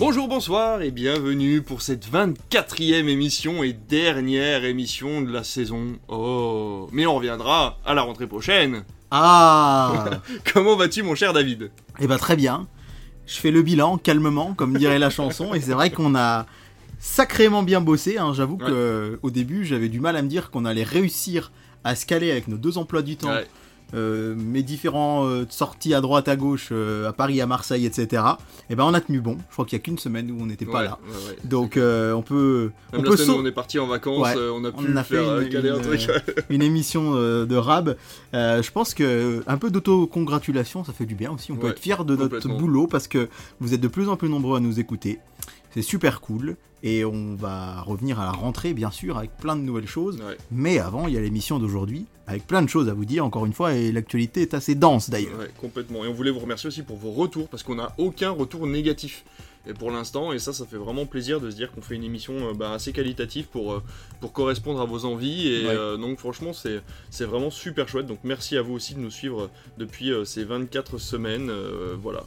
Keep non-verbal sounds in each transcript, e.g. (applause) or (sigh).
Bonjour, bonsoir et bienvenue pour cette 24e émission et dernière émission de la saison. Oh, mais on reviendra à la rentrée prochaine. Ah (laughs) Comment vas-tu mon cher David? Eh ben très bien. Je fais le bilan calmement, comme dirait la chanson, et c'est vrai qu'on a sacrément bien bossé. hein. J'avoue Ouais. que euh, au début, j'avais du mal à me dire qu'on allait réussir à se caler avec nos deux emplois du temps, Ouais. Euh, mes différents euh, sorties à droite, à gauche, euh, à Paris, à Marseille, etc. Et ben on a tenu bon. Je crois qu'il y a qu'une semaine où on n'était pas Ouais, là. ouais, ouais. Donc euh, on peut, Même on la peut semaine où on est parti en vacances, on a On pu a faire une- caler un une, truc. une émission de rab. Je pense que un peu d'auto-congratulation, ça fait du bien aussi. On peut être fier de notre boulot parce que vous êtes de plus en plus nombreux à nous écouter. C'est super cool. Et on va revenir à la rentrée, bien sûr, avec plein de nouvelles choses. Ouais. Mais avant, il y a l'émission d'aujourd'hui, avec plein de choses à vous dire, encore une fois, et l'actualité est assez dense d'ailleurs. Ouais, complètement. Et on voulait vous remercier aussi pour vos retours, parce qu'on n'a aucun retour négatif. Et pour l'instant, et ça, ça fait vraiment plaisir de se dire qu'on fait une émission euh, bah, assez qualitative pour, euh, pour correspondre à vos envies. Et Ouais. euh, donc, franchement, c'est c'est vraiment super chouette. Donc, merci à vous aussi de nous suivre depuis euh, ces 24 semaines. euh, voilà.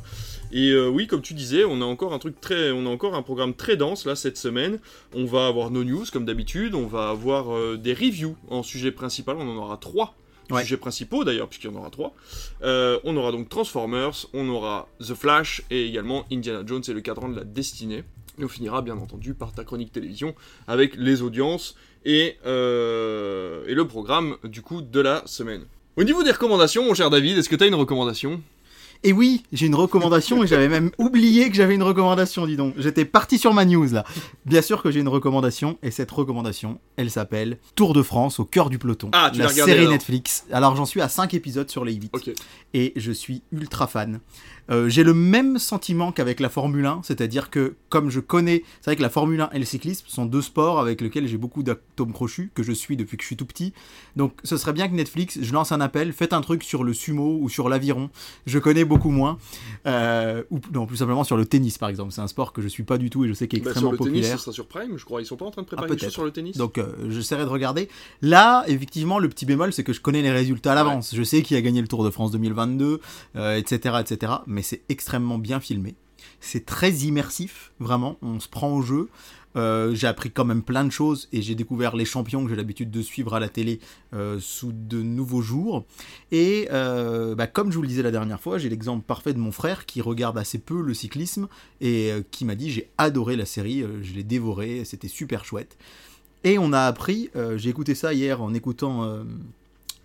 Et oui, comme tu disais, on a encore un truc très, on a encore un programme très dense là cette semaine. On va avoir nos news comme d'habitude. On va avoir des reviews en sujet principal. On en aura trois Ouais. sujets principaux d'ailleurs, puisqu'il y en aura trois. Euh, on aura donc Transformers, on aura The Flash et également Indiana Jones et le cadran de la destinée. Et on finira bien entendu par ta chronique télévision avec les audiences et, euh, le programme du coup de la semaine. Au niveau des recommandations, mon cher David, est-ce que tu as une recommandation? Et oui, j'ai une recommandation et j'avais même oublié que j'avais une recommandation, dis donc. J'étais parti sur ma news là. Bien sûr que j'ai une recommandation et cette recommandation, elle s'appelle Tour de France au cœur du peloton. Ah, tu la regardé, série alors Netflix. Alors j'en suis à 5 épisodes sur les 8 Ok. et je suis ultra fan. Euh, j'ai le même sentiment qu'avec la Formule 1, c'est-à-dire que comme je connais, c'est vrai que la Formule 1 et le cyclisme sont deux sports avec lesquels j'ai beaucoup d'atomes crochus, que je suis depuis que je suis tout petit. Donc ce serait bien que Netflix, je lance un appel, faites un truc sur le sumo ou sur l'aviron. Je connais beaucoup moins. Euh, ou non, plus simplement sur le tennis par exemple. C'est un sport que je suis pas du tout et je sais qu'il est Bah, sur extrêmement le tennis, ça sera sur Prime, je crois. Ils sont pas en train de préparer Ah, quelque chose peut-être. sur le tennis Donc euh, j'essaierai de regarder. Là, effectivement, le petit bémol, c'est que je connais les résultats à l'avance. Je sais qui a gagné le Tour de France 2022, euh, etc., etc. Mais c'est extrêmement bien filmé. C'est très immersif, vraiment. On se prend au jeu. Euh, j'ai appris quand même plein de choses et j'ai découvert les champions que j'ai l'habitude de suivre à la télé euh, sous de nouveaux jours. Et euh, bah, comme je vous le disais la dernière fois, j'ai l'exemple parfait de mon frère qui regarde assez peu le cyclisme et qui m'a dit j'ai adoré la série, je l'ai dévoré, c'était super chouette. Et on a appris, j'ai écouté ça hier en écoutant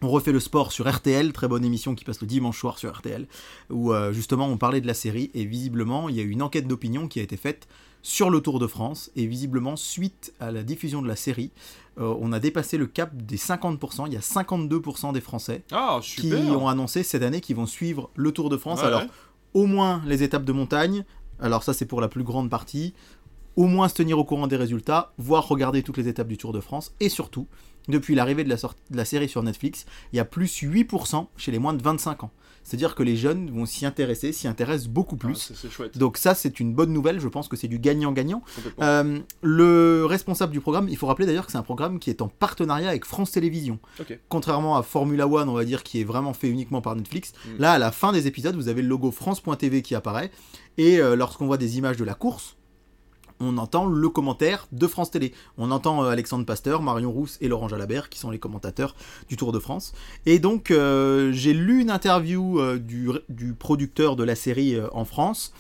On refait le sport sur RTL, très bonne émission qui passe le dimanche soir sur RTL, où euh, justement on parlait de la série et visiblement il y a eu une enquête d'opinion qui a été faite sur le Tour de France et visiblement suite à la diffusion de la série, euh, on a dépassé le cap des 50%, il y a 52% des Français Ah, qui ont annoncé cette année qu'ils vont suivre le Tour de France. Ouais, Alors ouais. au moins les étapes de montagne, alors ça c'est pour la plus grande partie, au moins se tenir au courant des résultats, voire regarder toutes les étapes du Tour de France, et surtout, depuis l'arrivée de, la sorte- de la série sur Netflix, il y a plus 8% chez les moins de 25 ans. C'est-à-dire que les jeunes vont s'y intéresser, s'y intéressent beaucoup Ah, plus. c'est- c'est chouette. Donc ça, c'est une bonne nouvelle, je pense que c'est du gagnant-gagnant. Euh, le responsable du programme, il faut rappeler d'ailleurs que c'est un programme qui est en partenariat avec France Télévisions. Contrairement à Formula One, on va dire, qui est vraiment fait uniquement par Netflix, Mm. là, à la fin des épisodes, vous avez le logo France.tv qui apparaît, et euh, lorsqu'on voit des images de la course, on entend le commentaire de France Télé. On entend euh, Alexandre Pasteur, Marion Rousse et Laurent Jalabert, qui sont les commentateurs du Tour de France. Et donc, euh, j'ai lu une interview euh, du, du producteur de la série euh, en France,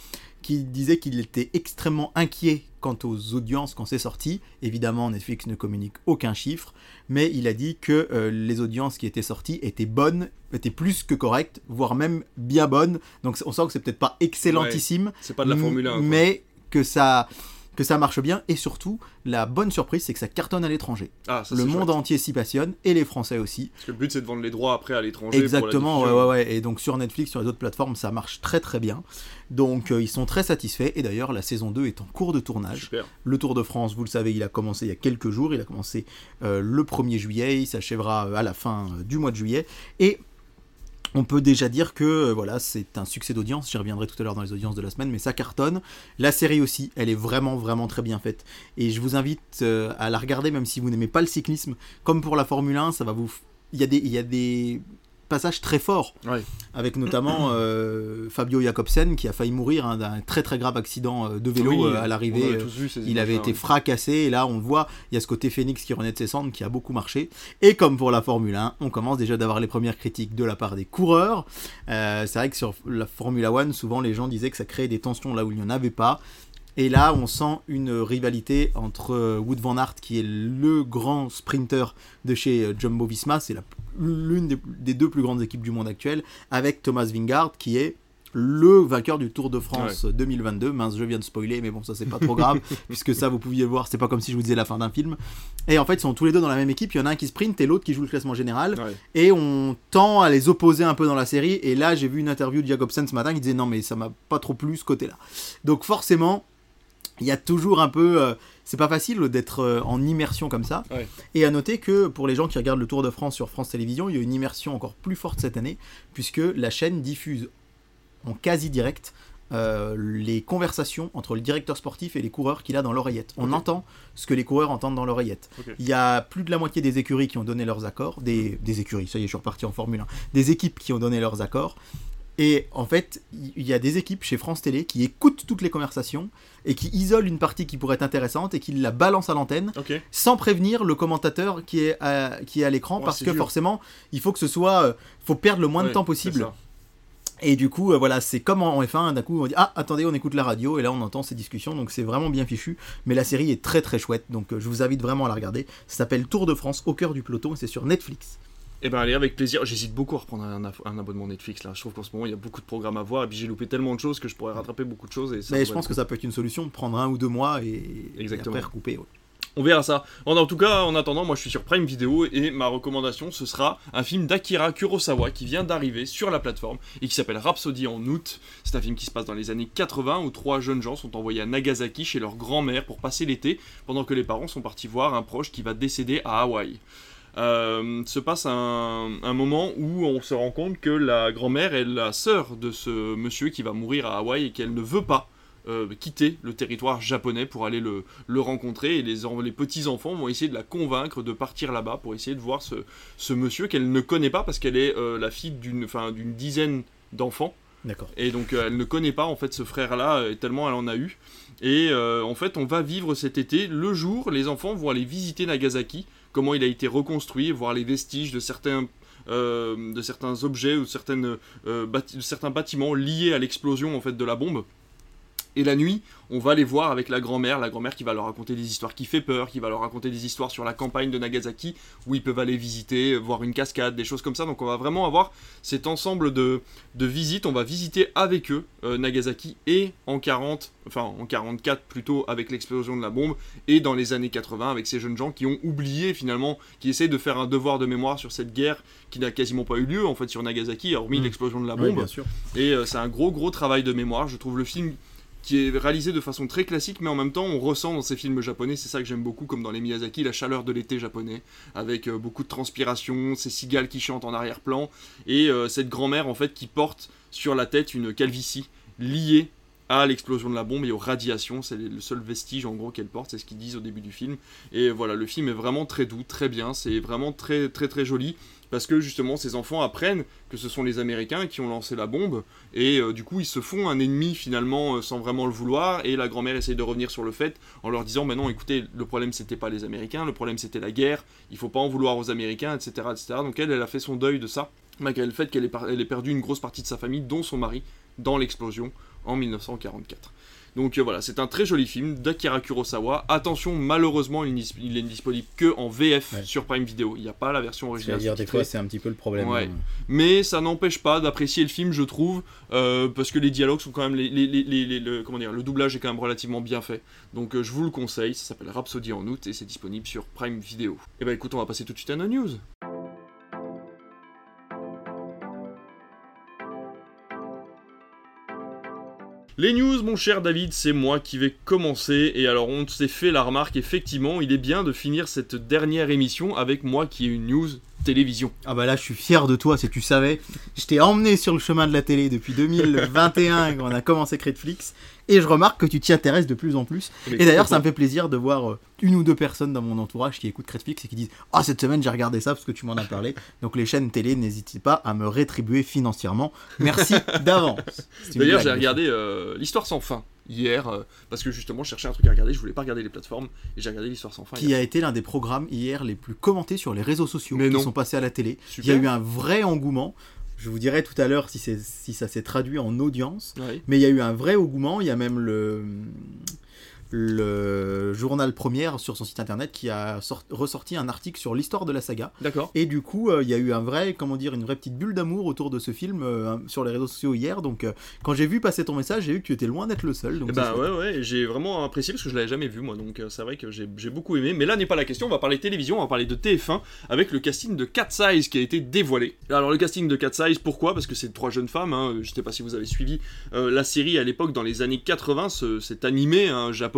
qui disait qu'il était extrêmement inquiet quant aux audiences quand c'est sorti. Évidemment, Netflix ne communique aucun chiffre, mais il a dit que euh, les audiences qui étaient sorties étaient bonnes, étaient plus que correctes, voire même bien bonnes. Donc on sent que c'est peut-être pas excellentissime, C'est pas de la Formule 1. quoi. mais que ça que ça marche bien et surtout la bonne surprise c'est que ça cartonne à l'étranger. Ah, Le monde chouette. entier s'y passionne et les Français aussi. Parce que le but, c'est de vendre les droits après à l'étranger. Exactement, pour la ouais, ouais, ouais. Et donc sur Netflix, sur les autres plateformes, ça marche très très bien. Donc euh, ils sont très satisfaits. Et d'ailleurs, la saison 2 est en cours de tournage. Super. Le Tour de France, vous le savez, il a commencé il y a quelques jours. Il a commencé euh, le 1er juillet. Il s'achèvera euh, à la fin du mois de juillet. Et on peut déjà dire que euh, voilà, c'est un succès d'audience. J'y reviendrai tout à l'heure dans les audiences de la semaine, mais ça cartonne. La série aussi, elle est vraiment vraiment très bien faite. Et je vous invite euh, à la regarder, même si vous n'aimez pas le cyclisme. Comme pour la Formule 1, ça va vous. Il y a des, il y a des passages très forts, Ouais. avec notamment euh, Fabio Jacobsen qui a failli mourir hein, d'un très très grave accident euh, de vélo Oui, euh, à l'arrivée. il avait été fracassé et là on voit, il y a ce côté phénix qui renaît de ses cendres qui a beaucoup marché. Et comme pour la Formule 1, on commence déjà d'avoir les premières critiques de la part des coureurs. Euh, c'est vrai que sur la Formula 1, souvent les gens disaient que ça créait des tensions là où il n'y en avait pas. Et là, on sent une rivalité entre euh, Wood Van Aert, qui est le grand sprinter de chez euh, Jumbo Visma, c'est l'une des, des deux plus grandes équipes du monde actuel, avec Thomas Vingard, qui est le vainqueur du Tour de France 2022. Mince, je viens de spoiler, mais bon, ça c'est pas trop grave, (laughs) puisque ça vous pouviez le voir, c'est pas comme si je vous disais la fin d'un film. Et en fait, ils sont tous les deux dans la même équipe, il y en a un qui sprint et l'autre qui joue le classement général Ouais. et on tend à les opposer un peu dans la série. Et là, j'ai vu une interview de Jacobsen ce matin qui disait non, mais ça m'a pas trop plu ce côté-là. Donc forcément, il y a toujours un peu. euh, c'est pas facile d'être euh, en immersion comme ça. Ouais. Et à noter que pour les gens qui regardent le Tour de France sur France Télévisions, il y a une immersion encore plus forte cette année, puisque la chaîne diffuse en quasi direct. euh, les conversations entre le directeur sportif et les coureurs qu'il a dans l'oreillette. On entend ce que les coureurs entendent dans l'oreillette. Il y a plus de la moitié des écuries qui ont donné leurs accords, des, des écuries, ça y est, je suis reparti en Formule 1, des équipes qui ont donné leurs accords. Et en fait, il y a des équipes chez France Télé qui écoutent toutes les conversations et qui isolent une partie qui pourrait être intéressante et qui la balancent à l'antenne sans prévenir le commentateur qui est à, qui est à l'écran Ouais, parce que dur. forcément, il faut que ce soit. euh, faut perdre le moins de temps possible. Et du coup, euh, voilà, c'est comme en F1, d'un coup on dit Ah, attendez, on écoute la radio, et là on entend ces discussions, donc c'est vraiment bien fichu. Mais la série est très très chouette, donc euh, je vous invite vraiment à la regarder. Ça s'appelle Tour de France au cœur du peloton, et c'est sur Netflix. Eh ben allez, avec plaisir. J'hésite beaucoup à reprendre un, abonnement Netflix là. Je trouve qu'en ce moment il y a beaucoup de programmes à voir et puis j'ai loupé tellement de choses que je pourrais rattraper beaucoup de choses. Et ça Mais je pense être que ça peut être une solution de prendre un ou deux mois et, et Exactement. après recouper. ouais. On verra ça. En, en tout cas, en attendant, moi je suis sur Prime Video et ma recommandation ce sera un film d'Akira Kurosawa qui vient d'arriver sur la plateforme et qui s'appelle Rhapsody en août. C'est un film qui se passe dans les années 80 où trois jeunes gens sont envoyés à Nagasaki chez leur grand-mère pour passer l'été pendant que les parents sont partis voir un proche qui va décéder à Hawaï. Euh, se passe un, un moment où on se rend compte que la grand-mère est la sœur de ce monsieur qui va mourir à Hawaï et qu'elle ne veut pas euh, quitter le territoire japonais pour aller le, le rencontrer. Et les, en- les petits-enfants vont essayer de la convaincre de partir là-bas pour essayer de voir ce, ce monsieur qu'elle ne connaît pas parce qu'elle est euh, la fille d'une dizaine d'enfants. D'accord. et donc elle ne connaît pas en fait ce frère-là tellement elle en a eu. Et euh, en fait on va vivre cet été. Le jour les enfants vont aller visiter Nagasaki comment il a été reconstruit voir les vestiges de certains euh, objets ou euh, de certains bâtiments liés à l'explosion en fait de la bombe et la nuit, on va les voir avec la grand-mère, la grand-mère qui va leur raconter des histoires qui fait peur, qui va leur raconter des histoires sur la campagne de Nagasaki, où ils peuvent aller visiter, voir une cascade, des choses comme ça. Donc on va vraiment avoir cet ensemble de, de visites. On va visiter avec eux euh, Nagasaki et en 40, enfin en 44 plutôt avec l'explosion de la bombe, et dans les années 80 avec ces jeunes gens qui ont oublié finalement, qui essayent de faire un devoir de mémoire sur cette guerre qui n'a quasiment pas eu lieu en fait sur Nagasaki, hormis Mm. l'explosion de la Oui, bombe. bien sûr. Et euh, c'est un gros gros travail de mémoire. Je trouve le film qui est réalisé de façon très classique, mais en même temps on ressent dans ces films japonais, c'est ça que j'aime beaucoup, comme dans les Miyazaki, la chaleur de l'été japonais, avec euh, beaucoup de transpiration, ces cigales qui chantent en arrière-plan, et euh, cette grand-mère en fait qui porte sur la tête une calvitie liée à l'explosion de la bombe et aux radiations, c'est le seul vestige en gros qu'elle porte, c'est ce qu'ils disent au début du film. Et voilà, le film est vraiment très doux, très bien, c'est vraiment très très très joli. Parce que justement ces enfants apprennent que ce sont les Américains qui ont lancé la bombe. Et euh, du coup ils se font un ennemi finalement euh, sans vraiment le vouloir. Et la grand-mère essaye de revenir sur le fait en leur disant mais non écoutez le problème c'était pas les Américains. Le problème c'était la guerre. Il faut pas en vouloir aux Américains etc etc donc elle elle a fait son deuil de ça. Malgré le fait qu'elle ait perdu une grosse partie de sa famille dont son mari dans l'explosion en 1944 donc euh, voilà, c'est un très joli film d'Akira Kurosawa. Attention, malheureusement, il, n'est- il est disponible que en VF Ouais. sur Prime Video. Il n'y a pas la version originale. C'est-à-dire, des fois, c'est un petit peu le problème. Ouais. hein. Mais ça n'empêche pas d'apprécier le film, je trouve, euh, parce que les dialogues sont quand même, les, les- les- les- les- le, comment dire, le doublage est quand même relativement bien fait. Donc euh, je vous le conseille. Ça s'appelle Rhapsody en août et c'est disponible sur Prime Video. Et bah écoute, on va passer tout de suite à nos news. Les news, mon cher David, c'est moi qui vais commencer. Et alors, on s'est fait la remarque, effectivement, il est bien de finir cette dernière émission avec moi qui ai une news télévision. Ah bah là, je suis fier de toi, si tu savais. Je t'ai emmené sur le chemin de la télé depuis 2021, (laughs) quand on a commencé Critflix. Et je remarque que tu t'y intéresses de plus en plus. Mais Et d'ailleurs, ça me fait plaisir de voir euh, une ou deux personnes dans mon entourage qui écoutent Netflix et qui disent Ah, cette semaine j'ai regardé ça parce que tu m'en as parlé. Donc les chaînes télé, n'hésitez pas à me rétribuer financièrement. Merci (laughs) d'avance. D'ailleurs, j'ai regardé euh, l'histoire sans fin hier euh, parce que justement, je cherchais un truc à regarder. Je voulais pas regarder les plateformes et j'ai regardé l'histoire sans fin. Qui a été l'un des programmes hier les plus commentés sur les réseaux sociaux Mais qui non. sont passés à la télé. Super. Il y a eu un vrai engouement. Je vous dirai tout à l'heure si, ça s'est traduit en audience. Mais il y a eu un vrai engouement. Il y a même le, le journal Première sur son site internet qui a sort- ressorti un article sur l'histoire de la saga. D'accord. Et du coup, euh, il y a eu un vrai, comment dire, une vraie petite bulle d'amour autour de ce film euh, sur les réseaux sociaux hier. Donc, euh, quand j'ai vu passer ton message, j'ai vu que tu étais loin d'être le seul. Donc chouette. ouais, ouais, j'ai vraiment apprécié parce que je l'avais jamais vu moi, donc c'est vrai que j'ai beaucoup aimé. Mais là n'est pas la question, on va parler télévision, on va parler de TF1 avec le casting de Cat Size qui a été dévoilé. Alors le casting de Cat Size, pourquoi? Parce que c'est trois jeunes femmes, hein, je sais pas si vous avez suivi la série à l'époque dans les années 80, ce- cet animé hein, japonais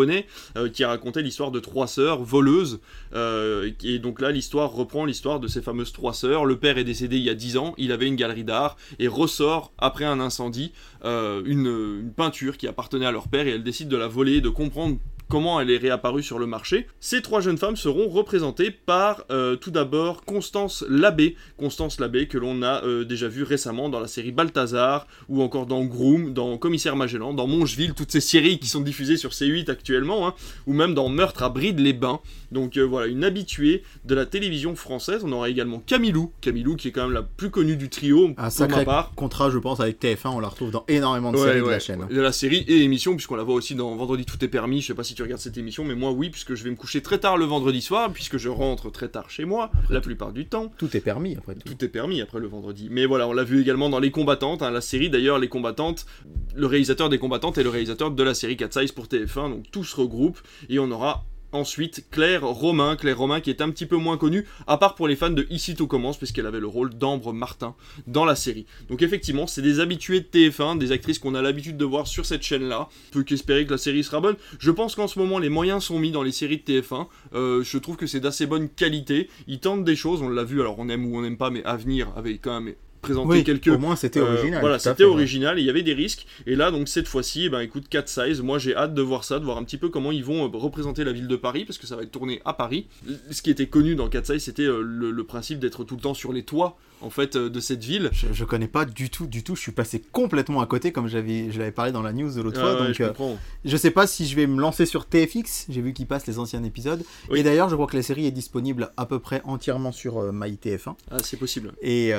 euh, qui racontait l'histoire de trois sœurs voleuses. euh, et donc là l'histoire reprend l'histoire de ces fameuses trois sœurs. Le père est décédé il y a 10 ans, il avait une galerie d'art et ressort après un incendie euh, une, peinture qui appartenait à leur père et elle décide de la voler de comprendre comment elle est réapparue sur le marché. Ces trois jeunes femmes seront représentées par euh, tout d'abord Constance Labbé, Constance Labbé que l'on a euh, déjà vu récemment dans la série Balthazar ou encore dans Groom, dans Commissaire Magellan, dans Mongeville, toutes ces séries qui sont diffusées sur C8 actuellement, hein, ou même dans Meurtre à Bride-les-Bains. Donc euh, voilà, une habituée de la télévision française. On aura également Camilou, Camilou qui est quand même la plus connue du trio Un pour ma sacré part. contrat, je pense, avec TF1. On la retrouve dans énormément de Ouais, séries de la chaîne. hein. De la série et émission, puisqu'on la voit aussi dans Vendredi Tout est permis. Je sais pas si tu regardes cette émission, mais moi oui, puisque je vais me coucher très tard le vendredi soir, puisque je rentre très tard chez moi, la plupart du temps. Tout est permis après tout. Tout est permis après le vendredi. Mais voilà, on l'a vu également dans Les Combattantes, hein, la série d'ailleurs, Les Combattantes. Le réalisateur des Combattantes est le réalisateur de la série Cat Size pour TF1, donc tout se regroupe et on aura. Ensuite, Claire Romain, Claire Romain qui est un petit peu moins connue, à part pour les fans de Ici tout commence, puisqu'elle avait le rôle d'Ambre Martin dans la série. Donc effectivement, c'est des habitués de TF1, des actrices qu'on a l'habitude de voir sur cette chaîne-là. Peut qu'espérer que la série sera bonne. Je pense qu'en ce moment, les moyens sont mis dans les séries de TF1. Euh, je trouve que c'est d'assez bonne qualité. Ils tentent des choses, on l'a vu, alors on aime ou on n'aime pas, mais Avenir avait quand même présenté Oui, quelques... au moins c'était euh, original. voilà, c'était original et il y avait des risques. Et là, donc cette fois-ci, eh ben écoute, 4 size. Moi, j'ai hâte de voir ça, de voir un petit peu comment ils vont euh, représenter la ville de Paris, parce que ça va être tourné à Paris. Ce qui était connu dans 4 size, c'était euh, le, le principe d'être tout le temps sur les toits, en fait, de cette ville. Je, je connais pas du tout, du tout. Je suis passé complètement à côté, comme j'avais, je l'avais parlé dans la news de l'autre Ah fois. ouais, donc, je je sais pas si je vais me lancer sur TFX. J'ai vu qu'ils passent les anciens épisodes. Oui. Et d'ailleurs, je crois que la série est disponible à peu près entièrement sur euh, MyTF1. Ah, c'est possible. Et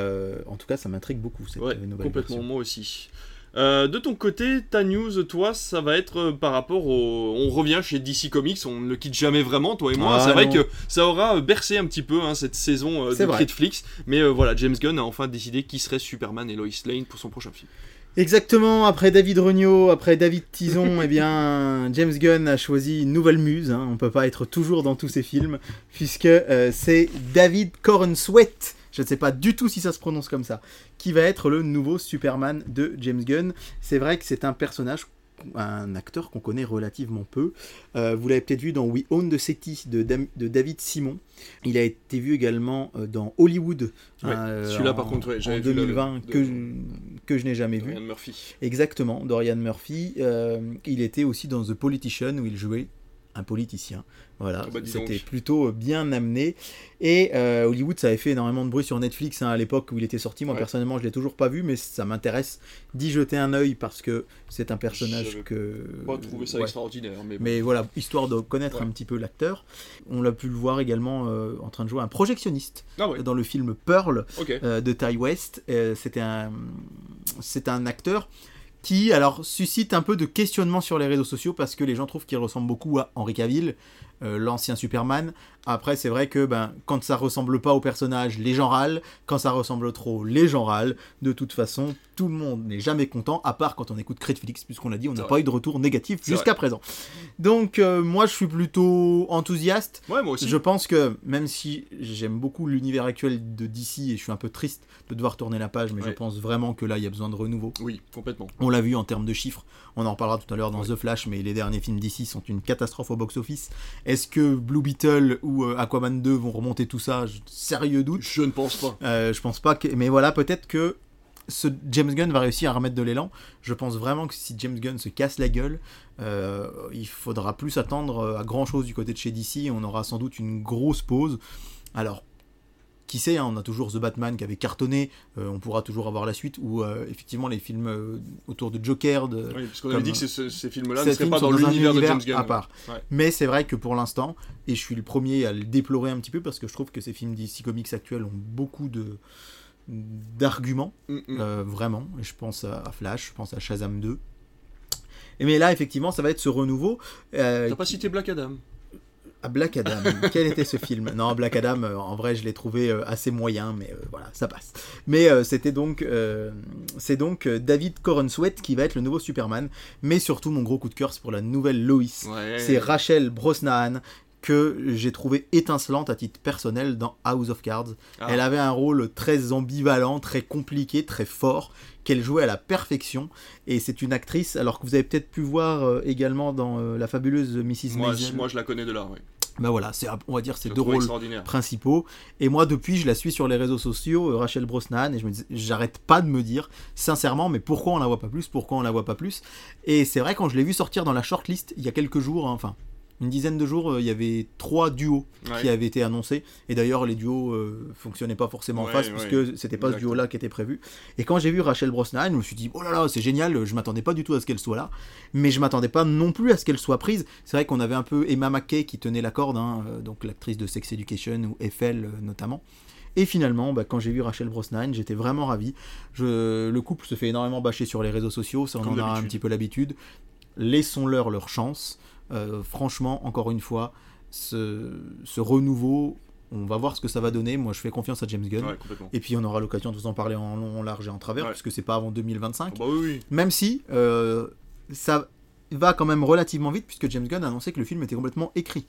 en tout cas, ça m'intrigue beaucoup cette Ouais, nouvelle complètement, version. moi aussi. Euh, de ton côté, ta news, toi, ça va être euh, par rapport au. On revient chez DC Comics, on ne le quitte jamais vraiment, toi et moi. Ah, c'est vrai que ça aura euh, bercé un petit peu hein, cette saison euh, de. Netflix. Mais voilà, James Gunn a enfin décidé qui serait Superman et Lois Lane pour son prochain film. Exactement, après David Regnault, après David Tison, (laughs) eh bien, James Gunn a choisi une nouvelle muse. Hein. On peut pas être toujours dans tous ses films, puisque c'est David Corenswet, je ne sais pas du tout si ça se prononce comme ça, qui va être le nouveau Superman de James Gunn. C'est vrai que c'est un personnage, un acteur qu'on connaît relativement peu. Euh, vous l'avez peut-être vu dans We Own the City de, Dam- de David Simon. Il a été vu également euh, dans Hollywood. Ouais, euh, celui-là, par contre, ouais, en j'avais vu le- 2020, de- que, je, n'ai jamais vu. Ryan Murphy. Exactement, Dorian Murphy. euh, il était aussi dans The Politician où il jouait un politicien. Voilà, Ah bah, c'était plutôt bien amené. Et euh, Hollywood, ça avait fait énormément de bruit sur Netflix hein, à l'époque où il était sorti. Moi, Ouais. personnellement, je l'ai toujours pas vu, mais ça m'intéresse d'y jeter un œil parce que c'est un personnage que. Pas trouvé ça Ouais. extraordinaire, mais, bon. Mais voilà, histoire de connaître Ouais. un petit peu l'acteur. On l'a pu le voir également euh, en train de jouer un projectionniste Ah dans le film Pearl, euh, de Ty West. Euh, C'était un, c'est un acteur qui alors suscite un peu de questionnement sur les réseaux sociaux parce que les gens trouvent qu'il ressemble beaucoup à Henry Cavill, euh, l'ancien Superman. Après, c'est vrai que ben, quand ça ressemble pas au personnage, les gens râlent. Quand ça ressemble trop, les gens râlent. De toute façon, tout le monde n'est jamais content, à part quand on écoute Critflix, puisqu'on l'a dit, on n'a pas eu de retour négatif jusqu'à présent. Donc, euh, moi, je suis plutôt enthousiaste. Ouais, moi aussi. Je pense que même si j'aime beaucoup l'univers actuel de DC et je suis un peu triste de devoir tourner la page, mais je pense vraiment que là il y a besoin de renouveau. Oui, complètement. On l'a vu en termes de chiffres, on en reparlera tout à l'heure dans The Flash, mais les derniers films DC sont une catastrophe au box-office. Est-ce que Blue Beetle ou euh, Aquaman 2 vont remonter tout ça Je- Sérieux doute. Je ne pense pas. Euh, je pense pas que. Mais voilà, peut-être que ce James Gunn va réussir à remettre de l'élan. Je pense vraiment que si James Gunn se casse la gueule, euh, il faudra plus attendre à grand chose du côté de chez DC. On aura sans doute une grosse pause. Alors, qui sait, hein, on a toujours The Batman qui avait cartonné, euh, on pourra toujours avoir la suite, ou euh, effectivement les films euh, autour de Joker. De, oui, parce qu'on avait dit que ces films-là ne seraient pas dans l'univers de James Gunn. À part. Mais c'est vrai que pour l'instant, et je suis le premier à le déplorer un petit peu, parce que je trouve que ces films DC Comics actuels ont beaucoup de d'arguments, mm, mm. vraiment. Je pense à Flash, je pense à Shazam 2. Et mais là, effectivement, ça va être ce renouveau. T'as pas cité Black Adam Black Adam. (laughs) Quel était ce film? Non, Black Adam, euh, en vrai, je l'ai trouvé euh, assez moyen, mais euh, voilà, ça passe. Mais c'était donc, c'est donc David Corenswet qui va être le nouveau Superman. Mais surtout, mon gros coup de cœur, c'est pour la nouvelle Lois. C'est Rachel Brosnahan que j'ai trouvé étincelante à titre personnel dans House of Cards. Ah. Elle avait un rôle très ambivalent, très compliqué, très fort, qu'elle jouait à la perfection. Et c'est une actrice, alors que vous avez peut-être pu voir également dans la fabuleuse Mrs. Moi, moi, je la connais de là, oui ben voilà, c'est on va dire ces deux rôles principaux. Et moi depuis, je la suis sur les réseaux sociaux, euh, Rachel Brosnan, et je me j'arrête pas de me dire sincèrement, mais pourquoi on la voit pas plus, pourquoi on la voit pas plus? Et c'est vrai quand je l'ai vu sortir dans la shortlist il y a quelques jours, hein, enfin une dizaine de jours, euh, il y avait trois duos qui avaient été annoncés. Et d'ailleurs, les duos euh, fonctionnaient pas forcément en face, puisque c'était pas ce duo-là qui était prévu. Et quand j'ai vu Rachel Brosnan, je me suis dit, oh là là, c'est génial, je m'attendais pas du tout à ce qu'elle soit là. Mais je m'attendais pas non plus à ce qu'elle soit prise. C'est vrai qu'on avait un peu Emma McKay qui tenait la corde, hein, euh, donc l'actrice de Sex Education ou Eiffel notamment. Et finalement, bah, quand j'ai vu Rachel Brosnan, j'étais vraiment ravi. Je... Le couple se fait énormément bâcher sur les réseaux sociaux, ça on en a un petit peu l'habitude. Laissons-leur leur chance. Euh, franchement, encore une fois, ce, renouveau, on va voir ce que ça va donner. Moi, je fais confiance à James Gunn. et puis, on aura l'occasion de vous en parler en long, en large et en travers, puisque puisque c'est pas avant 2025. Bah oui, Même si euh, ça va quand même relativement vite, puisque James Gunn a annoncé que le film était complètement écrit.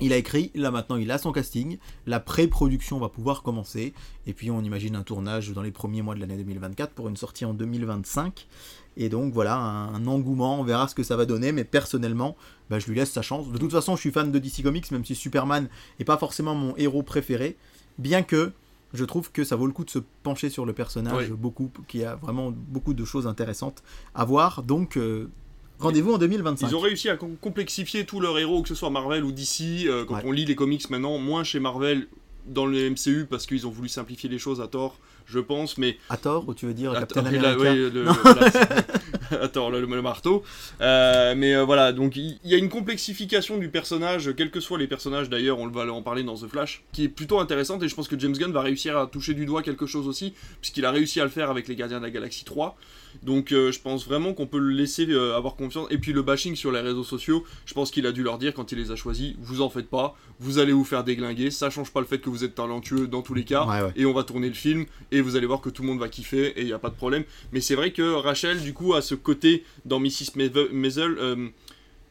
Il a écrit, là maintenant il a son casting, la pré-production va pouvoir commencer, et puis on imagine un tournage dans les premiers mois de l'année 2024 pour une sortie en 2025. Et donc voilà, un, engouement, on verra ce que ça va donner, mais personnellement, bah, je lui laisse sa chance. De toute façon, je suis fan de DC Comics, même si Superman n'est pas forcément mon héros préféré, bien que je trouve que ça vaut le coup de se pencher sur le personnage, beaucoup, qui a vraiment beaucoup de choses intéressantes à voir. Donc, euh, Rendez-vous en 2025. Ils ont réussi à complexifier tous leurs héros, que ce soit Marvel ou DC. Euh, quand on lit les comics maintenant, moins chez Marvel dans le MCU parce qu'ils ont voulu simplifier les choses à tort je pense, mais... À tort, ou tu veux dire Captain America oui, le, (laughs) à tort, le, marteau. Euh, mais euh, voilà, donc il y, a une complexification du personnage, quels que soient les personnages d'ailleurs, on va en parler dans The Flash, qui est plutôt intéressante, et je pense que James Gunn va réussir à toucher du doigt quelque chose aussi, puisqu'il a réussi à le faire avec les Gardiens de la Galaxie 3. Donc euh, je pense vraiment qu'on peut le laisser avoir confiance. Et puis le bashing sur les réseaux sociaux, je pense qu'il a dû leur dire quand il les a choisis, vous en faites pas, vous allez vous faire déglinguer, ça change pas le fait que vous êtes talentueux dans tous les cas, et on va tourner le film, et vous allez voir que tout le monde va kiffer et il n'y a pas de problème. Mais c'est vrai que Rachel, du coup, a ce côté dans Mrs. Maisel. Euh,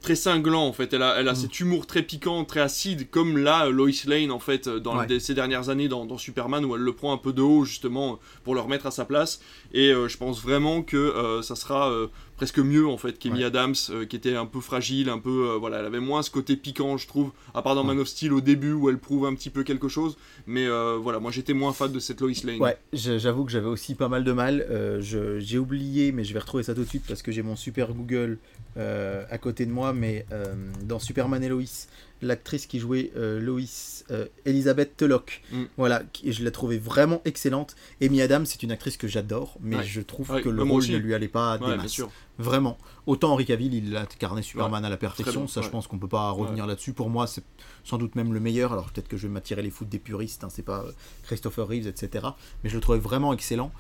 très cinglant en fait. Elle a, elle a mm. cet humour très piquant, très acide, comme là Lois Lane en fait dans ces dernières années dans, Superman où elle le prend un peu de haut justement pour le remettre à sa place. Et euh, je pense vraiment que euh, ça sera presque mieux en fait qu'Amy Adams qui était un peu fragile, un peu voilà, elle avait moins ce côté piquant je trouve, à part dans Man of Steel au début où elle prouve un petit peu quelque chose. Mais voilà, moi j'étais moins fan de cette Lois Lane. Ouais, j'avoue que j'avais aussi pas mal de mal. j'ai oublié, mais je vais retrouver ça tout de suite parce que j'ai mon super Google euh, à côté de moi, mais euh, dans Superman et Lois, l'actrice qui jouait euh, Lois, Elisabeth Teloc, mm. voilà, je l'ai trouvée vraiment excellente. Amy Adams, c'est une actrice que j'adore, mais je trouve que le rôle ne lui allait pas des Vraiment. Autant Henri Cavill, il a incarné Superman à la perfection, ça je pense qu'on peut pas revenir là-dessus. Pour moi, c'est sans doute même le meilleur. Alors peut-être que je vais m'attirer les foutes des puristes, hein, c'est pas Christopher Reeves, etc. Mais je le trouvais vraiment excellent.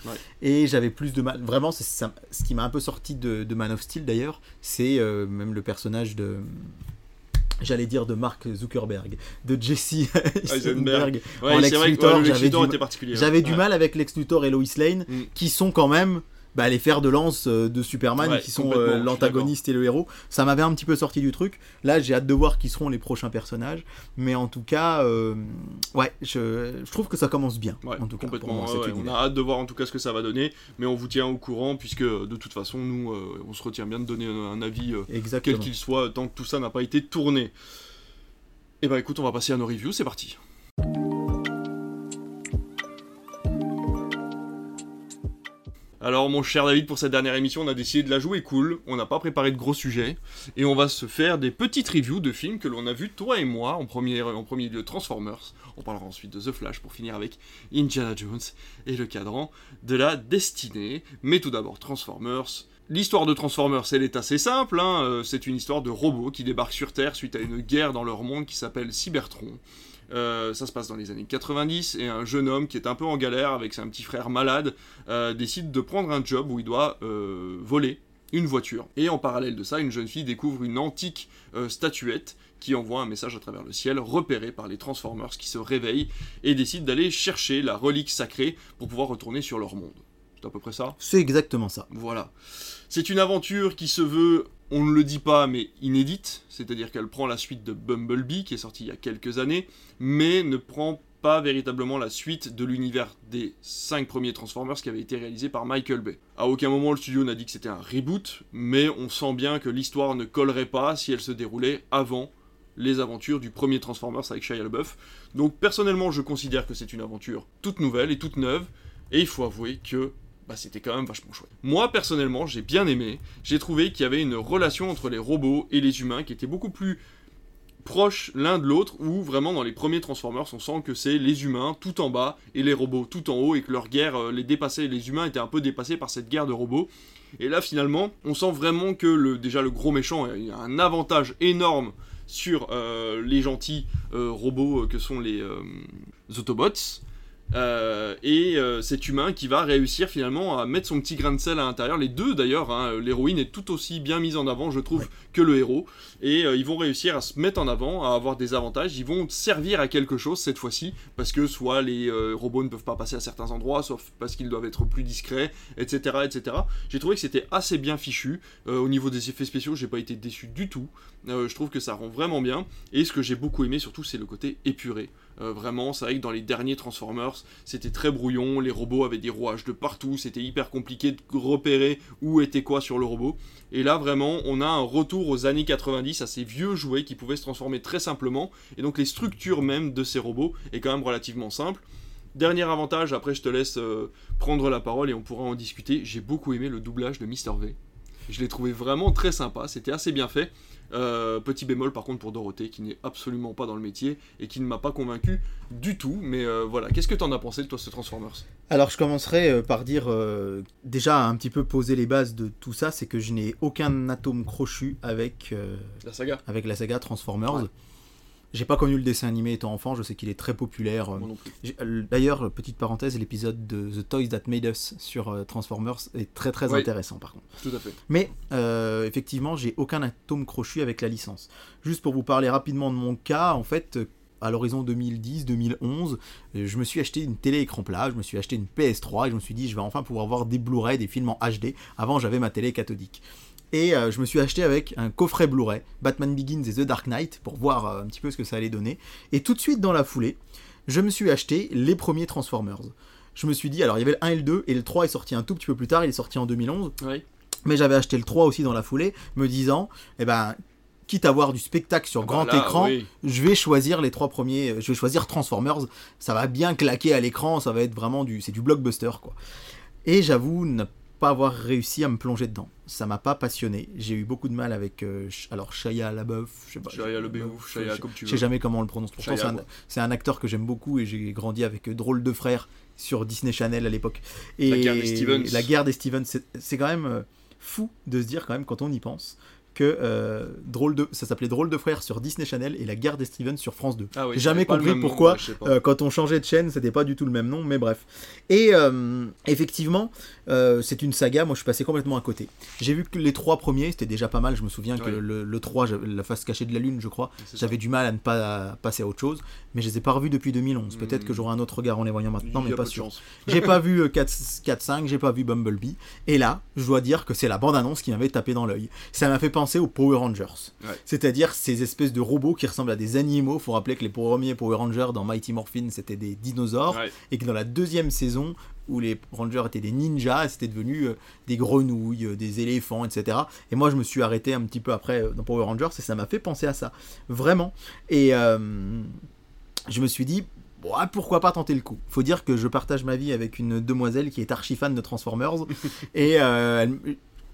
Et j'avais plus de mal. Vraiment, c'est ce qui m'a un peu sorti de, Man of Steel d'ailleurs, c'est euh, même le personnage de j'allais dire de Mark Zuckerberg, de Jesse (laughs) Eisenberg en Lex Luthor. J'avais du, mal avec Lex Luthor et Lois Lane, mm. qui sont quand même bah, les fers de lance euh, de Superman qui sont euh, l'antagoniste et le héros. Ça m'avait un petit peu sorti du truc. Là, j'ai hâte de voir qui seront les prochains personnages. Mais en tout cas, euh, ouais, je, je, trouve que ça commence bien. en tout complètement. on a hâte de voir en tout cas ce que ça va donner. Mais on vous tient au courant puisque de toute façon, nous, on se retient bien de donner un, avis, quel qu'il soit, tant que tout ça n'a pas été tourné. Et eh bah ben, écoute, on va passer à nos reviews. C'est parti. Alors mon cher David, pour cette dernière émission, on a décidé de la jouer cool, on n'a pas préparé de gros sujets, et on va se faire des petites reviews de films que l'on a vus, toi et moi, en premier, lieu Transformers, on parlera ensuite de The Flash pour finir avec Indiana Jones et le cadran de la destinée, mais tout d'abord Transformers, L'histoire de Transformers, elle est assez simple, hein. euh, c'est une histoire de robots qui débarquent sur Terre suite à une guerre dans leur monde qui s'appelle Cybertron. Euh, ça se passe dans les années 90 et un jeune homme qui est un peu en galère avec son petit frère malade euh, décide de prendre un job où il doit voler une voiture. Et en parallèle de ça, une jeune fille découvre une antique statuette qui envoie un message à travers le ciel, repéré par les Transformers qui se réveillent et décident d'aller chercher la relique sacrée pour pouvoir retourner sur leur monde. C'est à peu près ça? C'est exactement ça. Voilà. C'est une aventure qui se veut, on ne le dit pas, mais inédite, c'est-à-dire qu'elle prend la suite de Bumblebee, qui est sorti il y a quelques années, mais ne prend pas véritablement la suite de l'univers des 5 premiers Transformers qui avait été réalisé par Michael Bay. À aucun moment le studio n'a dit que c'était un reboot, mais on sent bien que l'histoire ne collerait pas si elle se déroulait avant les aventures du premier Transformers avec Shia LaBeouf. Donc personnellement, je considère que c'est une aventure toute nouvelle et toute neuve, et il faut avouer que bah, c'était quand même vachement chouette. Moi, personnellement, j'ai bien aimé. J'ai trouvé qu'il y avait une relation entre les robots et les humains qui était beaucoup plus proche l'un de l'autre, où vraiment dans les premiers Transformers, on sent que c'est les humains tout en bas et les robots tout en haut, et que leur guerre euh, les dépassait, les humains étaient un peu dépassés par cette guerre de robots. Et là, finalement, on sent vraiment que déjà le gros méchant a un avantage énorme sur euh, les gentils euh, robots que sont les Autobots. Euh, et euh, cet humain qui va réussir finalement à mettre son petit grain de sel à l'intérieur. Les deux d'ailleurs, hein, l'héroïne est tout aussi bien mise en avant, je trouve, que le héros. Et euh, ils vont réussir à se mettre en avant, à avoir des avantages. Ils vont servir à quelque chose cette fois-ci, parce que soit les robots ne peuvent pas passer à certains endroits, soit parce qu'ils doivent être plus discrets, etc. etc. J'ai trouvé que c'était assez bien fichu. au niveau des effets spéciaux, j'ai pas été déçu du tout. je trouve que ça rend vraiment bien. Et ce que j'ai beaucoup aimé surtout, c'est le côté épuré. Euh, vraiment, c'est vrai que dans les derniers Transformers, c'était très brouillon, les robots avaient des rouages de partout, c'était hyper compliqué de repérer où était quoi sur le robot. Et là, vraiment, on a un retour aux années 90, à ces vieux jouets qui pouvaient se transformer très simplement, et donc les structures même de ces robots est quand même relativement simple. Dernier avantage, après je te laisse euh, prendre la parole et on pourra en discuter, j'ai beaucoup aimé le doublage de Mr. V. Je l'ai trouvé vraiment très sympa, c'était assez bien fait. Euh, petit bémol par contre pour Dorothée qui n'est absolument pas dans le métier et qui ne m'a pas convaincu du tout. Mais euh, voilà, qu'est-ce que tu en as pensé de toi ce Transformers? Alors je commencerai euh, par dire déjà un petit peu poser les bases de tout ça, c'est que je n'ai aucun atome crochu avec la saga, avec la saga Transformers. J'ai pas connu le dessin animé étant enfant, je sais qu'il est très populaire. Euh, d'ailleurs, petite parenthèse, l'épisode de The Toys That Made Us sur euh, Transformers est très très intéressant par contre. Tout à fait. Mais euh, effectivement, j'ai aucun atome crochu avec la licence. Juste pour vous parler rapidement de mon cas, en fait, à l'horizon 2010-2011, je me suis acheté une télé écran plat, je me suis acheté une PS3 et je me suis dit je vais enfin pouvoir voir des Blu-ray, des films en HD. Avant j'avais ma télé cathodique. Et euh, je me suis acheté avec un coffret Blu-ray, Batman Begins et The Dark Knight, pour voir euh, un petit peu ce que ça allait donner. Et tout de suite dans la foulée, je me suis acheté les premiers Transformers. Je me suis dit, alors il y avait le 1 et le 2, et le 3 est sorti un tout petit peu plus tard, il est sorti en 2011. Mais j'avais acheté le 3 aussi dans la foulée, me disant, eh ben, quitte à voir du spectacle sur grand écran, je vais choisir les trois premiers, je vais choisir Transformers, ça va bien claquer à l'écran, ça va être vraiment du, c'est du blockbuster quoi. Et j'avoue ne pas avoir réussi à me plonger dedans. Ça m'a pas passionné. J'ai eu beaucoup de mal avec euh, alors Shia LaBeouf, je sais pas. Shia LaBeouf, Shia comme tu veux. Je sais jamais comment on le prononce. Pourtant c'est un, acteur que j'aime beaucoup et j'ai grandi avec euh, Drôle de frères sur Disney Channel à l'époque. Et la guerre des Stevens. La guerre des Stevens, c'est quand même euh, fou de se dire quand même quand on y pense que euh, drôle de, ça s'appelait Drôle de frères sur Disney Channel et La guerre des Stevens sur France 2. Ah J'ai jamais compris pourquoi euh, quand on changeait de chaîne, c'était pas du tout le même nom, mais bref. Et euh, effectivement, c'est une saga, moi je suis passé complètement à côté. J'ai vu que les trois premiers, c'était déjà pas mal, je me souviens que le, le, 3, la face cachée de la lune, je crois, j'avais du mal à ne pas passer à autre chose, mais je les ai pas revus depuis 2011. Peut-être que hmm. j'aurai un autre regard en les voyant maintenant, mais pas sûr. (laughs) J'ai pas vu 4-5, j'ai pas vu Bumblebee, et là, je dois dire que c'est la bande-annonce qui m'avait tapé dans l'œil. Ça m'a fait penser aux Power Rangers. C'est-à-dire ces espèces de robots qui ressemblent à des animaux. Faut rappeler que les premiers Power Rangers dans Mighty Morphin c'était des dinosaures et que dans la deuxième saison où les Rangers étaient des ninjas, c'était devenu euh, des grenouilles, euh, des éléphants, etc. Et moi je me suis arrêté un petit peu après euh, dans Power Rangers et ça m'a fait penser à ça. Vraiment. Et je me suis dit, pourquoi pas tenter le coup? Faut dire que je partage ma vie avec une demoiselle qui est archi fan de Transformers. (laughs) et elle-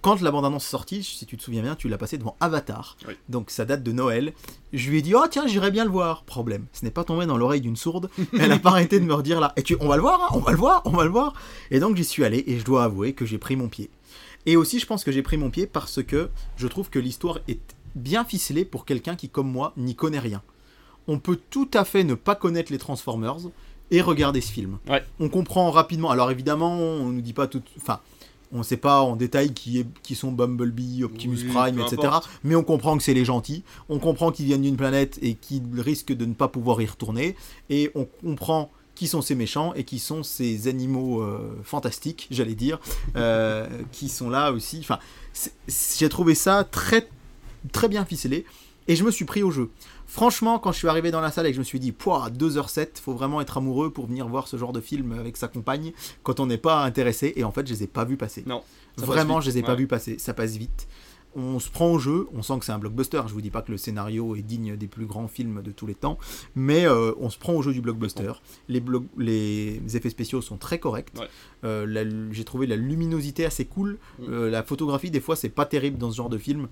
quand la bande-annonce est sortie, si tu te souviens bien, tu l'as passé devant Avatar. Oui. Donc ça date de Noël. Je lui ai dit, oh tiens, j'irai bien le voir. Problème, ce n'est pas tombé dans l'oreille d'une sourde. (laughs) Elle n'a pas arrêté de me redire là, et tu, on va le voir, hein, on va le voir, on va le voir. Et donc j'y suis allé et je dois avouer que j'ai pris mon pied. Et aussi, je pense que j'ai pris mon pied parce que je trouve que l'histoire est bien ficelée pour quelqu'un qui, comme moi, n'y connaît rien. On peut tout à fait ne pas connaître les Transformers et regarder ce film. Ouais. On comprend rapidement. Alors évidemment, on nous dit pas tout. Enfin, on ne sait pas en détail qui, est, qui sont Bumblebee, Optimus Oui, Prime, etc. importe. Mais on comprend que c'est les gentils. On comprend qu'ils viennent d'une planète et qu'ils risquent de ne pas pouvoir y retourner. Et on comprend qui sont ces méchants et qui sont ces animaux euh, fantastiques, j'allais dire, euh, (laughs) qui sont là aussi. Enfin, j'ai trouvé ça très, très bien ficelé et je me suis pris au jeu. Franchement, quand je suis arrivé dans la salle et que je me suis dit, pouah, 2h07, faut vraiment être amoureux pour venir voir ce genre de film avec sa compagne quand on n'est pas intéressé. Et en fait, je les ai pas vus passer. Non. Vraiment, je les ai pas vus passer. Ça passe vite. On se prend au jeu, on sent que c'est un blockbuster. Je vous dis pas que le scénario est digne des plus grands films de tous les temps, mais euh, on se prend au jeu du blockbuster. Les, blo- les effets spéciaux sont très corrects. Ouais. Euh, J'ai trouvé la luminosité assez cool. Mm. Euh, la photographie, des fois, c'est pas terrible dans ce genre de film.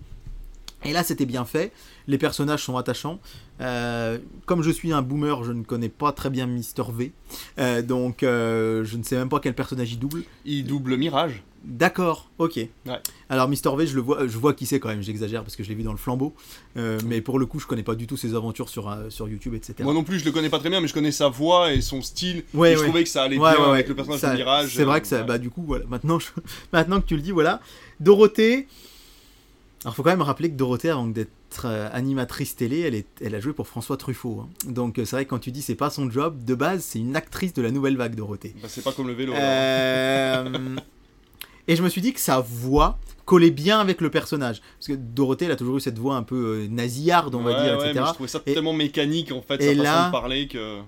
Et là, c'était bien fait. Les personnages sont attachants. Euh, comme je suis un boomer, je ne connais pas très bien Mister V. Euh, donc, euh, je ne sais même pas quel personnage il double. Il double Mirage. D'accord, ok. Ouais. Alors Mister V, je le vois, je vois qui c'est quand même. J'exagère parce que je l'ai vu dans le flambeau, mais pour le coup, je connais pas du tout ses aventures sur sur YouTube, etc. Moi non plus, je le connais pas très bien, mais je connais sa voix et son style. Ouais, et je trouvais que ça allait bien avec le personnage Ça- de Mirage. C'est vrai que ça, bah du coup, voilà. Maintenant, je- (laughs) maintenant que tu le dis, voilà. Dorothée. Alors, faut quand même rappeler que Dorothée, avant d'être euh, animatrice télé, elle, est, elle a joué pour François Truffaut. hein. Donc, euh, c'est vrai que quand tu dis c'est pas son job, de base, c'est une actrice de la nouvelle vague, Dorothée. Bah, c'est pas comme le vélo. Euh, (laughs) Et je me suis dit que sa voix collait bien avec le personnage. Parce que Dorothée, elle a toujours eu cette voix un peu euh, nasillarde, on va dire, ouais, etc. mais je trouvais ça Et- tellement mécanique en fait, et sa façon là- de parler que.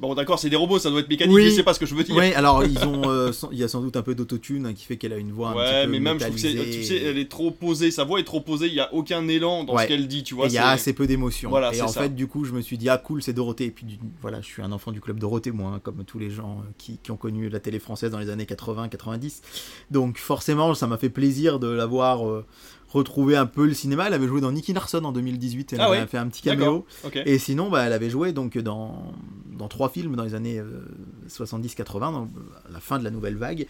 Bon, d'accord, c'est des robots, ça doit être mécanique, Oui. mais c'est pas ce que je veux dire. Oui, alors (laughs) ils ont, euh, sans- il y a sans doute un peu d'autotune hein, qui fait qu'elle a une voix un Ouais, petit peu mais même je trouve que tu sais, elle est trop posée, sa voix est trop posée, il y a aucun élan dans Ouais. ce qu'elle dit, tu vois. il y a assez peu d'émotions. Voilà, et en ça. fait, du coup, je me suis dit, ah cool, c'est Dorothée. Et puis, voilà, je suis un enfant du club Dorothée, moi, hein, comme tous les gens euh, qui, qui ont connu la télé française dans les années 80-90. Donc, forcément, ça m'a fait plaisir de l'avoir euh, retrouvé un peu le cinéma. Elle avait joué dans Nicky Larson en 2018. Elle Ah avait ouais fait un petit caméo. Et sinon, bah, elle avait joué donc dans, dans trois films dans les années euh, 70-80, dans la fin de la nouvelle vague.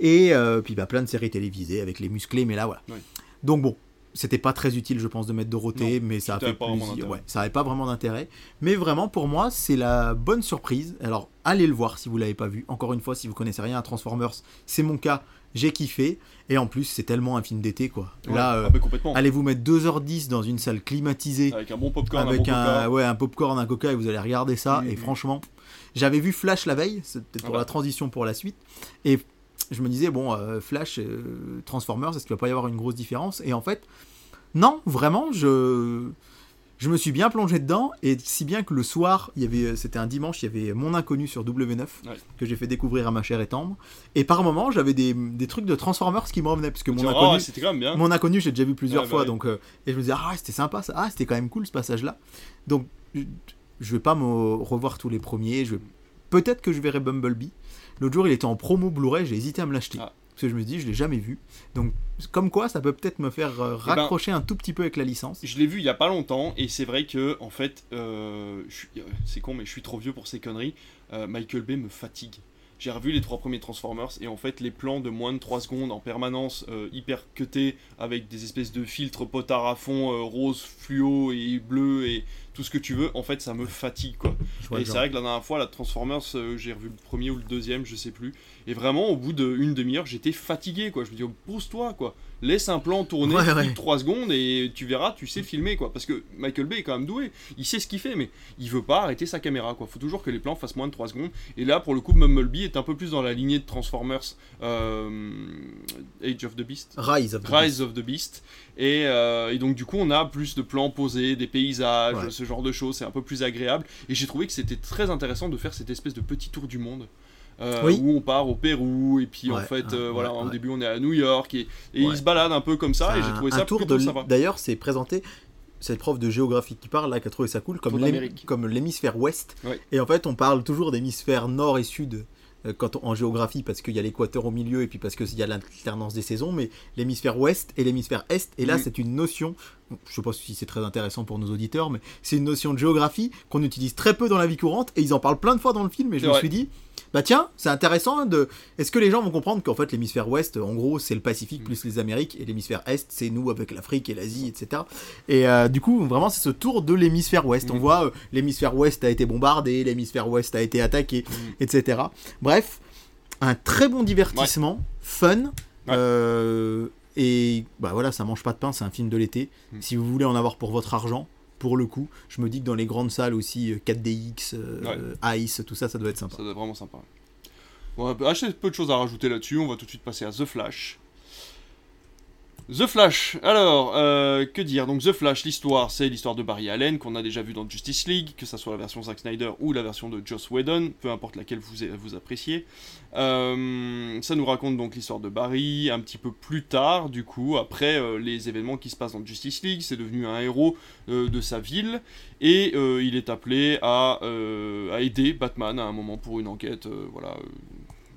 Et euh, puis bah, plein de séries télévisées avec les musclés, mais là voilà. Oui. Donc bon, c'était pas très utile, je pense, de mettre Dorothée, mais ça a fait d'intérêt. Ouais, ça avait pas vraiment d'intérêt. Mais vraiment, pour moi, c'est la bonne surprise. Alors, allez le voir si vous l'avez pas vu. Encore une fois, si vous connaissez rien à Transformers, c'est mon cas. J'ai kiffé. Et en plus, c'est tellement un film d'été, quoi. Ouais, Là, euh, ah complètement. allez vous mettre 2h10 dans une salle climatisée Avec un bon popcorn, avec un bon un, coca. ouais, un popcorn, un coca et vous allez regarder ça. Et franchement, j'avais vu Flash la veille, c'est peut-être pour bah. la transition pour la suite. Et je me disais, bon, euh, Flash, euh, Transformers, est-ce qu'il va pas y avoir une grosse différence? Et en fait, non, vraiment, je. Je me suis bien plongé dedans, et si bien que le soir, il y avait, c'était un dimanche, il y avait Mon Inconnu sur W9, Ouais. que j'ai fait découvrir à ma chère tendre. Et par moments, j'avais des, des trucs de Transformers qui me revenaient, parce que Mon Inconnu, c'était quand même bien. mon inconnu, j'ai déjà vu plusieurs Ouais, bah fois, ouais. donc euh, et je me disais ah c'était sympa ça, ah c'était quand même cool ce passage-là. Donc je, je vais pas me revoir tous les premiers, je vais- peut-être que je verrai Bumblebee. L'autre jour il était en promo Blu-ray, j'ai hésité à me l'acheter Ah. Parce que je me dis je l'ai jamais vu. Donc comme quoi ça peut peut-être me faire euh, ben, raccrocher un tout petit peu avec la licence. Je l'ai vu il y a pas longtemps et c'est vrai que en fait, euh, euh, c'est con mais je suis trop vieux pour ces conneries. Euh, Michael Bay me fatigue. J'ai revu les trois premiers Transformers et en fait les plans de moins de 3 secondes en permanence hyper cutés avec des espèces de filtres potards à fond rose fluo et bleu et tout ce que tu veux, en fait ça me fatigue quoi. Et c'est vrai que la dernière fois, la Transformers, euh, j'ai revu le premier ou le deuxième, je sais plus. Et vraiment, au bout d'une demi-heure, j'étais fatigué, quoi. Je me dis, oh, pose-toi, quoi. Laisse un plan tourner Ouais, plus ouais. de 3 secondes et tu verras, tu sais filmer, quoi. Parce que Michael Bay est quand même doué. Il sait ce qu'il fait, mais il veut pas arrêter sa caméra, quoi. Faut toujours que les plans fassent moins de 3 secondes. Et là, pour le coup, Bumblebee est un peu plus dans la lignée de Transformers euh, Age of the Beast. Rise of the Rise of the Beast. Et, euh, et donc du coup on a plus de plans posés, des paysages, Ouais. ce genre de choses, c'est un peu plus agréable. Et j'ai trouvé que c'était très intéressant de faire cette espèce de petit tour du monde. euh, Oui. Où on part au Pérou et puis en fait ouais, euh, voilà au début on est à New York et, et Ouais. il se balade un peu comme ça et j'ai trouvé un ça tour plutôt de sympa. D'ailleurs, c'est présenté. cette prof de géographie qui parle là, qui a trouvé ça cool, comme l'hémisphère ouest. Et en fait, on parle toujours d'hémisphère nord et sud euh, quand on- en géographie parce qu'il y a l'équateur au milieu et puis parce qu'il y a l'alternance des saisons, mais l'hémisphère ouest et l'hémisphère est. Et là, c'est une notion, je sais pas si c'est très intéressant pour nos auditeurs, mais c'est une notion de géographie qu'on utilise très peu dans la vie courante et ils en parlent plein de fois dans le film. Et je me vrai. suis dit, bah tiens, c'est intéressant hein, de. Est-ce que les gens vont comprendre qu'en fait l'hémisphère ouest, en gros, c'est le Pacifique Mm. plus les Amériques et l'hémisphère est, c'est nous avec l'Afrique et l'Asie, etc. Et euh, du coup, vraiment, c'est ce tour de l'hémisphère ouest. On Mm. voit euh, l'hémisphère ouest a été bombardé, l'hémisphère ouest a été attaqué, Mm. etc. Bref, un très bon divertissement, fun. Ouais. euh, et bah voilà, ça mange pas de pain, c'est un film de l'été. Mm. Si vous voulez en avoir pour votre argent, pour le coup, je me dis que dans les grandes salles aussi, euh, 4DX, euh, Ice, tout ça, ça doit être sympa. Ça doit être vraiment sympa. Bon, on peu de choses à rajouter là-dessus. On va tout de suite passer à The Flash. The Flash, alors, euh, que dire? Donc The Flash, l'histoire, c'est l'histoire de Barry Allen, qu'on a déjà vu dans Justice League, que ça soit la version Zack Snyder ou la version de Joss Whedon, peu importe laquelle vous, vous appréciez. Euh, ça nous raconte donc l'histoire de Barry, un petit peu plus tard, du coup, après euh, les événements qui se passent dans Justice League, c'est devenu un héros de sa ville, et il est appelé à, aider Batman à un moment pour une enquête, voilà,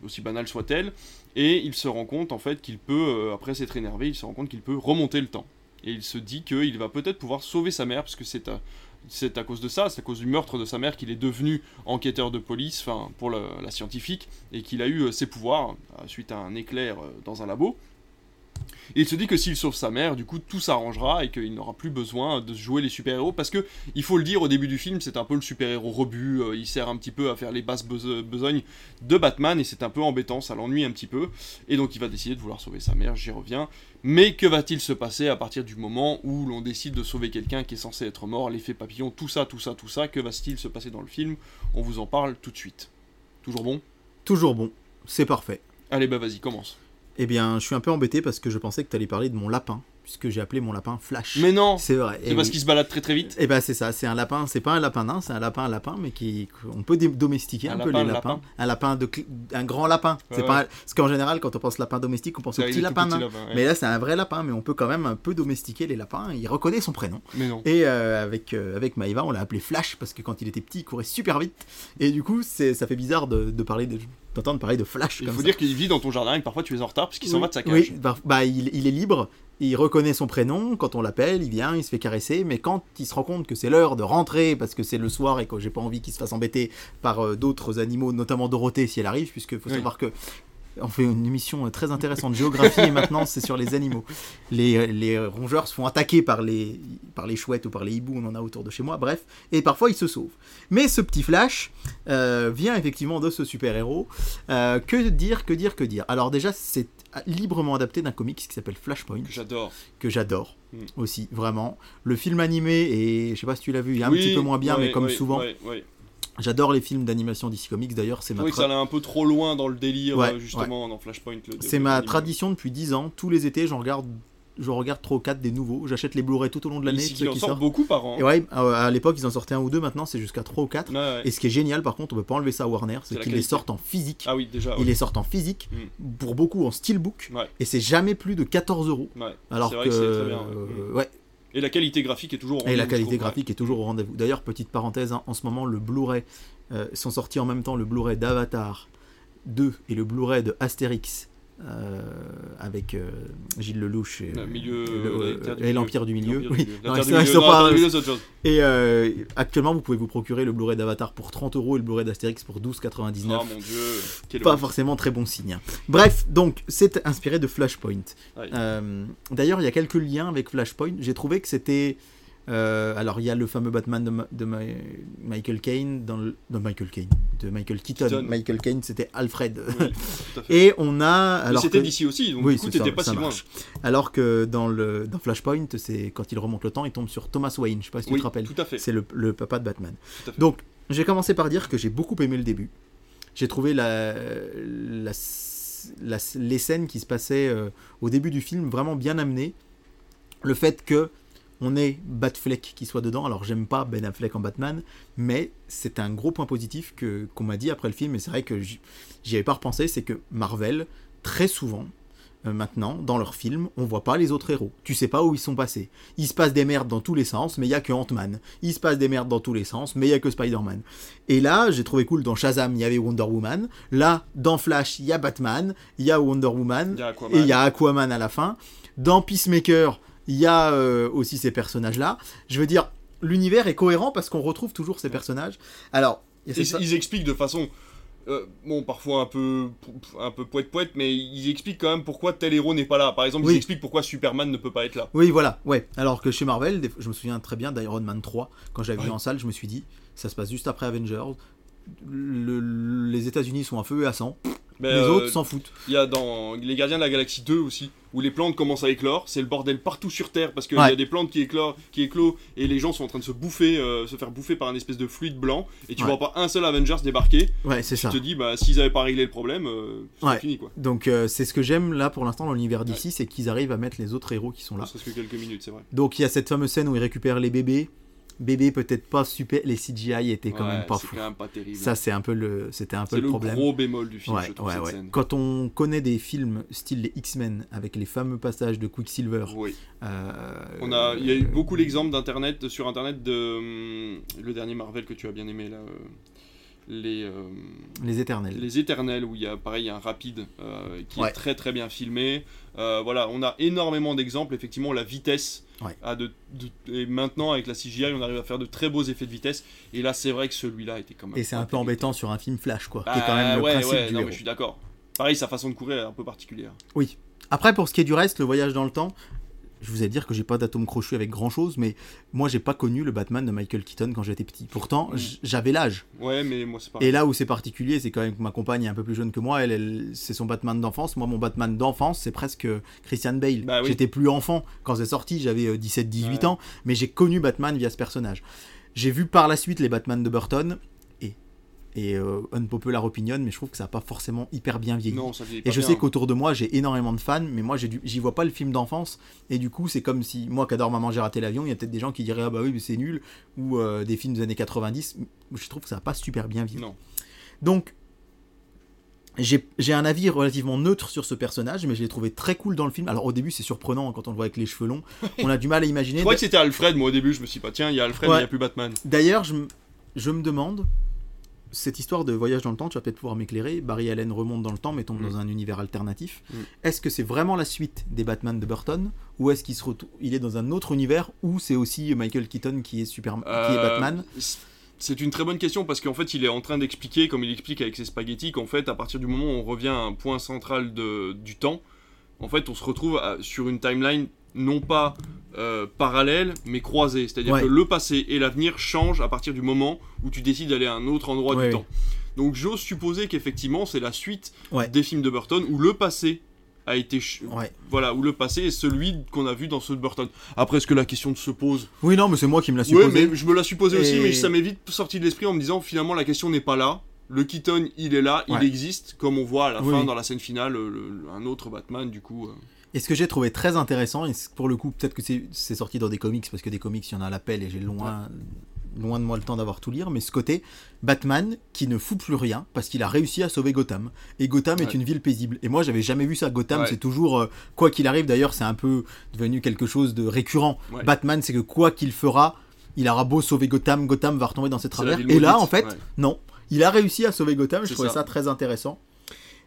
aussi banale soit-elle, et il se rend compte en fait qu'il peut, euh, après s'être énervé, il se rend compte qu'il peut remonter le temps. Et il se dit qu'il va peut-être pouvoir sauver sa mère, parce que c'est à, c'est à cause de ça, c'est à cause du meurtre de sa mère qu'il est devenu enquêteur de police, enfin pour la, la scientifique, et qu'il a eu euh, ses pouvoirs euh, suite à un éclair euh, dans un labo. Et il se dit que s'il sauve sa mère, du coup tout s'arrangera et qu'il n'aura plus besoin de jouer les super-héros parce que il faut le dire au début du film, c'est un peu le super-héros rebut, euh, il sert un petit peu à faire les basses bes- besognes de Batman et c'est un peu embêtant, ça l'ennuie un petit peu. Et donc il va décider de vouloir sauver sa mère, j'y reviens. Mais que va-t-il se passer à partir du moment où l'on décide de sauver quelqu'un qui est censé être mort, l'effet papillon, tout ça, tout ça, tout ça, que va-t-il se passer dans le film? On vous en parle tout de suite. Toujours bon? Toujours bon, c'est parfait. Allez bah vas-y, commence. Eh bien, je suis un peu embêté parce que je pensais que tu allais parler de mon lapin, puisque j'ai appelé mon lapin Flash. Mais non C'est vrai. C'est parce qu'il se balade très très vite Et ben c'est ça, c'est un lapin, c'est pas un lapin nain, c'est un lapin à lapin, mais qui on peut domestiquer un, Un peu lapin, les lapins. lapin. Un lapin de cl- un grand lapin. Ouais, c'est ouais. pas parce qu'en général quand on pense lapin domestique, on pense au C'est petit lapin nain. Mais là c'est un vrai lapin, mais on peut quand même un peu domestiquer les lapins. Il reconnaît son prénom. Mais non. Et euh, avec euh, avec Maïva, on l'a appelé Flash parce que quand il était petit, il courait super vite. Et du coup, c'est ça fait bizarre de, de parler de d'entendre parler de Flash. Il comme faut ça. dire qu'il vit dans ton jardin et que parfois tu es en retard parce qu'il s'en va de sa cage. Oui, bah, bah, il, il est libre, il reconnaît son prénom, quand on l'appelle, il vient, il se fait caresser, mais quand il se rend compte que c'est l'heure de rentrer, parce que c'est le soir et que j'ai pas envie qu'il se fasse embêter par euh, d'autres animaux, notamment Dorothée si elle arrive, puisque faut Oui. savoir que on fait une émission euh, très intéressante de géographie et maintenant c'est sur les animaux. Les, les rongeurs se font attaquer par les, par les chouettes ou par les hiboux, on en a autour de chez moi, bref, et parfois ils se sauvent. Mais ce petit Flash euh, vient effectivement de ce super-héros. Euh, que dire, que dire, que dire? Alors déjà, c'est librement adapté d'un comics qui s'appelle Flashpoint, Que j'adore. que j'adore Mm. aussi, vraiment. Le film animé, et je sais pas si tu l'as vu, il est un Oui, petit peu moins bien, ouais, mais comme ouais, souvent, ouais. J'adore les films d'animation d'ici Comics, d'ailleurs, c'est ma, tra- ça allait un peu trop loin dans le délire, Ouais, euh, justement, dans Flashpoint. c'est ma tradition depuis 10 ans. Tous les étés, j'en regarde, je regarde 3 ou 4 des nouveaux. J'achète les Blu-ray tout au long de l'année, Ici, ceux il en qui sort sortent. beaucoup par an. Et ouais, à à l'époque, ils en sortaient un ou deux, maintenant c'est jusqu'à 3 ou 4. Ouais, ouais. Et ce qui est génial, par contre, on peut pas enlever ça à Warner, C'est qu'ils les sortent en physique. Ah oui, déjà. Ils les sortent en physique, pour beaucoup en steelbook, et c'est jamais plus de 14 euros. Alors vrai que, que très bien, ouais. euh, ouais, Et la qualité graphique est toujours au et la rendez-vous, qualité graphique est toujours au rendez-vous. D'ailleurs, petite parenthèse, hein, en ce moment, le Blu-ray euh, sont sortis en même temps le Blu-ray d'Avatar 2 et le Blu-ray de Astérix euh, avec euh, Gilles Lelouch et, milieu. l'Empire du Milieu. Et euh, actuellement, vous pouvez vous procurer le Blu-ray d'Avatar pour 30 euros et le Blu-ray d'Astérix pour 12,99. Oh mon dieu. quel pas forcément très bon signe. Bref, donc c'est inspiré de Flashpoint. Euh, D'ailleurs, il y a quelques liens avec Flashpoint. J'ai trouvé que c'était. Euh, alors, il y a le fameux Batman de, Ma- de Ma- Michael Caine dans le, de Michael Caine, de Michael Keaton. Keaton. Michael Caine, c'était Alfred. Oui, tout à fait. Et on a. Alors c'était que- d'ici aussi, donc Oui, du coup, t'étais pas ça si loin. Alors que dans le dans Flashpoint, c'est quand il remonte le temps, il tombe sur Thomas Wayne. Je sais pas si tu te rappelles. tout à fait. C'est le, le papa de Batman. Tout à fait. Donc, j'ai commencé par dire que j'ai beaucoup aimé le début. J'ai trouvé la, la- la- les scènes qui se passaient euh, au début du film vraiment bien amenées. Le fait que on ait Batfleck qui soit dedans. Alors, j'aime pas Ben Affleck en Batman, mais c'est un gros point positif que qu'on m'a dit après le film. Et c'est vrai que j'y avais pas repensé. C'est que Marvel, très souvent, euh, maintenant, dans leurs films, on voit pas les autres héros. Tu sais pas où ils sont passés. Il se passe des merdes dans tous les sens, mais il y a que Ant-Man. Il se passe des merdes dans tous les sens, mais il y a que Spider-Man. Et là, j'ai trouvé cool dans Shazam, il y avait Wonder Woman. Là, dans Flash, il y a Batman, il y a Wonder Woman, y a Aquaman. et il y a Aquaman à la fin. Dans Peacemaker, il y a euh, aussi ces personnages-là. Je veux dire, l'univers est cohérent parce qu'on retrouve toujours ces personnages. Alors, il Ils, expliquent de façon. euh, bon, parfois un peu, un peu poète poète, mais ils expliquent quand même pourquoi tel héros n'est pas là. Par exemple, Oui. ils expliquent pourquoi Superman ne peut pas être là. Oui, voilà, ouais. Alors que chez Marvel, je me souviens très bien d'Iron Man 3, quand j'avais vu en salle, je me suis dit, ça se passe juste après Avengers. Le- les États-Unis sont à feu et à sang, Mais, les euh, autres s'en foutent. Il y a dans Les Gardiens de la Galaxie 2 aussi, où les plantes commencent à éclore, c'est le bordel partout sur Terre, parce qu'il Ouais. y a des plantes qui éclorent, qui éclosent, et les gens sont en train de se bouffer, euh, se faire bouffer par un espèce de fluide blanc, et tu Ouais. vois pas un seul Avengers débarquer, Ouais, c'est tu ça. te dis, bah s'ils avaient pas réglé le problème, euh, c'est Ouais. fini quoi. Donc euh, c'est ce que j'aime là pour l'instant dans l'univers d'ici, c'est qu'ils arrivent à mettre les autres héros qui sont là. Que quelques minutes, c'est vrai. Donc il y a cette fameuse scène où ils récupèrent les bébés. Bébés peut-être pas super, les CGI étaient quand Ouais, même pas fous. Ça c'est un peu le, c'était un peu c'est le le problème. gros bémol du film, Ouais, je trouve, ouais, cette ouais. scène. Quand on connaît des films style les X-Men avec les fameux passages de Quicksilver, Oui. euh, On a, il y a eu beaucoup d'exemples d'internet sur internet de hum, le dernier Marvel que tu as bien aimé là, euh, les euh, les Éternels. les Éternels où il y a pareil il y a un rapide euh, qui Ouais. est très très bien filmé. Euh, voilà, on a énormément d'exemples. Effectivement, la vitesse Ouais. a de, de- et maintenant avec la CGI, on arrive à faire de très beaux effets de vitesse. Et là, c'est vrai que celui-là était quand même. Et c'est un peu embêtant sur un film Flash, quoi, qui Bah, est quand même le ouais, principe ouais, du non, héros. mais je suis d'accord. Pareil, sa façon de courir est un peu particulière. Après, pour ce qui est du reste, le voyage dans le temps, je vous ai dire que j'ai pas d'atome crochu avec grand chose, mais moi j'ai pas connu le Batman de Michael Keaton quand j'étais petit. Pourtant, j'avais l'âge. Ouais, mais moi c'est pas. Et là où c'est particulier, c'est quand même que ma compagne est un peu plus jeune que moi, elle, elle- c'est son Batman d'enfance. Moi, mon Batman d'enfance, c'est presque Christian Bale. Bah oui. J'étais plus enfant quand c'est sorti, j'avais 17-18 Ouais. ans, mais j'ai connu Batman via ce personnage. J'ai vu par la suite les Batman de Burton, et, euh, unpopular opinion, mais je trouve que ça n'a pas forcément hyper bien vieilli. Non, ça vieillit Et je bien. sais qu'autour de moi, j'ai énormément de fans, mais moi, j'y vois pas le film d'enfance. Et du coup, c'est comme si, moi qui adore Maman, j'ai raté l'avion, il y a peut-être des gens qui diraient, ah bah oui, mais c'est nul. Ou euh, des films des années 90. Je trouve que ça n'a pas super bien vieilli. Non. Donc, j'ai un avis relativement neutre sur ce personnage, mais je l'ai trouvé très cool dans le film. Alors, au début, c'est surprenant hein, quand on le voit avec les cheveux longs. (laughs) On a du mal à imaginer. Je croyais que c'était Alfred, moi au début, je me suis dit, pas tiens, il y a Alfred, Ouais. mais il n'y a plus Batman. D'ailleurs, je me demande, cette histoire de voyage dans le temps, tu vas peut-être pouvoir m'éclairer. Barry Allen remonte dans le temps, mais tombe Mm. dans un univers alternatif. Mm. Est-ce que c'est vraiment la suite des Batman de Burton Ou est-ce qu'il se il est dans un autre univers où c'est aussi Michael Keaton qui est, qui est Euh, Batman? C'est une très bonne question parce qu'en fait, il est en train d'expliquer, comme il explique avec ses spaghettis, qu'en fait, à partir du moment où on revient à un point central de, du temps, en fait, on se retrouve à- sur une timeline non pas euh, parallèle, mais croisée. C'est-à-dire Ouais. que le passé et l'avenir changent à partir du moment où tu décides d'aller à un autre endroit Ouais, du temps. Donc, j'ose supposer qu'effectivement, c'est la suite Ouais. des films de Burton où le passé a été Ouais. voilà où le passé est celui qu'on a vu dans ceux de Burton. Après, est-ce que la question se pose? Oui, non, mais c'est moi qui me l'ai Ouais, supposé. mais je me l'ai supposé aussi, mais ça m'est vite sorti de l'esprit en me disant finalement la question n'est pas là. Le Keaton, il est là, il existe, comme on voit à la Oui, fin oui. dans la scène finale, le- le- un autre Batman du coup. euh. Et ce que j'ai trouvé très intéressant, et pour le coup, peut-être que c'est sorti dans des comics, parce que des comics, il y en a à l'appel et j'ai loin, loin de moi le temps d'avoir tout lire, mais ce côté Batman qui ne fout plus rien parce qu'il a réussi à sauver Gotham. Et Gotham est une ville paisible. Et moi, j'avais jamais vu ça. Gotham, Ouais. c'est toujours, euh, quoi qu'il arrive, d'ailleurs, c'est un peu devenu quelque chose de récurrent. Ouais. Batman, c'est que quoi qu'il fera, il aura beau sauver Gotham, Gotham va retomber dans ses travers. Et là, en fait, non, il a réussi à sauver Gotham, je trouvais ça. ça. très intéressant.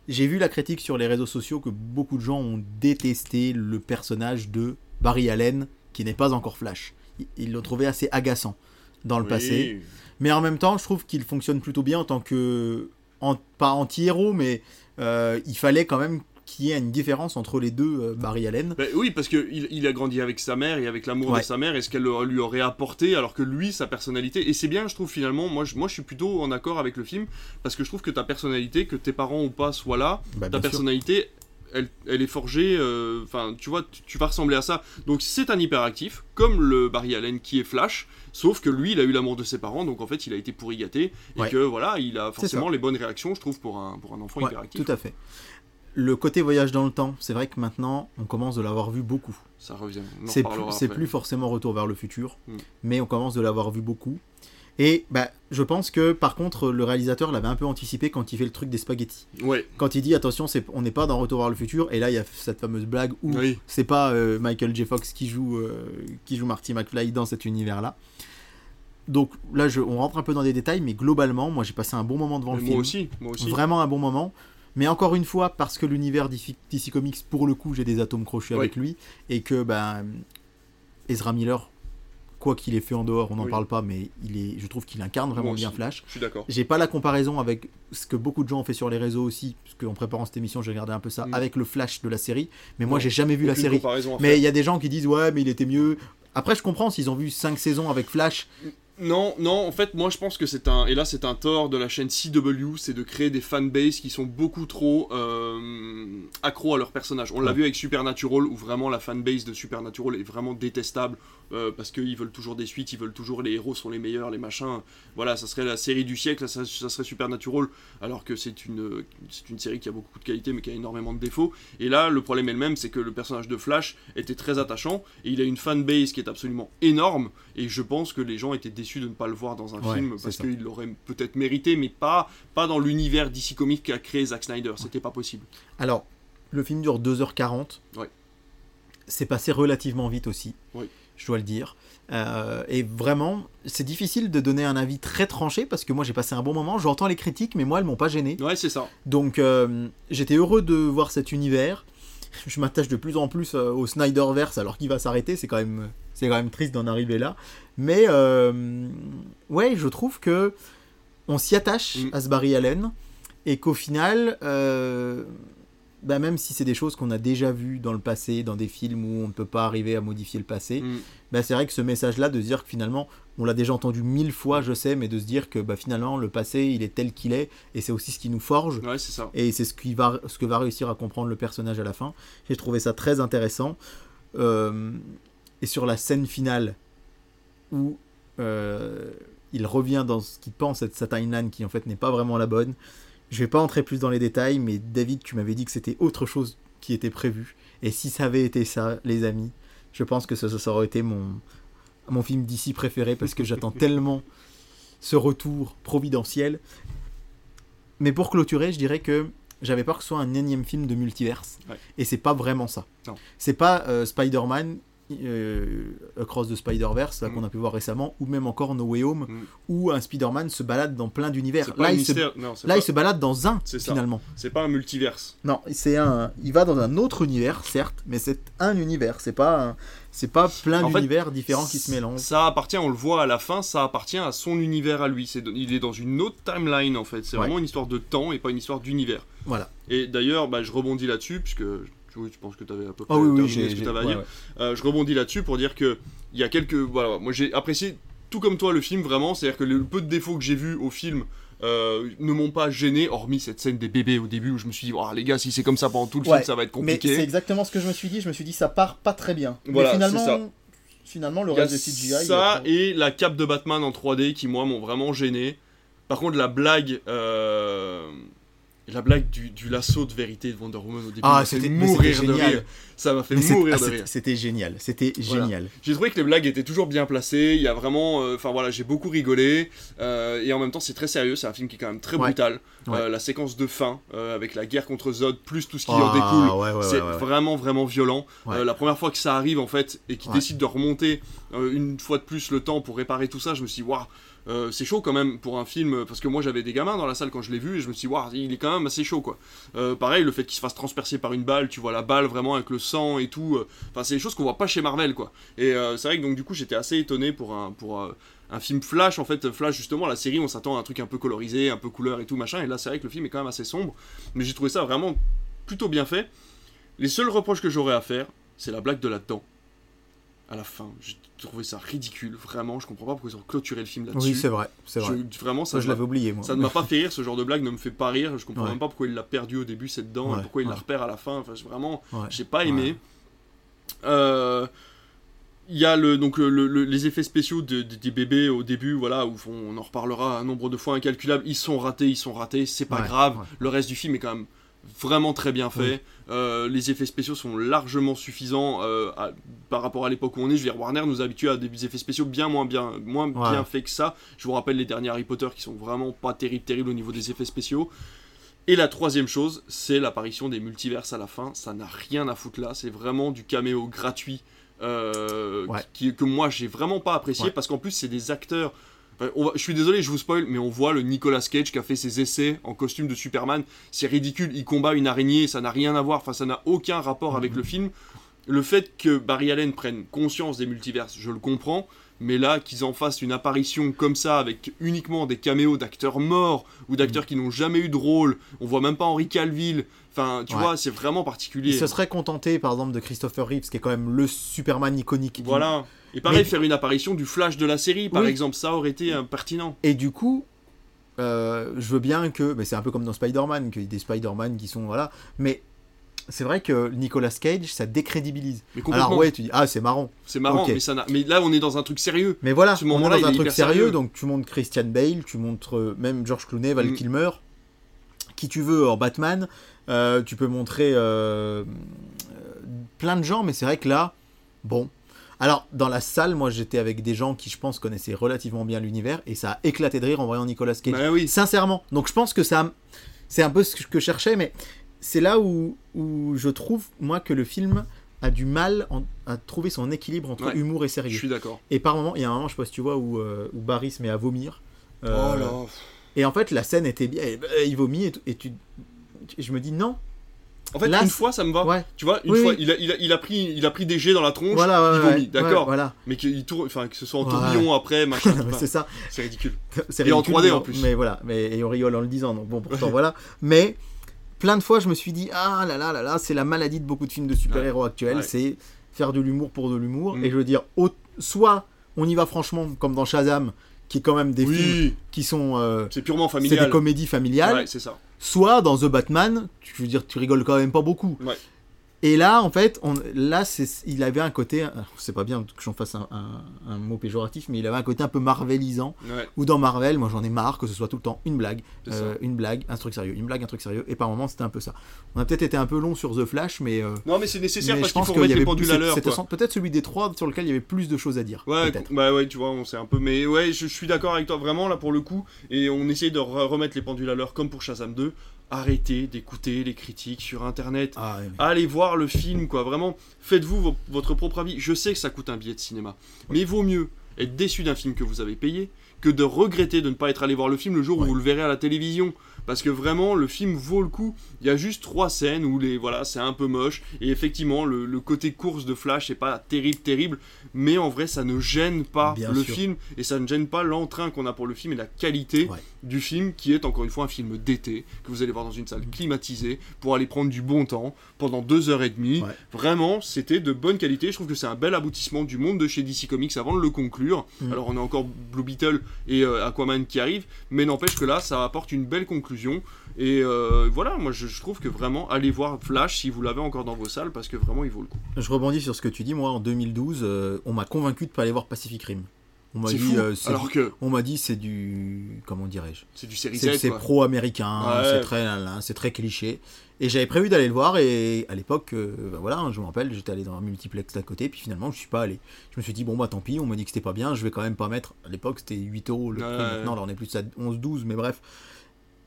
J'ai vu la critique sur les réseaux sociaux que beaucoup de gens ont détesté le personnage de Barry Allen, qui n'est pas encore Flash. Ils- l'ont trouvé assez agaçant dans le Oui. passé. Mais en même temps, je trouve qu'il fonctionne plutôt bien en tant que. en- pas anti-héros, mais euh, il fallait quand même qu'il y ait une différence entre les deux euh, Barry Allen. Ben oui, parce qu'il il a grandi avec sa mère et avec l'amour Ouais. de sa mère et ce qu'elle lui aurait apporté, alors que lui, sa personnalité. Et c'est bien, je trouve finalement, moi je, moi je suis plutôt en accord avec le film, parce que je trouve que ta personnalité, que tes parents ou pas soient là, Bah, ta sûr. personnalité, elle, elle est forgée, euh, enfin, tu vois, tu, tu vas ressembler à ça. Donc c'est un hyperactif, comme le Barry Allen qui est Flash, sauf que lui, il a eu l'amour de ses parents, donc en fait, il a été pourri gâté, et Ouais. que voilà, il a forcément les bonnes réactions, je trouve, pour un, pour un enfant Ouais, hyperactif. tout à fait. Le côté voyage dans le temps, c'est vrai que maintenant, on commence de l'avoir vu beaucoup. Ça revient, C'est plus, forcément Retour vers le futur, Mm. mais on commence de l'avoir vu beaucoup. Et bah, je pense que par contre, le réalisateur l'avait un peu anticipé quand il fait le truc des spaghettis. Ouais. Quand il dit attention, c'est, on n'est pas dans Retour vers le futur, et là il y a cette fameuse blague où Oui. c'est pas euh, Michael J. Fox qui joue, euh, qui joue Marty McFly dans cet univers-là. Donc là, je, on rentre un peu dans des détails, mais globalement, moi j'ai passé un bon moment devant le moi film. aussi. Moi aussi. Vraiment un bon moment. Mais encore une fois, parce que l'univers DC Comics, pour le coup, j'ai des atomes crochus Oui. avec lui, et que ben, Ezra Miller, quoi qu'il ait fait en dehors, on n'en Oui. parle pas, mais il est, je trouve qu'il incarne vraiment bien. Flash. Je suis d'accord. J'ai pas la comparaison avec ce que beaucoup de gens ont fait sur les réseaux aussi, parce qu'en préparant cette émission, j'ai regardé un peu ça, Mm. avec le Flash de la série. Mais moi, j'ai jamais vu la série. Mais il y a des gens qui disent ouais, mais il était mieux. Après, je comprends s'ils ont vu 5 saisons avec Flash. Non, non, en fait, moi je pense que c'est un. Et là, c'est un tort de la chaîne CW, c'est de créer des fanbases qui sont beaucoup trop euh, accros à leur personnage. On l'a Ouais. vu avec Supernatural, où vraiment la fanbase de Supernatural est vraiment détestable, euh, parce qu'ils veulent toujours des suites, ils veulent toujours les héros sont les meilleurs, les machins. Voilà, ça serait la série du siècle, ça, ça serait Supernatural, alors que c'est une, c'est une série qui a beaucoup de qualité, mais qui a énormément de défauts. Et là, le problème est le même, c'est que le personnage de Flash était très attachant, et il a une fanbase qui est absolument énorme, et je pense que les gens étaient déçus de ne pas le voir dans un Ouais, film, parce qu'il l'aurait peut-être mérité, mais pas, pas dans l'univers DC Comics qu'a créé Zack Snyder, c'était pas possible. Alors, le film dure 2h40. Ouais. C'est passé relativement vite aussi. Oui. Je dois le dire. Euh, et vraiment, c'est difficile de donner un avis très tranché parce que moi j'ai passé un bon moment. J'entends les critiques, mais moi elles m'ont pas gêné. Ouais, c'est ça. Donc euh, j'étais heureux de voir cet univers. Je m'attache de plus en plus euh, au Snyderverse alors qu'il va s'arrêter. C'est quand même, c'est quand même triste d'en arriver là. Mais euh, ouais, je trouve que on s'y attache Mm. à ce Barry Allen et qu'au final, euh, bah, même si c'est des choses qu'on a déjà vues dans le passé, dans des films où on ne peut pas arriver à modifier le passé, Mm. bah, c'est vrai que ce message-là de dire que finalement, on l'a déjà entendu mille fois, je sais, mais de se dire que bah, finalement le passé, il est tel qu'il est et c'est aussi ce qui nous forge. Ouais, c'est ça. Et c'est ce, qui va, ce que va réussir à comprendre le personnage à la fin. J'ai trouvé ça très intéressant. Euh, et sur la scène finale, où euh, il revient dans ce qu'il pense être sa timeline, qui en fait n'est pas vraiment la bonne, je vais pas entrer plus dans les détails, mais David, tu m'avais dit que c'était autre chose qui était prévu. Et si ça avait été ça, les amis, je pense que ça, ça aurait été mon, mon film d'ici préféré, parce que j'attends tellement ce retour providentiel. Mais pour clôturer, je dirais que j'avais peur que ce soit un énième film de multiverse. Ouais. Et c'est pas vraiment ça. C'est pas euh, Spider-Man euh, Across the Spider-Verse, Mm. qu'on a pu voir récemment, ou même encore No Way Home, Mm. où un Spider-Man se balade dans plein d'univers. Là, il se, mystère. Non, c'est là pas- il se balade dans un, C'est ça. finalement. c'est pas un multiverse. Non, c'est un. Il va dans un autre univers, certes, mais c'est un univers. C'est pas, un- c'est pas plein d'univers différents qui se mélangent. Ça appartient, on le voit à la fin, ça appartient à son univers à lui. C'est, il est dans une autre timeline en fait. C'est Ouais. vraiment une histoire de temps et pas une histoire d'univers. Voilà. Et d'ailleurs, bah, je rebondis là-dessus, puisque oui, je pense que tu avais à peu près Oh oui, oui, ce que j'ai- t'avais à dire. ouais. Euh, je rebondis là-dessus pour dire que il y a quelques. Voilà, moi j'ai apprécié tout comme toi le film vraiment. C'est-à-dire que le peu de défauts que j'ai vus au film. euh, ne m'ont pas gêné, hormis cette scène des bébés au début où je me suis dit, oh, les gars, si c'est comme ça pendant tout le Ouais, film, ça va être Mais compliqué. c'est exactement ce que je me suis dit. Je me suis dit, ça part pas très bien. Voilà, mais finalement, ça. finalement, le reste de CGI. ça et la cape de Batman en 3D qui moi m'ont vraiment gêné. Par contre la blague, euh, la blague du, du lasso de vérité de Wonder Woman au début, Ah, c'était- mourir de génial. rire. Ça m'a fait Mais mourir ah, de rire. C'était génial. C'était Voilà. génial. J'ai trouvé que les blagues étaient toujours bien placées. Il y a vraiment, euh, enfin voilà, j'ai beaucoup rigolé. euh, et en même temps, c'est très sérieux. C'est un film qui est quand même très Ouais. brutal. Ouais. Euh, la séquence de fin avec la guerre contre Zod plus tout ce qui Ah, en découle. ouais, c'est vraiment vraiment violent. La première fois que ça arrive en fait et qu'ils décident de remonter une fois de plus le temps pour réparer tout ça, je me suis dit waouh, euh, c'est chaud quand même pour un film parce que moi j'avais des gamins dans la salle quand je l'ai vu et je me suis dit waouh, il est quand même assez chaud quoi. Euh, pareil, le fait qu'il se fasse transpercer par une balle, tu vois la balle vraiment avec le sang et tout. euh, Enfin, c'est des choses qu'on voit pas chez Marvel quoi. Et c'est vrai que donc du coup j'étais assez étonné pour un pour un film Flash en fait Flash justement la série on s'attend à un truc un peu colorisé un peu couleur et tout machin et là c'est vrai que le film est quand même assez sombre mais j'ai trouvé ça vraiment plutôt bien fait les seuls reproches que j'aurais à faire c'est la blague de là-dedans à la fin trouvé ça ridicule vraiment je comprends pas pourquoi ils ont clôturé le film là-dessus Oui, c'est vrai. C'est vrai. Je- vraiment ça Ça, je l'avais oublié, moi. ça ne m'a pas fait rire, ce genre de blague ne me fait pas rire. Je comprends Ouais. même pas pourquoi il l'a perdu au début cette dent Ouais, et pourquoi il la repère à la fin. Enfin, vraiment, j'ai pas aimé. Euh, Il y a le, donc le- le- les effets spéciaux de- de- des bébés au début, voilà, où on en reparlera un nombre de fois incalculable. Ils sont ratés, ils sont ratés, c'est pas Ouais, grave. ouais. Le reste du film est quand même vraiment très bien fait. Euh, les effets spéciaux sont largement suffisants euh, à- par rapport à l'époque où on est. Je veux dire, Warner nous habitue à des effets spéciaux bien moins bien, moins Ouais. bien faits que ça. Je vous rappelle les derniers Harry Potter qui sont vraiment pas terribles, terribles au niveau des effets spéciaux. Et la troisième chose, c'est l'apparition des multiverses à la fin. Ça n'a rien à foutre là. C'est vraiment du caméo gratuit euh, Ouais. qui, que moi j'ai vraiment pas apprécié Ouais. parce qu'en plus c'est des acteurs. On va- je suis désolé, je vous spoil, mais on voit le Nicolas Cage qui a fait ses essais en costume de Superman. C'est ridicule, il combat une araignée, ça n'a rien à voir, enfin ça n'a aucun rapport avec le film. Le fait que Barry Allen prenne conscience des multiverses, je le comprends, mais là qu'ils en fassent une apparition comme ça avec uniquement des caméos d'acteurs morts ou d'acteurs qui n'ont jamais eu de rôle, on voit même pas Henry Calville. Enfin, tu Ouais. vois, c'est vraiment particulier. Il se serait contenté, par exemple, de Christopher Reeves, qui est quand même le Superman iconique. du- Voilà. Et pareil, Mais- faire une apparition du Flash de la série, par Oui. exemple, ça aurait été euh, pertinent. Et du coup, euh, je veux bien que. Mais c'est un peu comme dans Spider-Man, qu'il y ait des Spider-Man qui sont. Voilà. Mais c'est vrai que Nicolas Cage, ça décrédibilise. Alors, ouais, tu dis, ah, c'est marrant. c'est marrant, mais ça n'a- Mais là, on est dans un truc sérieux. Mais voilà, Ce on est moment-là, dans il un est truc sérieux, sérieux. donc tu montres Christian Bale, tu montres euh, même George Clooney, Val Mm. Kilmer, qui tu veux en Batman, euh, tu peux montrer euh, plein de gens, mais c'est vrai que là, bon. Alors, dans la salle, moi j'étais avec des gens qui, je pense, connaissaient relativement bien l'univers, et ça a éclaté de rire en voyant Nicolas Cage. Bah oui. Sincèrement. Donc je pense que ça, c'est un peu ce que je cherchais, mais c'est là où, où je trouve, moi, que le film a du mal en- à trouver son équilibre entre Ouais. humour et Je sérieux. suis d'accord. Et par moment, il y a un moment, je sais pas si tu vois, où, euh, où Barry se met à vomir. Euh, Oh là. Et en fait, la scène était bien. euh, il vomit et, et tu, et je me dis non. En fait, Là, une c'est- fois, ça me va. Ouais. Tu vois, une Oui, fois, oui. il, a, il, a, il, a pris, il a pris des jets dans la tronche, Voilà, ouais, il ouais, vomit, ouais, d'accord. voilà. mais qu'il tourne, enfin, que ce soit en tourbillon après, (laughs) machin. C'est ça. c'est ridicule. C'est Et en ridicule, 3D mais en plus. Mais voilà. Mais et on rigole en le disant. Donc bon, pourtant voilà. Mais plein de fois, je me suis dit ah là là là là, c'est la maladie de beaucoup de films de super-héros actuels. C'est faire de l'humour pour de l'humour. Mm. Et je veux dire, au- soit on y va franchement, comme dans Shazam, qui est quand même des films qui sont euh, c'est purement c'est familial. des comédies familiales. Ouais, c'est ça. Soit dans The Batman, tu veux dire, tu rigoles quand même pas beaucoup. Ouais. Et là, en fait, on, là, il avait un côté, euh, c'est pas bien que j'en fasse un, un- un mot péjoratif, mais il avait un côté un peu marvelisant. Ouais, Ou dans Marvel, moi j'en ai marre que ce soit tout le temps une blague, euh, une blague, un truc sérieux, une blague, un truc sérieux. Et par moments, c'était un peu ça. On a peut-être été un peu long sur The Flash, mais, euh, Non, mais c'est nécessaire mais parce je qu'il pense faut y avait pendules plus- à l'heure. peut-être celui des trois sur lequel il y avait plus de choses à dire. Ouais, bah ouais, tu vois, on sait un peu. Mais ouais, je, je suis d'accord avec toi, vraiment, là, pour le coup. Et on essaye de re- remettre les pendules à l'heure, comme pour Shazam 2. Arrêtez d'écouter les critiques sur Internet. Ah, mais- Allez voir le film, quoi. Vraiment, faites-vous vo- votre propre avis. Je sais que ça coûte un billet de cinéma. Mais il vaut mieux être déçu d'un film que vous avez payé que de regretter de ne pas être allé voir le film le jour où vous le verrez à la télévision. Parce que vraiment, le film vaut le coup. Il y a juste trois scènes où les voilà, c'est un peu moche. Et effectivement, le, le côté course de Flash est pas terrible, terrible. Mais en vrai, ça ne gêne pas Bien le sûr. film. Et ça ne gêne pas l'entrain qu'on a pour le film et la qualité Ouais. Du film, qui est encore une fois un film d'été, que vous allez voir dans une salle climatisée, pour aller prendre du bon temps pendant deux heures et demie. Ouais. Vraiment, c'était de bonne qualité. Je trouve que c'est un bel aboutissement du monde de chez DC Comics avant de le conclure. Mm. Alors, on a encore Blue Beetle et euh, Aquaman qui arrivent, mais n'empêche que là, ça apporte une belle conclusion. Et euh, voilà, moi je, je trouve que vraiment, allez voir Flash si vous l'avez encore dans vos salles, parce que vraiment, il vaut le coup. Je rebondis sur ce que tu dis. Moi, en 2012, euh, on m'a convaincu de pas aller voir Pacific Rim. On m'a dit, euh, c'est Alors que On m'a dit c'est du comment dirais-je? C'est du série C'est pro-américain, Ouais. c'est très c'est très cliché. Et j'avais prévu d'aller le voir et à l'époque, euh, bah voilà, hein, je me rappelle, j'étais allé dans un multiplex d'à côté, puis finalement je suis pas allé. Je me suis dit bon bah tant pis, on m'a dit que c'était pas bien, je vais quand même pas mettre. À l'époque c'était 8 euros le Ouais. prix. Maintenant là, on est plus à 11-12, mais bref.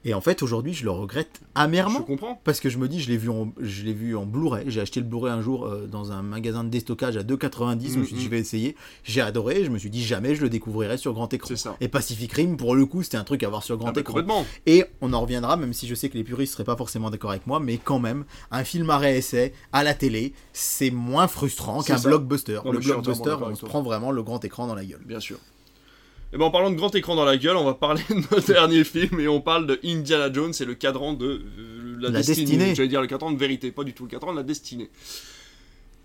Et en fait aujourd'hui je le regrette Je amèrement. comprends. Parce que je me dis, je l'ai vu en, je l'ai vu en Blu-ray. J'ai acheté le Blu-ray un jour euh, dans un magasin de déstockage à 2,90. Je me suis dit, je vais essayer. J'ai adoré. Je me suis dit, jamais je le découvrirai sur grand écran. C'est ça. Et Pacific Rim, pour le coup, c'était un truc à voir sur grand Ah bah, écran. complètement. Et on en reviendra, même si je sais que les puristes seraient pas forcément d'accord avec moi, mais quand même, un film à réessai à la télé, c'est moins frustrant qu'un blockbuster. Non, le je blockbuster, on se prend vraiment le grand écran dans la gueule. Bien sûr. Et ben en parlant de grand écran dans la gueule, on va parler de notre dernier film et on parle de Indiana Jones et le cadran de euh, la, La destinée. destinée. J'allais dire le cadran de vérité, pas du tout le cadran de la destinée.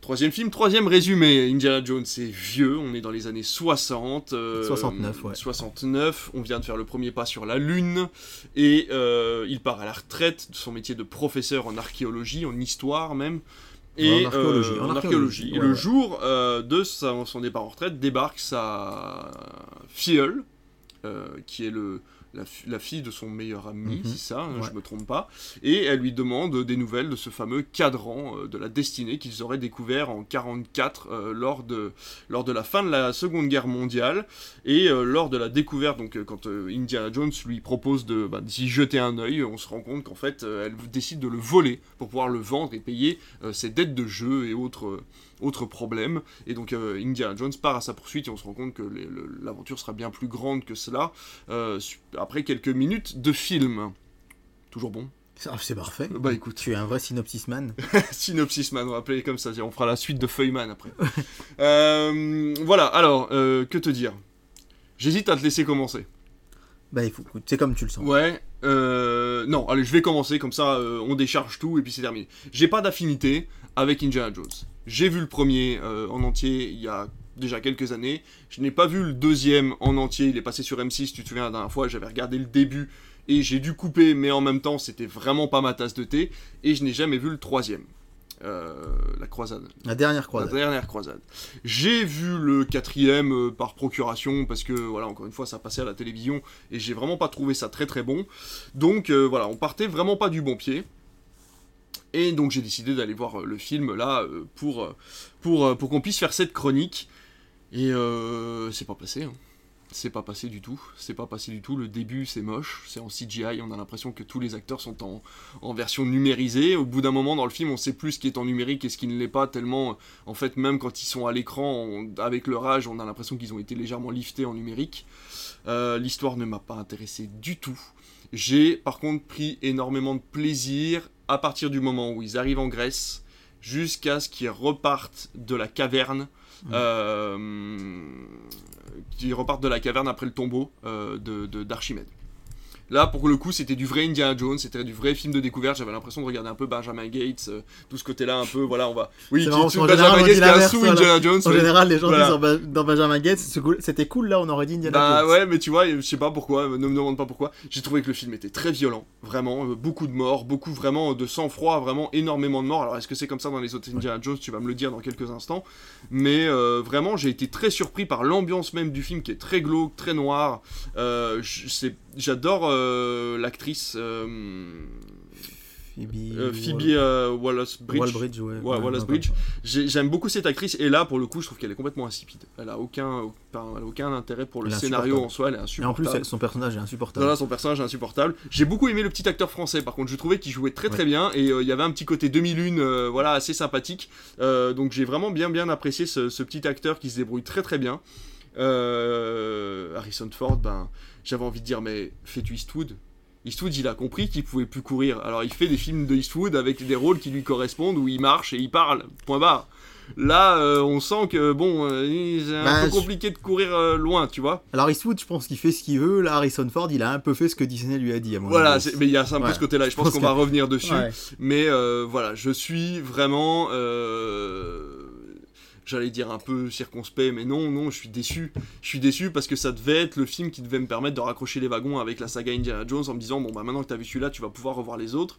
Troisième film, troisième résumé. Indiana Jones, c'est vieux, on est dans les années 60. euh, 69, ouais. 69, on vient de faire le premier pas sur la Lune, et euh, il part à la retraite de son métier de professeur en archéologie, en histoire même. Et, En archéologie, euh, en en archéologie. Et ouais, le ouais. jour euh, de sa- son départ en retraite, débarque sa filleule, euh, qui est le, la, fi- la fille de son meilleur ami, Mhm. c'est ça, hein, Ouais. je me trompe pas, et elle lui demande des nouvelles de ce fameux cadran euh, de la destinée qu'ils auraient découvert en 44 euh, lors, de, lors de la fin de la Seconde Guerre mondiale, et euh, lors de la découverte, donc euh, quand Indiana Jones lui propose de bah, d'y jeter un œil, on se rend compte qu'en fait elle décide de le voler pour pouvoir le vendre et payer ses dettes de jeu et autres, autres problèmes. Et donc euh, Indiana Jones part à sa poursuite et on se rend compte que l'aventure sera bien plus grande que cela euh, après quelques minutes de film. Toujours bon Ah, C'est parfait. Bah écoute, Tu es un vrai synopsis man. (laughs) Synopsis Man, on va appeler comme ça, on fera la suite de Feuilleman après. (laughs) Euh, voilà, alors, que te dire? J'hésite à te laisser commencer. Bah écoute, c'est comme tu le sens. Ouais, euh, non, allez, je vais commencer, comme ça euh, on décharge tout et puis c'est terminé. J'ai pas d'affinité avec Indiana Jones. J'ai vu le premier euh, en entier il y a déjà quelques années. Je n'ai pas vu le deuxième en entier, il est passé sur M6, tu te souviens la dernière fois, j'avais regardé le début et j'ai dû couper, mais en même temps c'était vraiment pas ma tasse de thé. Et je n'ai jamais vu le troisième. Euh, la croisade. La dernière La croisade. dernière croisade. J'ai vu le quatrième euh, par procuration parce que voilà encore une fois ça passait à la télévision et j'ai vraiment pas trouvé ça très très bon. Donc euh, voilà on partait vraiment pas du bon pied. Et donc j'ai décidé d'aller voir euh, le film là euh, pour euh, pour pour qu'on puisse faire cette chronique. Et c'est pas passé. hein. C'est pas passé du tout. C'est pas passé du tout. Le début c'est moche. C'est en CGI. On a l'impression que tous les acteurs sont en en version numérisée. Au bout d'un moment dans le film, on sait plus ce qui est en numérique et ce qui ne l'est pas, tellement, en fait, même quand ils sont à l'écran, avec leur âge, on a l'impression qu'ils ont été légèrement liftés en numérique. L'histoire ne m'a pas intéressé du tout. J'ai par contre pris énormément de plaisir à partir du moment où ils arrivent en Grèce jusqu'à ce qu'ils repartent de la caverne. Mhm. euh, qu'ils repartent de la caverne après le tombeau euh, de- de- d'Archimède. Là, pour le coup, c'était du vrai Indiana Jones, c'était du vrai film de découverte. J'avais l'impression de regarder un peu Benjamin Gates, euh, tout ce côté-là, un peu. Voilà, on va. Oui, qui- marrant, tout général, Benjamin Gates qui l'inverse, sous voilà. Indiana Jones. En ouais. général, les gens Voilà. disent en Ba- dans Benjamin Gates, c'était cool, là on aurait dit Indiana Bah Jones. ouais, mais tu vois, je sais pas pourquoi, ne me demande pas pourquoi. J'ai trouvé que le film était très violent, vraiment, euh, beaucoup de morts, beaucoup vraiment de sang-froid, vraiment énormément de morts. Alors est-ce que c'est comme ça dans les autres Indiana Jones? Tu vas me le dire dans quelques instants. Mais euh, vraiment, j'ai été très surpris par l'ambiance même du film qui est très glauque, très noire. Euh, c'est- J'adore euh, l'actrice euh, Phoebe, euh, Phoebe euh, Wallace-Bridge. Waller-Bridge, ouais. Ouais, Ouais, ouais. J'ai- J'aime beaucoup cette actrice et là pour le coup je trouve qu'elle est complètement insipide. Elle a aucun, enfin, elle a aucun intérêt pour le scénario insupportable. en soi, elle est Et en insupportable. plus, elle- son personnage est insupportable. Voilà, son personnage est insupportable. J'ai beaucoup aimé le petit acteur français, par contre, je trouvais qu'il jouait très très bien et euh, il y avait un petit côté demi-lune, voilà, assez sympathique. Donc j'ai vraiment bien bien apprécié ce, ce petit acteur qui se débrouille très très bien. Harrison Ford, ben, j'avais envie de dire, mais fais-tu Eastwood? Eastwood, il a compris qu'il pouvait plus courir. Alors il fait des films de Eastwood avec des rôles qui lui correspondent où il marche et il parle. Point barre. Là, euh, on sent que bon, euh, c'est un Bah, peu je- compliqué de courir euh, loin, tu vois. Alors Eastwood, je pense qu'il fait ce qu'il veut. Là, Harrison Ford, il a un peu fait ce que Disney lui a dit. À mon Voilà, avis. mais il y a un peu Ouais. ce côté-là. Je pense pense qu'on va revenir dessus. Ouais. Mais voilà, je suis vraiment. J'allais dire un peu circonspect, mais non, non, je suis déçu. Je suis déçu parce que ça devait être le film qui devait me permettre de raccrocher les wagons avec la saga Indiana Jones en me disant bon bah maintenant que t'as vu celui-là, tu vas pouvoir revoir les autres.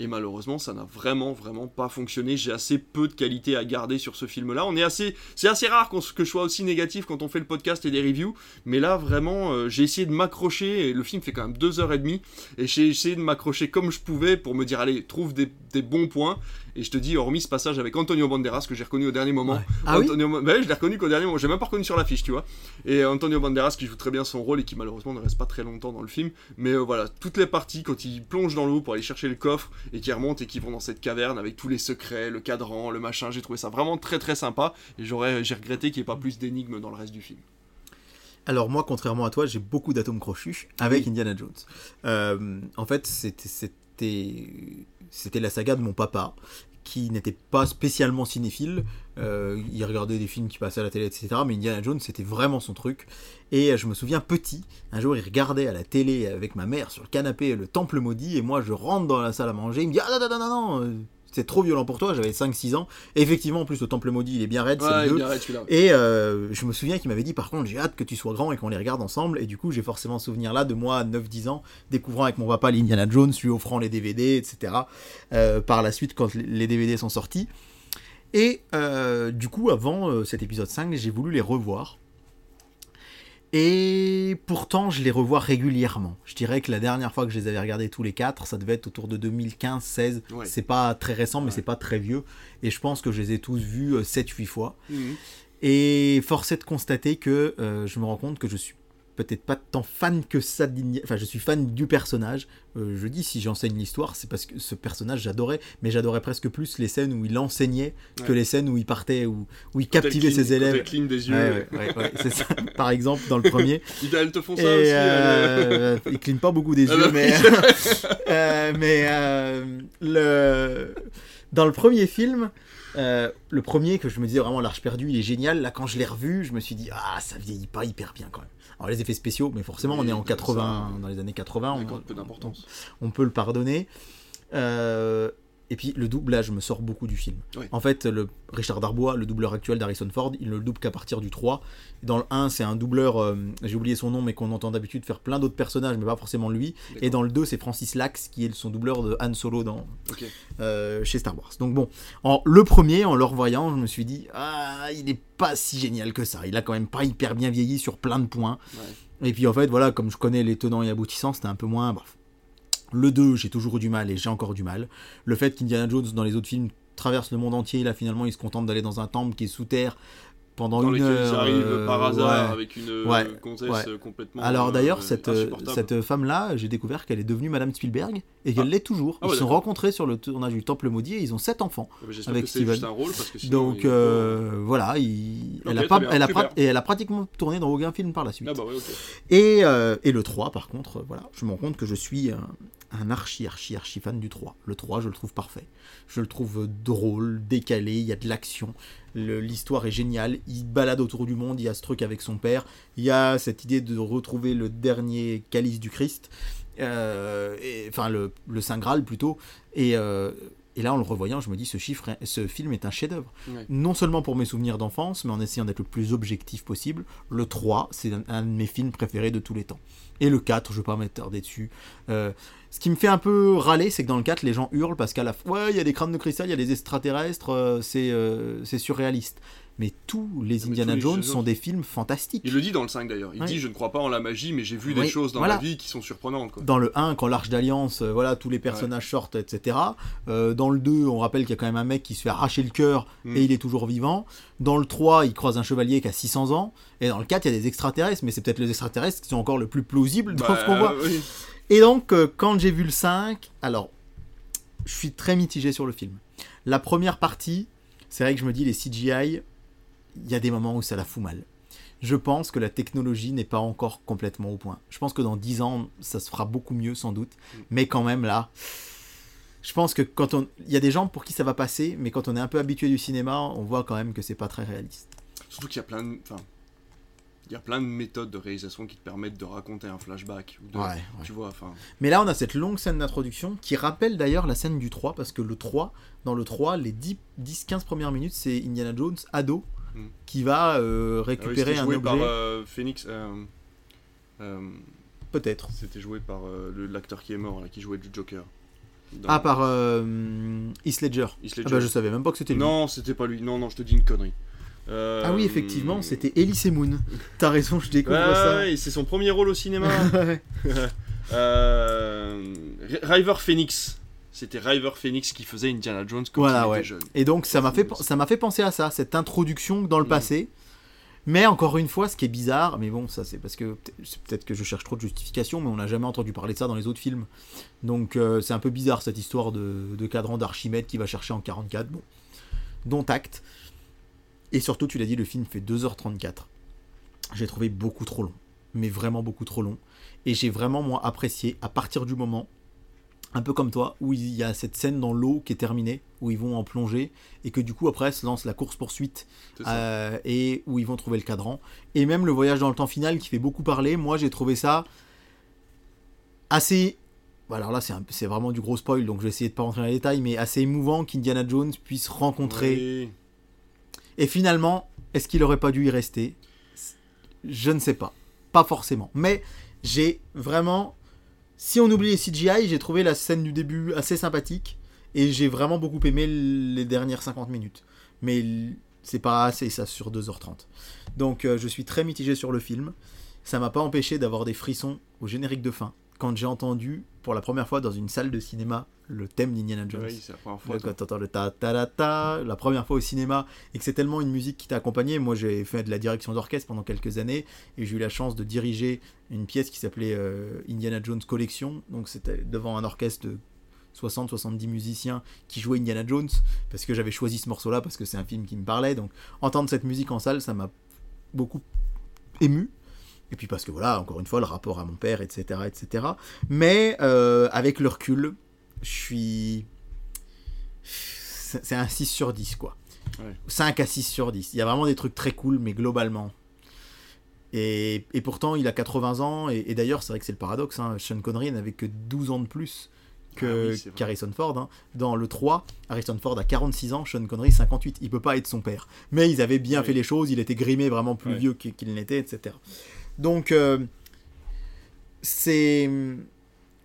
Et malheureusement, ça n'a vraiment, vraiment pas fonctionné. J'ai assez peu de qualité à garder sur ce film-là. On est assez, c'est assez rare que je sois aussi négatif quand on fait le podcast et des reviews. Mais là, vraiment, euh, j'ai essayé de m'accrocher. Et le film fait quand même deux heures et demie. Et j'ai essayé de m'accrocher comme je pouvais pour me dire, allez, trouve des bons points. Et je te dis, hormis ce passage avec Antonio Banderas que j'ai reconnu au dernier moment. Ouais. Ah oui Antonio, bah oui, je l'ai reconnu qu'au dernier moment. J'ai même pas reconnu sur l'affiche, tu vois. Et Antonio Banderas qui joue très bien son rôle et qui malheureusement ne reste pas très longtemps dans le film. Mais euh, voilà, toutes les parties quand il plonge dans l'eau pour aller chercher le coffre et qui remonte et qui vont dans cette caverne avec tous les secrets, le cadran, le machin, j'ai trouvé ça vraiment très très sympa. Et j'aurais, j'ai regretté qu'il n'y ait pas plus d'énigmes dans le reste du film. Alors moi, contrairement à toi, j'ai beaucoup d'atomes crochus avec Oui. Indiana Jones. Euh, en fait, c'était la saga de mon papa qui n'était pas spécialement cinéphile. Euh, il regardait des films qui passaient à la télé, etc. Mais Indiana Jones, c'était vraiment son truc. Et je me souviens petit, un jour, il regardait à la télé avec ma mère sur le canapé le Temple maudit, et moi, je rentre dans la salle à manger. Il me dit ah non non non non non, euh, c'est trop violent pour toi. J'avais 5-6 ans. Et effectivement, en plus, le Temple maudit, il est bien raide. c'est le bien raide. Et euh, je me souviens qu'il m'avait dit par contre j'ai hâte que tu sois grand et qu'on les regarde ensemble et du coup j'ai forcément ce souvenir là de moi à 9-10 ans découvrant avec mon papa l'Indiana Jones, lui offrant les DVD etc. euh, par la suite quand les DVD sont sortis. Et euh, du coup avant cet épisode 5 j'ai voulu les revoir. Et pourtant, je les revois régulièrement. Je dirais que la dernière fois que je les avais regardés tous les quatre, ça devait être autour de 2015-16. Ouais. C'est pas très récent, mais Ouais. c'est pas très vieux. Et je pense que je les ai tous vus 7-8 fois. Mhm. Et force est de constater que euh, je me rends compte que je suis peut-être pas tant fan que ça. Enfin, je suis fan du personnage. Euh, je dis, si j'enseigne l'histoire, c'est parce que ce personnage, j'adorais. Mais j'adorais presque plus les scènes où il enseignait que les scènes où il partait, où, où il Quand captivait cligne- ses quand elle élèves. des yeux. Ouais, ouais, ouais, ouais, c'est ça. (laughs) Par exemple, dans le premier. (laughs) Ils- te font ça Et aussi. euh, cligne pas beaucoup des Ah yeux, bah mais, (laughs) euh, mais euh, le... dans le premier film, euh, le premier que je me disais vraiment l'Arche perdue, il est génial. Là, quand je l'ai revu, je me suis dit ah ça vieillit pas hyper bien quand même. Alors les effets spéciaux, mais forcément on est en ça, 80, dans les années 80, On on, peu d'importance. on peut le pardonner. Euh, et puis le doublage me sort beaucoup du film. Oui. En fait, le Richard Darbois, le doubleur actuel d'Harrison Ford, il ne le double qu'à partir du 3. Dans le 1, c'est un doubleur, euh, j'ai oublié son nom, mais qu'on entend d'habitude faire plein d'autres personnages, mais pas forcément lui. Et dans le 2, c'est Francis Lax, qui est son doubleur de Han Solo dans, euh, chez Star Wars. Donc bon, en, le premier, en le revoyant, je me suis dit, ah, il n'est pas si génial que ça. Il a quand même pas hyper bien vieilli sur plein de points. Ouais. Et puis en fait, voilà, comme je connais les tenants et aboutissants, c'était un peu moins. Bref. Le 2, j'ai toujours eu du mal et j'ai encore du mal. Le fait qu'Indiana Jones, dans les autres films, traverse le monde entier, là finalement, il se contente d'aller dans un temple qui est sous terre pendant Dans une heure. ils arrivent euh, par hasard ouais. avec une euh, Ouais. comtesse Ouais. euh, complètement. Alors euh, d'ailleurs, cette, euh, cette femme-là, j'ai découvert qu'elle est devenue Madame Spielberg et qu'elle Ah. l'est toujours. Ah Ils se sont rencontrés sur le tournage du Temple Maudit et ils ont sept enfants. Ah bah, J'espère avec Steven. juste un rôle parce que sinon. Donc il- euh, voilà, il- elle, a pas, elle, a et elle a pratiquement tourné dans aucun film par la suite. Ah bah. Et, euh, et le 3, par contre, euh, voilà, je me rends compte que je suis un, archi, archi, archi fan du 3. Le 3, je le trouve parfait. Je le trouve drôle, décalé, il y a de l'action. L'histoire est géniale. Il balade autour du monde, il y a ce truc avec son père. Il y a cette idée de retrouver le dernier calice du Christ. Euh, et- enfin, le, le Saint Graal plutôt. Et. euh, et là, en le revoyant, je me dis, ce, chiffre, ce film est un chef-d'œuvre. Non seulement pour mes souvenirs d'enfance, mais en essayant d'être le plus objectif possible. Le 3, c'est un, un de mes films préférés de tous les temps. Et le 4, je vais pas m'attarder dessus. Euh, ce qui me fait un peu râler, c'est que dans le 4, les gens hurlent parce qu'à la fois, ouais, il y a des crânes de cristal, il y a des extraterrestres, euh, c'est euh, c'est surréaliste. Mais tous les mais Indiana tous les Jones sont des films fantastiques. Il le dit dans le 5 d'ailleurs. Il Ouais. dit Je ne crois pas en la magie, mais j'ai vu des choses dans voilà. la vie qui sont surprenantes. Quoi. Dans le 1, quand l'Arche d'Alliance, euh, voilà, tous les personnages sortent, etc. Euh, dans le 2, on rappelle qu'il y a quand même un mec qui se fait arracher le cœur Mm. et il est toujours vivant. Dans le 3, il croise un chevalier qui a 600 ans. Et dans le 4, il y a des extraterrestres, mais c'est peut-être les extraterrestres qui sont encore le plus plausible dans Bah, ce qu'on voit. oui. Et donc, euh, quand j'ai vu le 5, alors, je suis très mitigé sur le film. La première partie, c'est vrai que je me dis, les CGI, il y a des moments où ça la fout mal. Je pense que la technologie n'est pas encore complètement au point. Je pense que dans 10 ans, ça se fera beaucoup mieux sans doute. Mm. Mais quand même, là, je pense que quand on... Il y a des gens pour qui ça va passer, mais quand on est un peu habitué du cinéma, on voit quand même que c'est pas très réaliste. Surtout qu'il y a plein de. Enfin, il y a plein de méthodes de réalisation qui te permettent de raconter un flashback. Ou de, Ouais, ouais. Tu vois, enfin. Mais là, on a cette longue scène d'introduction qui rappelle d'ailleurs la scène du 3, parce que le 3, dans le 3, les 10-15 premières minutes, c'est Indiana Jones, ado, Mm. qui va euh, Ah oui, récupérer c'était un joué objet. par euh, Phoenix. euh, Peut-être. C'était joué par l'acteur qui est mort, là, qui jouait du Joker. Dans- Ah, par Heath Ledger. Heath Ah bah, je savais même pas que c'était lui. Non, c'était pas lui. Non, non, je te dis une connerie. Euh, Ah oui, effectivement, c'était Elise Moon. (laughs) T'as raison, je découvre ça. ouais, c'est son premier rôle au cinéma. (laughs) Euh, River Phoenix. C'était River Phoenix qui faisait Indiana Jones quand Voilà, il ouais. était jeune. Et donc ça m'a fait, ça m'a fait penser à ça, cette introduction dans le Mm. passé. Mais encore une fois, ce qui est bizarre, mais bon, ça c'est parce que c'est peut-être que je cherche trop de justification, mais on n'a jamais entendu parler de ça dans les autres films. Donc euh, c'est un peu bizarre cette histoire de, de cadran d'Archimède qui va chercher en 44. Bon, dont acte. Et surtout, tu l'as dit, le film fait 2h34. J'ai trouvé beaucoup trop long, mais vraiment beaucoup trop long. Et j'ai vraiment moi apprécié à partir du moment un peu comme toi, où il y a cette scène dans l'eau qui est terminée, où ils vont en plongée, et que du coup après se lance la course-poursuite, euh, et où ils vont trouver le cadran. Et même le voyage dans le temps final qui fait beaucoup parler, moi j'ai trouvé ça assez... bon, Alors là c'est vraiment du gros spoil, donc je vais essayer de pas rentrer dans les détails, mais assez émouvant qu'Indiana Jones puisse rencontrer... Oui. Et finalement, est-ce qu'il aurait pas dû y rester? Je ne sais pas. Pas forcément. Mais j'ai vraiment... Si on oublie les CGI, j'ai trouvé la scène du début assez sympathique. Et j'ai vraiment beaucoup aimé les dernières 50 minutes. Mais c'est pas assez ça sur 2h30. Donc euh, je suis très mitigé sur le film. ça m'a pas empêché d'avoir des frissons au générique de fin quand j'ai entendu pour la première fois dans une salle de cinéma le thème d'Indiana Jones. Oui, c'est la première fois. Là, quand t'entends le ta ta ta ta, la première fois au cinéma, et que c'est tellement une musique qui t'a accompagné. Moi, j'ai fait de la direction d'orchestre pendant quelques années, et j'ai eu la chance de diriger une pièce qui s'appelait euh, Indiana Jones Collection. Donc, c'était devant un orchestre de 60-70 musiciens qui jouaient Indiana Jones, parce que j'avais choisi ce morceau-là, parce que c'est un film qui me parlait. Donc, entendre cette musique en salle, ça m'a beaucoup ému. Et puis parce que voilà, encore une fois, le rapport à mon père, etc. etc. Mais euh, avec le recul, je suis. C'est un 6 sur 10, quoi. Ouais. 5 à 6 sur 10. Il y a vraiment des trucs très cool, mais globalement. Et, et pourtant, il a 80 ans, et, et d'ailleurs, c'est vrai que c'est le paradoxe. Hein, Sean Connery n'avait que 12 ans de plus Ah que oui, vrai. qu'Harrison Ford. hein. Dans le 3, Harrison Ford a 46 ans, Sean Connery 58. Il peut pas être son père. Mais ils avaient bien Oui. fait les choses, il était grimé vraiment plus vieux qu'il qu'il n'était, etc. Donc, euh, c'est.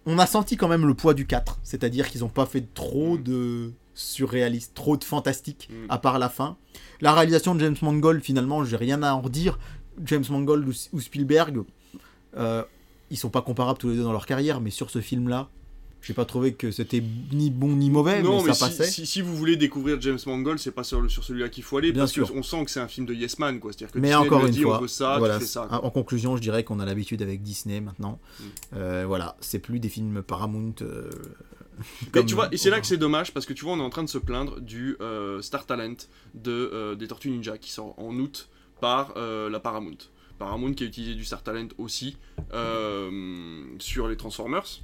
On a senti quand même le poids du 4, c'est-à-dire qu'ils n'ont pas fait trop Mm. de surréaliste, trop de fantastique, Mm. à part la fin. La réalisation de James Mangold, finalement, j'ai rien à en redire. James Mangold ou, ou Spielberg, euh, ils sont pas comparables tous les deux dans leur carrière, mais sur ce film-là, j'ai pas trouvé que c'était ni bon ni mauvais, non, mais, mais, ça si, passait. si, si vous voulez découvrir James Mangold, c'est pas sur, celui-là qu'il faut aller, Bien parce qu'on sent que c'est un film de Yes Man, quoi. C'est-à-dire que Mais Disney encore une dit, fois, on veut ça, voilà, tu fais ça. quoi. en conclusion, je dirais qu'on a l'habitude avec Disney maintenant. Mm. Euh, voilà, c'est plus des films Paramount. euh, Mais tu vois, et c'est là que c'est dommage parce que tu vois, on est en train de se plaindre du euh, Star Talent de, euh, des Tortues Ninja qui sort en août par la Paramount. Paramount qui a utilisé du Star Talent aussi euh, sur les Transformers.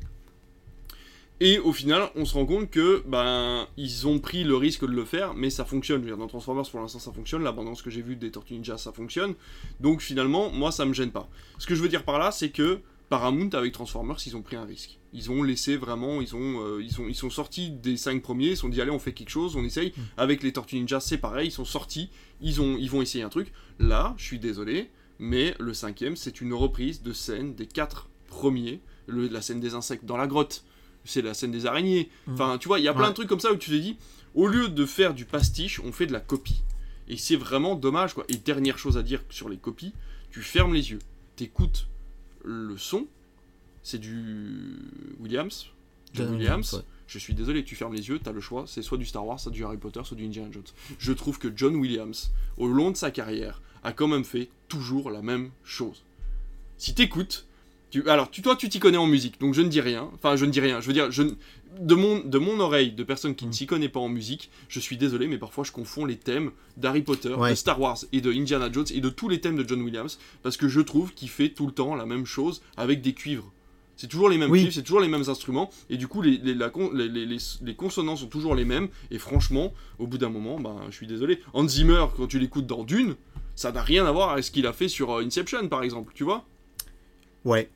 Et au final, on se rend compte que ben ils ont pris le risque de le faire, mais ça fonctionne. Je veux dire, dans Transformers, pour l'instant, ça fonctionne. L'abondance que j'ai vue des Tortues Ninja, ça fonctionne. Donc finalement, moi, ça me gêne pas. Ce que je veux dire par là, c'est que Paramount avec Transformers, ils ont pris un risque. Ils ont laissé vraiment, ils ont, euh, ils ont, ils sont sortis des cinq premiers. Ils sont dit allez, on fait quelque chose, on essaye. Avec les Tortues Ninja, c'est pareil. Ils sont sortis, ils ont, ils vont essayer un truc. Là, je suis désolé, mais le cinquième, c'est une reprise de scène des quatre premiers. Le- la scène des insectes dans la grotte, c'est la scène des araignées. Mm. Enfin, tu vois, il y a plein Ouais. de trucs comme ça où tu te dis, au lieu de faire du pastiche, on fait de la copie. Et c'est vraiment dommage, quoi. Et dernière chose à dire sur les copies, tu fermes les yeux, t'écoutes le son, c'est du Williams, John John Williams. ouais. Je suis désolé, tu fermes les yeux, t'as le choix, c'est soit du Star Wars, soit du Harry Potter, soit du Indiana Jones. Je trouve que John Williams, au long de sa carrière, a quand même fait toujours la même chose. Si t'écoutes, tu, alors tu, toi tu t'y connais en musique, donc je ne dis rien, enfin je ne dis rien, je veux dire, je, de, mon, de mon oreille, de personne qui ne Mm. s'y connaît pas en musique, je suis désolé, mais parfois je confonds les thèmes d'Harry Potter, Ouais. de Star Wars et de Indiana Jones et de tous les thèmes de John Williams, parce que je trouve qu'il fait tout le temps la même chose avec des cuivres. C'est toujours les mêmes Oui. cuivres, c'est toujours les mêmes instruments, et du coup les, les, la sont toujours les mêmes, et franchement, au bout d'un moment, ben, je suis désolé. Hans Zimmer, quand tu l'écoutes dans Dune, ça n'a rien à voir avec ce qu'il a fait sur euh, Inception, par exemple, tu vois? Ouais.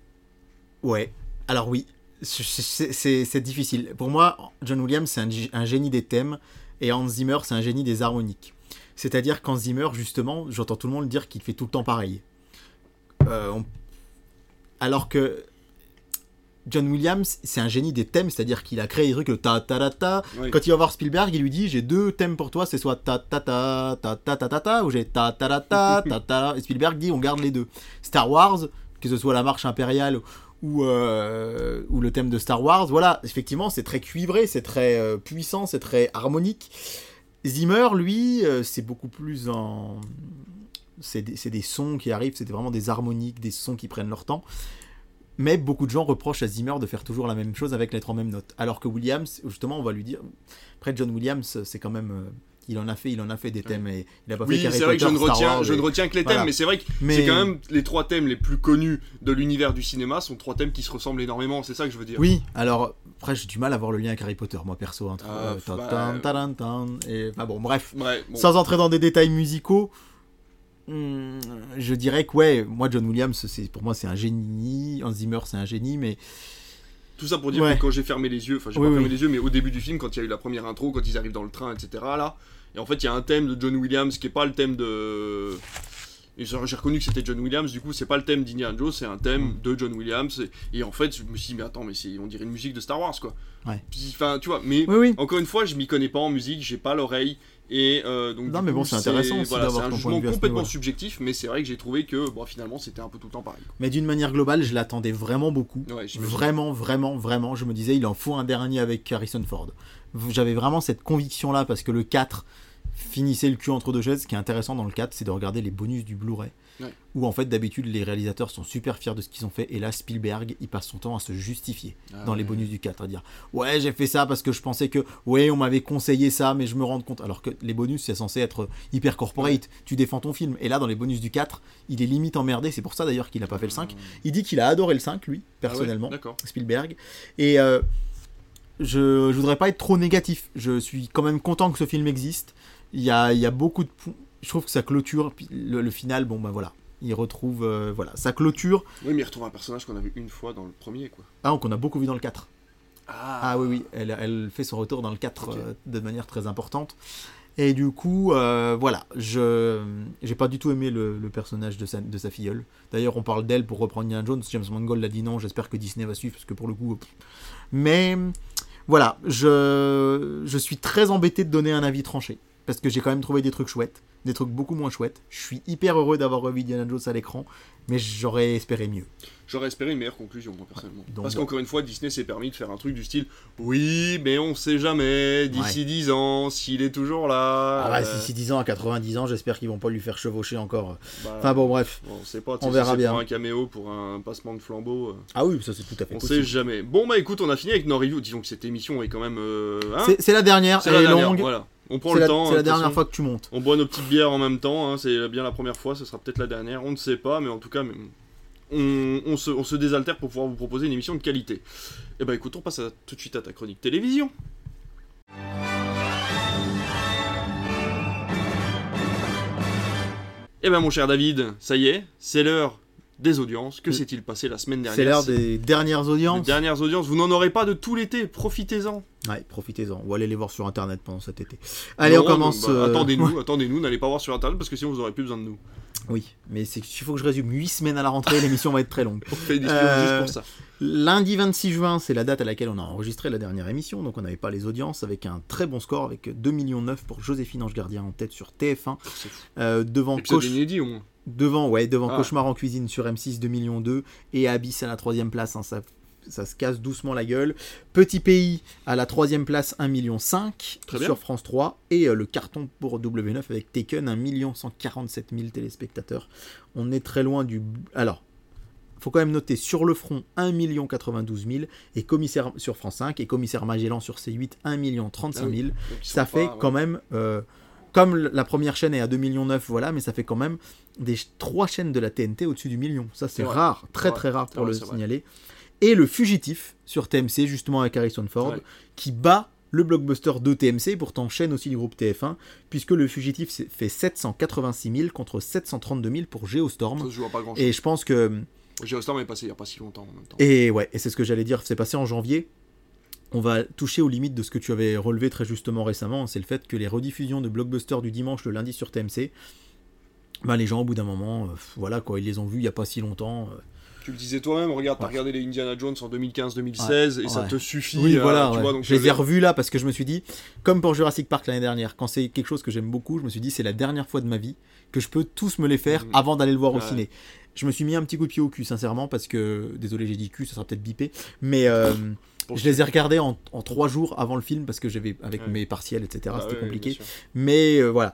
Ouais. Alors oui, c'est- difficile. Pour moi, John Williams, c'est un, génie des thèmes, et Hans Zimmer, c'est un génie des harmoniques. C'est-à-dire qu'Hans Zimmer, justement, j'entends tout le monde dire qu'il fait tout le temps pareil. Euh, on- Alors que John Williams, c'est un génie des thèmes, c'est-à-dire qu'il a créé des trucs le ta ta ta ta. Quand il va voir Spielberg, il lui dit j'ai deux thèmes pour toi, c'est soit ta ta ta ta ta ta ta ta ou j'ai ta ta ta ta ta ta. Et Spielberg dit on garde les deux. Star Wars, que ce soit la marche impériale ou, euh, ou le thème de Star Wars, voilà, effectivement, c'est très cuivré, c'est très euh, puissant, c'est très harmonique. Zimmer, lui, euh, c'est beaucoup plus en. C'est des, des sons qui arrivent, c'est vraiment des harmoniques, des sons qui prennent leur temps. Mais beaucoup de gens reprochent à Zimmer de faire toujours la même chose avec l'être en même note. Alors que Williams, justement, on va lui dire. Après, John Williams, c'est quand même. Il en a fait, il en a fait des thèmes et il a pas Oui, c'est vrai que je ne, retiens, Wars je ne retiens que les Voilà. thèmes, mais c'est vrai que Mais c'est quand même les trois thèmes les plus connus de l'univers du cinéma sont trois thèmes qui se ressemblent énormément, c'est ça que je veux dire. Oui, alors après j'ai du mal à voir le lien avec Harry Potter, moi perso. Entre, Ah, euh, bah, euh, tan, et, enfin bon, bref. Ouais, bon. Sans entrer dans des détails musicaux, hmm, je dirais que ouais, moi John Williams, c'est pour moi c'est un génie. Hans Zimmer, c'est un génie, mais Tout ça pour dire Ouais. que quand j'ai fermé les yeux, enfin j'ai Oui, pas oui. fermé les yeux, mais au début du film, quand il y a eu la première intro, quand ils arrivent dans le train, etc. là, et en fait il y a un thème de John Williams qui est pas le thème de j'ai reconnu que c'était John Williams, du coup, c'est pas le thème d'Indiana Jones, c'est un thème Mm. de John Williams. Et, et en fait, je me suis dit, mais attends, mais on dirait une musique de Star Wars, quoi. Ouais. Enfin, tu vois, mais Oui, oui. encore une fois, je m'y connais pas en musique, j'ai pas l'oreille. Et euh, donc, Non, mais coup, bon, c'est intéressant aussi voilà, d'avoir c'est un jugement complètement subjectif, mais c'est vrai que j'ai trouvé que bon, finalement, c'était un peu tout le temps pareil. Mais d'une manière globale, je l'attendais vraiment beaucoup. Ouais. Vraiment, vraiment, vraiment. Je me disais, il en faut un dernier avec Harrison Ford. J'avais vraiment cette conviction-là parce que le 4 finissait le cul entre deux chaises. Ce qui est intéressant dans le 4, c'est de regarder les bonus du Blu-ray. Ouais. Où en fait, d'habitude, les réalisateurs sont super fiers de ce qu'ils ont fait. Et là, Spielberg, il passe son temps à se justifier Ah dans les bonus du 4. À dire, ouais, j'ai fait ça parce que je pensais que, ouais, on m'avait conseillé ça, mais je me rends compte. Alors que les bonus, c'est censé être hyper corporate. Tu défends ton film. Et là, dans les bonus du 4, il est limite emmerdé. C'est pour ça d'ailleurs qu'il n'a pas fait le 5. Il dit qu'il a adoré le 5, lui, Ah personnellement. D'accord. Spielberg. Et euh, je, je voudrais pas être trop négatif. Je suis quand même content que ce film existe. Il y a, il y a beaucoup de. Je trouve que sa clôture, le, le final, bon bah voilà. Il retrouve. euh, voilà. Sa clôture. Oui, mais il retrouve un personnage qu'on a vu une fois dans le premier, quoi. Ah, qu'on a beaucoup vu dans le 4. Ah, Ah oui, oui. Elle, elle fait son retour dans le 4 Ok. euh, de manière très importante. Et du coup, euh, voilà. Je j'ai pas du tout aimé le, le personnage de sa, de sa filleule. D'ailleurs, on parle d'elle pour reprendre Indiana Jones. James Mangold l'a dit non. J'espère que Disney va suivre parce que pour le coup. Mais voilà, je, je suis très embêté de donner un avis tranché. Parce que j'ai quand même trouvé des trucs chouettes, des trucs beaucoup moins chouettes. Je suis hyper heureux d'avoir revu Indiana Jones à l'écran, mais j'aurais espéré mieux. J'aurais espéré une meilleure conclusion, moi, personnellement. Parce bon. qu'encore une fois, Disney s'est permis de faire un truc du style Oui, mais on sait jamais, d'ici 10 ans, s'il est toujours là. Ah ouais, euh, c'est 10 ans à 90 ans, j'espère qu'ils vont pas lui faire chevaucher encore. bah, Enfin bon, bref. on sait pas, on verra si bien. Pour un caméo, pour un passement de flambeau, euh, Ah oui, ça c'est tout à fait on possible. sait jamais. Bon, bah écoute, on a fini avec nos reviews. Disons que cette émission est quand même. euh, hein, C'est- la dernière, c'est elle la est dernière, longue. Voilà. On prend le la, temps. c'est la dernière façon. fois que tu montes. On boit nos petites en même temps, hein, c'est bien la première fois, ce sera peut-être la dernière, on ne sait pas, mais en tout cas, on, se, on désaltère pour pouvoir vous proposer une émission de qualité. Et bah écoute, on passe tout de suite à ta chronique télévision. Eh ben mon cher David, ça y est, c'est l'heure des audiences. Que Oui. s'est-il passé la semaine dernière C'est l'heure des dernières audiences. dernières audiences. Vous n'en aurez pas de tout l'été, profitez-en. Ouais, profitez-en. On va aller les voir sur internet pendant cet été. Allez, Non, on commence. bah, euh, Attendez-nous, (laughs) attendez-nous, n'allez pas voir sur internet parce que sinon vous aurez plus besoin de nous. Oui, mais il faut que je résume. 8 semaines à la rentrée, l'émission va être très longue. (laughs) On fait des Euh, juste pour ça. Lundi 26 juin, c'est la date à laquelle on a enregistré la dernière émission, donc on n'avait pas les audiences, avec un très bon score, avec 2,9 millions pour Joséphine Ange Gardien en tête sur TF1, C'est fou. euh, devant, Cauch- inédit au moins. Devant, ouais, devant Ah. Cauchemar en cuisine sur M6, 2 millions 2, et Abyss à la troisième place, hein, ça, ça se casse doucement la gueule. Petit Pays à la troisième place, 1 million 5 Très bien. sur France 3, et euh, le carton pour W9 avec Taken, 1 million 147 000 téléspectateurs. On est très loin du... Alors, faut quand même noter sur le front 1 million 92 000 et commissaire sur France 5 et commissaire Magellan sur C8 1 million 35 000 Ah oui. Ça fait pas- quand même euh, comme la première chaîne est à 2 millions 9 voilà mais ça fait quand même des trois chaînes de la TNT au-dessus du million. Ça c'est vrai. rare très très rare pour vrai, le signaler. Et le fugitif sur TMC justement avec Harrison Ford qui bat le blockbuster de TMC pourtant chaîne aussi du groupe TF1 puisque le fugitif fait 786 000 contre 732 000 pour Geostorm. À pas grand et je pense que Geostorm est passé il y a pas si longtemps en même temps. et ouais, et c'est ce que j'allais dire, c'est passé en janvier. On va toucher aux limites de ce que tu avais relevé très justement récemment, c'est le fait que les rediffusions de blockbusters du dimanche le lundi sur TMC, ben les gens au bout d'un moment, euh, voilà quoi, ils les ont vus il y a pas si longtemps. euh. Tu le disais toi-même, regarde, t'as Ouais. regardé les Indiana Jones en 2015-2016 et ça te suffit. Oui, euh, voilà, tu vois, donc je les ai revus là parce que je me suis dit, comme pour Jurassic Park l'année dernière, quand c'est quelque chose que j'aime beaucoup, je me suis dit c'est la dernière fois de ma vie que je peux tous me les faire Mhm. avant d'aller le voir au ciné. Je me suis mis un petit coup de pied au cul sincèrement parce que, désolé j'ai dit cul, ça sera peut-être bipé, mais je les ai regardés en, en trois jours avant le film parce que j'avais avec Ouais. mes partiels etc. Bah C'était compliqué. Mais euh, voilà,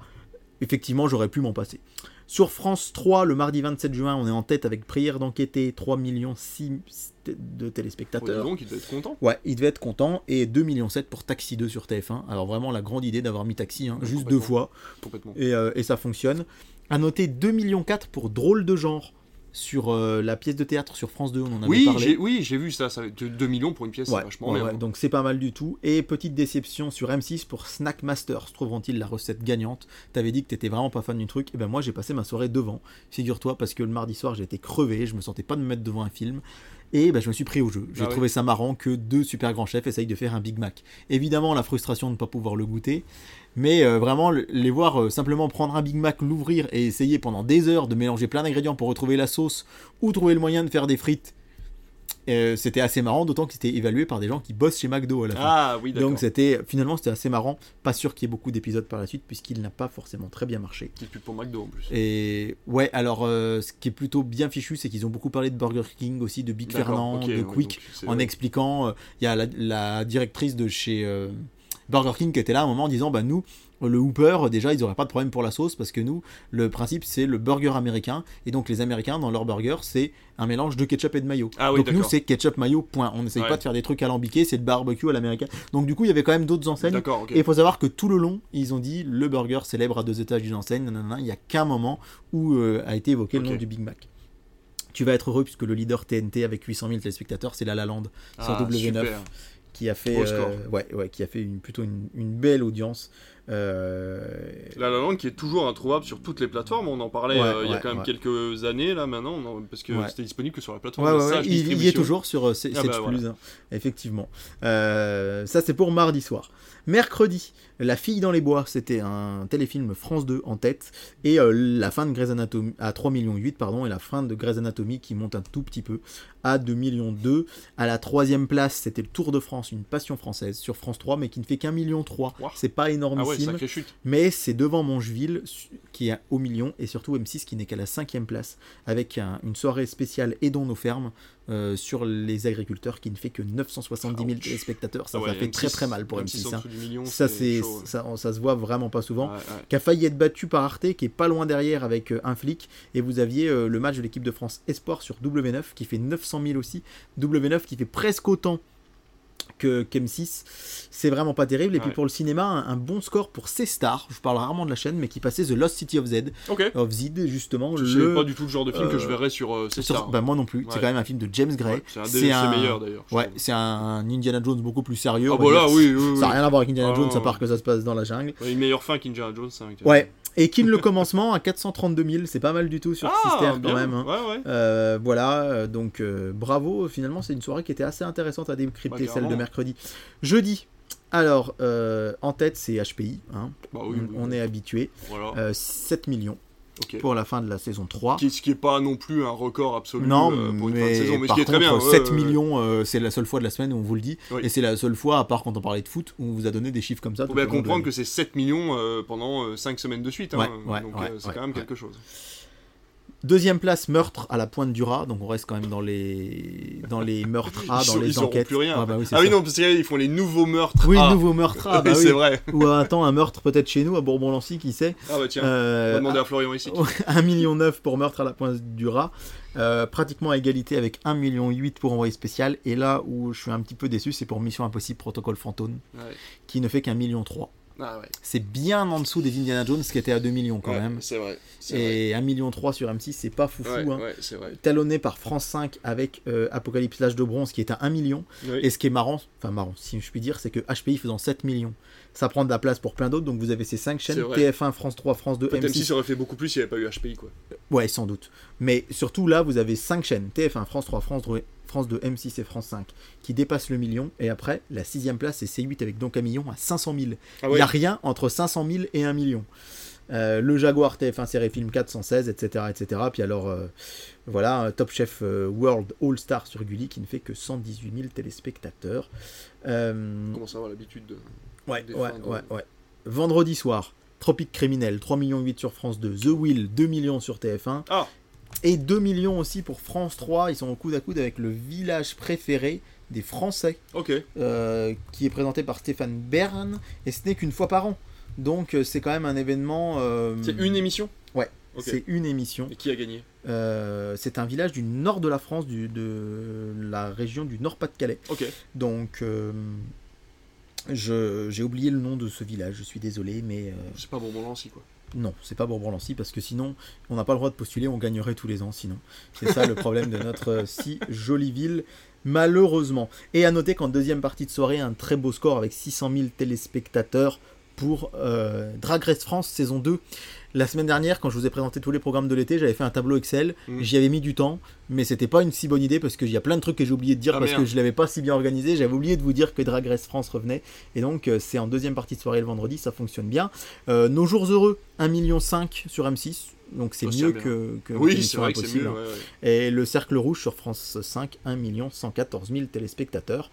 effectivement, j'aurais pu m'en passer. Sur France 3, le mardi 27 juin, on est en tête avec Prière d'enquêter, 3 millions 6 de téléspectateurs. donc, il doit être content. Ouais, il devait être content. Et 2 millions 7 pour Taxi 2 sur TF1. Alors vraiment la grande idée d'avoir mis Taxi, hein, juste deux fois. Complètement. Et, euh, et ça fonctionne. À noter 2 millions 4 pour Drôle de genre sur euh, la pièce de théâtre sur France 2, on en avait Oui, parlé. oui, j'ai vu ça, ça 2 millions pour une pièce, Ouais, c'est vachement ouais, bien. ouais, donc c'est pas mal du tout. Et petite déception sur M6 pour Snack Masters. Trouveront-ils la recette gagnante? T'avais dit que t'étais vraiment pas fan du truc. Et ben moi j'ai passé ma soirée devant. Figure-toi parce que le mardi soir j'ai été crevé, je me sentais pas de me mettre devant un film. Et bah, je me suis pris au jeu. J'ai Ah oui. trouvé ça marrant que deux super grands chefs essayent de faire un Big Mac. Évidemment, la frustration de ne pas pouvoir le goûter. Mais euh, vraiment, le- les voir euh, simplement prendre un Big Mac, l'ouvrir et essayer pendant des heures de mélanger plein d'ingrédients pour retrouver la sauce ou trouver le moyen de faire des frites, euh, c'était assez marrant, d'autant que c'était évalué par des gens qui bossent chez McDo à la fin. Ah oui. Donc c'était finalement c'était assez marrant. Pas sûr qu'il y ait beaucoup d'épisodes par la suite puisqu'il n'a pas forcément très bien marché. Pub pour McDo en plus. Et ouais, alors euh, ce qui est plutôt bien fichu, c'est qu'ils ont beaucoup parlé de Burger King aussi, de Big Fernand, de Quick, en expliquant. euh, Il y a la, la directrice de chez Burger King qui était là à un moment en disant bah nous le Hooper déjà ils auraient pas de problème pour la sauce parce que nous le principe c'est le burger américain et donc les Américains dans leur burger c'est un mélange de ketchup et de mayo. Ah oui, donc nous c'est ketchup mayo point. On n'essaye Ouais. pas de faire des trucs alambiqués, c'est le barbecue à l'américain. Donc du coup il y avait quand même d'autres enseignes et il faut savoir que tout le long, ils ont dit le burger célèbre à deux étages d'une enseigne. nanana. Il n'y a qu'un moment où euh, a été évoqué le nom du Big Mac. Tu vas être heureux puisque le leader TNT avec 800 000 téléspectateurs, c'est La La Land sur Ah, W9 super. qui a fait, euh, ouais, ouais, qui a fait une, plutôt une, une belle audience. Euh, La La Land qui est toujours introuvable sur toutes les plateformes, on en parlait Ouais, euh, il y a quand même ouais. quelques années là maintenant, on parce que c'était disponible que sur la plateforme Sage il, est toujours sur euh, Ah bah, Sage voilà. Plus, hein, effectivement. Euh, ça, c'est pour mardi soir. Mercredi, La fille dans les bois, c'était un téléfilm France 2 en tête, et euh, la fin de Grey's Anatomy, à 3 millions 8, pardon, et la fin de Grey's Anatomy qui monte un tout petit peu à 2 millions 2. À la troisième place, c'était le Tour de France, une passion française sur France 3, mais qui ne fait qu'un million 3. Ouah. C'est pas Ah ouais, chute. Mais c'est devant Mongeville, qui est au million, et surtout M6 qui n'est qu'à la cinquième place, avec un- une soirée spéciale Aidons nos fermes euh, sur les agriculteurs, qui ne fait que 970 000 Ouch. téléspectateurs. Ça, Ah ouais, ça fait M6, très très mal pour M6 M6. en hein. million, Ça, c'est, ça, ça se voit vraiment pas souvent. Ouais, ouais. Qui a failli être battu par Arte, qui est pas loin derrière avec euh, un flic, et vous aviez euh, le match de l'équipe de France Espoir sur W9 qui fait 900 000 aussi, W9 qui fait presque autant qu'M6, c'est vraiment pas terrible. Et puis Ouais. pour le cinéma, un, un bon score pour C-Star, je parle rarement de la chaîne, mais qui passait The Lost City of Z, Ok. of Z justement. Je le... pas du tout le genre de film que je euh, verrais sur euh, sur- stars. bah, moi non plus, c'est quand même un film de James Gray. Ouais, c'est un des ses meilleurs d'ailleurs. Ouais, c'est un Indiana Jones beaucoup plus sérieux. Ah va bah oui, oui, oui. Ça n'a rien à voir avec Indiana Ah, Jones, à part que ça se passe dans la jungle. Une meilleure fin qu'Indiana Jones. hein, Ouais. Et Kin le commencement à 432 000, c'est pas mal du tout sur Ah, Sister quand même. hein. Ouais, ouais. Euh, voilà, euh, donc euh, bravo, finalement c'est une soirée qui était assez intéressante à décrypter, Bah, celle de mercredi. Jeudi, alors euh, en tête c'est HPI, hein, Bah oui, on, oui, on oui. est habitué, Voilà. Euh, 7 millions pour la fin de la saison 3. Qui, ce qui est pas non plus un record absolu Non, euh, pour une fin de mais, saison, mais ce par qui est très bien. contre, ouais, 7 ouais, ouais. millions, euh, c'est la seule fois de la semaine où on vous le dit, Oui. et c'est la seule fois, à part quand on parlait de foot, où on vous a donné des chiffres comme ça. Faut bien comprendre que c'est 7 millions euh, pendant 5 semaines de suite. hein, Ouais, ouais, donc euh, c'est quand même quelque chose. Deuxième place, meurtre à la pointe du rat, donc on reste quand même dans les, dans les meurtres A, dans les ils enquêtes. plus rien. Ouais, bah oui, ah oui, non, parce qu'ils font les nouveaux meurtres. Oui, ah. nouveau meurtre A, (laughs) bah Oui, c'est vrai. Ou euh, attends, un meurtre peut-être chez nous, à Bourbon-Lancy, qui sait. Ah bah tiens, on Euh, va demander à Florian ici. (laughs) 1,9 million pour meurtre à la pointe du rat. Euh, pratiquement à égalité avec 1,8 million pour envoyé spécial. Et là où je suis un petit peu déçu, c'est pour Mission Impossible Protocole Fantôme, Ouais. qui ne fait qu'un million 3. Ah ouais. C'est bien en dessous des Indiana Jones, qui était à 2 millions quand Ouais, même. C'est vrai. c'est vrai. Et 1,3 million sur M6, c'est pas foufou. Ouais, hein. vrai. Talonné par France 5 avec euh, Apocalypse l'âge de bronze qui est à 1 million. Oui. Et ce qui est marrant, enfin marrant, si je puis dire, c'est que HPI faisant 7 millions, ça prend de la place pour plein d'autres. Donc vous avez ces 5 chaînes C'est vrai. TF1, France 3, France 2, Peut-être M6. M6 aurait fait beaucoup plus s'il n'y avait pas eu HPI quoi. Ouais, sans doute. Mais surtout là, vous avez 5 chaînes TF1, France 3, France 2, France 2, M6 et France 5 qui dépassent le million. Et après, la sixième place, c'est C8 avec donc un million à 500 000. Ah Il n'y a rien entre 500 000 et 1 million. Euh, le Jaguar TF1 série film 416, etc. etc. Puis alors, euh, voilà, Top Chef euh, World All Star sur Gulli qui ne fait que 118 000 téléspectateurs. Euh, On commence à avoir l'habitude de. Ouais, ouais, de- ouais, ouais. Vendredi soir, Tropique criminel, 3 millions 8 sur France 2, The Will, 2 millions sur TF1. Ah. Et 2 millions aussi pour France 3, ils sont au coude à coude avec le village préféré des Français, Ok. euh, qui est présenté par Stéphane Bern, et ce n'est qu'une fois par an. Donc euh, c'est quand même un événement... euh, C'est une émission Ouais. C'est une émission. Et qui a gagné Euh, c'est un village du nord de la France, du, de la région du Nord-Pas-de-Calais. Ok. Donc, j'ai oublié le nom de ce village, je suis désolé, mais C'est pas Bourbon Lancy quoi. Non, c'est pas Bourbon-Lancy, parce que sinon, on n'a pas le droit de postuler, on gagnerait tous les ans, sinon. C'est ça le problème de notre euh, si jolie ville, malheureusement. Et à noter qu'en deuxième partie de soirée, un très beau score avec 600 000 téléspectateurs pour euh, Drag Race France saison 2. La semaine dernière, quand je vous ai présenté tous les programmes de l'été, j'avais fait un tableau Excel. Mm. J'y avais mis du temps, mais c'était pas une si bonne idée parce qu'il y a plein de trucs que j'ai oublié de dire Ah, parce merde. que je l'avais pas si bien organisé. J'avais oublié de vous dire que Drag Race France revenait. Et donc, euh, c'est en deuxième partie de soirée le vendredi, ça fonctionne bien. Euh, Nos jours heureux, 1,5 million sur M6. Donc c'est se mieux bien. que, que Oui, c'est vrai que Impossible, mieux. ouais, ouais. Et le Cercle Rouge sur France 5, 1 114 000 téléspectateurs.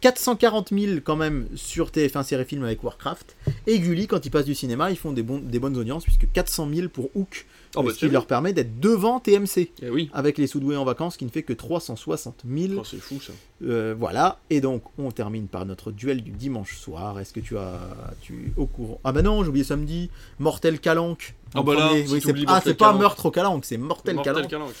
440 000 quand même sur TF1 Série Film avec Warcraft. Et Gulli, quand ils passent du cinéma, ils font des, bonnes audiences, puisque 400 000 pour Hook, Oh, bah, ce c'est qui leur permet d'être devant TMC, Eh oui. avec les Soudoués en vacances, qui ne fait que 360 000. Oh, c'est fou ça. Euh, voilà, et donc on termine par notre duel du dimanche soir. Est-ce que tu as. Tu au courant? Ah bah non, j'ai oublié samedi. Mortel Calanque. Ah en bah là, si Oui, c'est ah, pas meurtre au Calanque, c'est Mortel, Mortel Calanque. Calanque.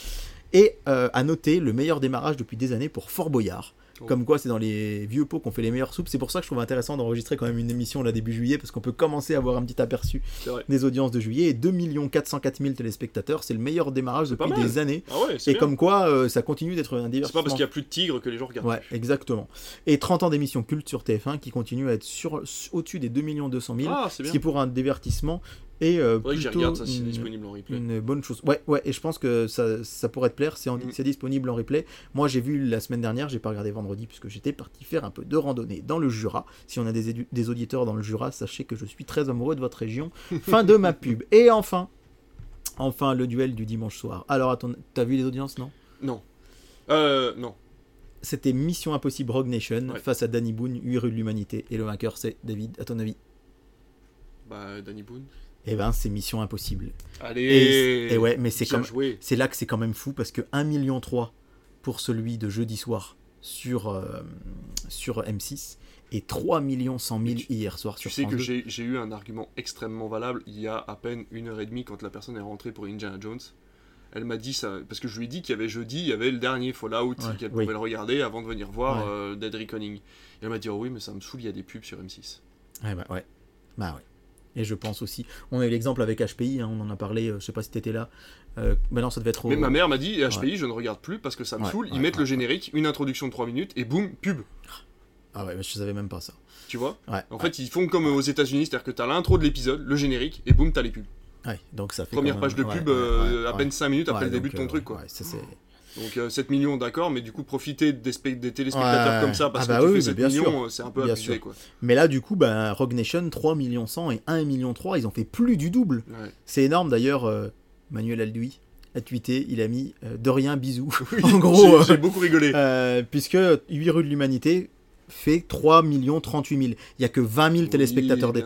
Et euh, à noter le meilleur démarrage depuis des années pour Fort Boyard. Oh. Comme quoi, c'est dans les vieux pots qu'on fait les meilleures soupes. C'est pour ça que je trouve intéressant d'enregistrer quand même une émission là début juillet, parce qu'on peut commencer à avoir un petit aperçu C'est des audiences de juillet. Et 2 404 000 téléspectateurs, c'est le meilleur démarrage depuis des années. Ah ouais, c'est Et bien. comme quoi, euh, ça continue d'être un C'est divertissement. pas parce qu'il y a plus de tigres que les gens regardent. Ouais, exactement. Et 30 ans d'émissions cultes sur TF1 qui continuent à être sur, au-dessus des 2 200 000. Ah, c'est ce qui pour un divertissement est euh, plutôt regarde ça, une- disponible en replay. une bonne chose. Ouais, ouais, et je pense que ça, ça pourrait te plaire, c'est Mm. c'est disponible en replay. Moi, j'ai vu la semaine dernière, j'ai pas regardé vendredi puisque j'étais parti faire un peu de randonnée dans le Jura. Si on a des, auditeurs dans le Jura, sachez que je suis très amoureux de votre région. (laughs) fin de ma pub. Et enfin, enfin le duel du dimanche soir. Alors, attends, t'as vu les audiences, non? Non. Euh, non. C'était Mission Impossible Rogue Nation Ouais. face à Danny Boone, 8 rues de l'humanité. Et le vainqueur, c'est David, à ton avis? Bah, Danny Boone. Eh ben, c'est Mission Impossible. Allez Et, et ouais, mais c'est comme c'est là que c'est quand même fou parce que 1,3 million pour celui de jeudi soir sur, euh, sur M6 et 3 millions 100 000 tu- hier soir Tu sur sais France que 2. j'ai j'ai eu un argument extrêmement valable il y a à peine une heure et demie quand la personne est rentrée pour Indiana Jones. Elle m'a dit ça, parce que je lui ai dit qu'il y avait jeudi, il y avait le dernier Fallout, Ouais, qu'elle oui. pouvait le regarder avant de venir voir Ouais. euh, Dead Reckoning. Et elle m'a dit, oh oui, mais ça me saoule, il y a des pubs sur M6. Ouais, bah ouais. Bah ouais. Et je pense aussi. On a eu l'exemple avec HPI, hein, on en a parlé, euh, je sais pas si t'étais là. Euh, bah non, ça devait être au. Mais ma mère m'a dit, HPI, je ne regarde plus parce que ça me Ouais, saoule, ouais, ils mettent le générique, une introduction de 3 minutes, et boum, pub. Ah ouais, mais je savais même pas ça. Tu vois? Ouais. En fait, ils font comme aux États-Unis, c'est-à-dire que t'as l'intro de l'épisode, le générique, et boum, t'as les pubs. ouais, donc ça fait. Première même- page de pub, euh, à peine 5 minutes après le début donc, de ton euh, truc, quoi. ouais, ça, c'est- Donc euh, 7 millions, d'accord, mais du coup, profiter des, des téléspectateurs Ouais. comme ça, parce Ah bah que tu oui, fais mais 7 bien millions, sûr. euh, c'est un peu Bien abusé, sûr. quoi. Mais là, du coup, bah, Rogue Nation, 3 millions 100 et 1 million 3, ils ont fait plus du double. Ouais. C'est énorme d'ailleurs. euh, Manuel Alduy a tweeté, il a mis euh, de rien bisous. Oui, (laughs) en gros, j'ai- euh, beaucoup rigolé. euh, puisque 8 rues de l'humanité fait 3 millions 38 000. Il y a que 20 000 téléspectateurs Oui,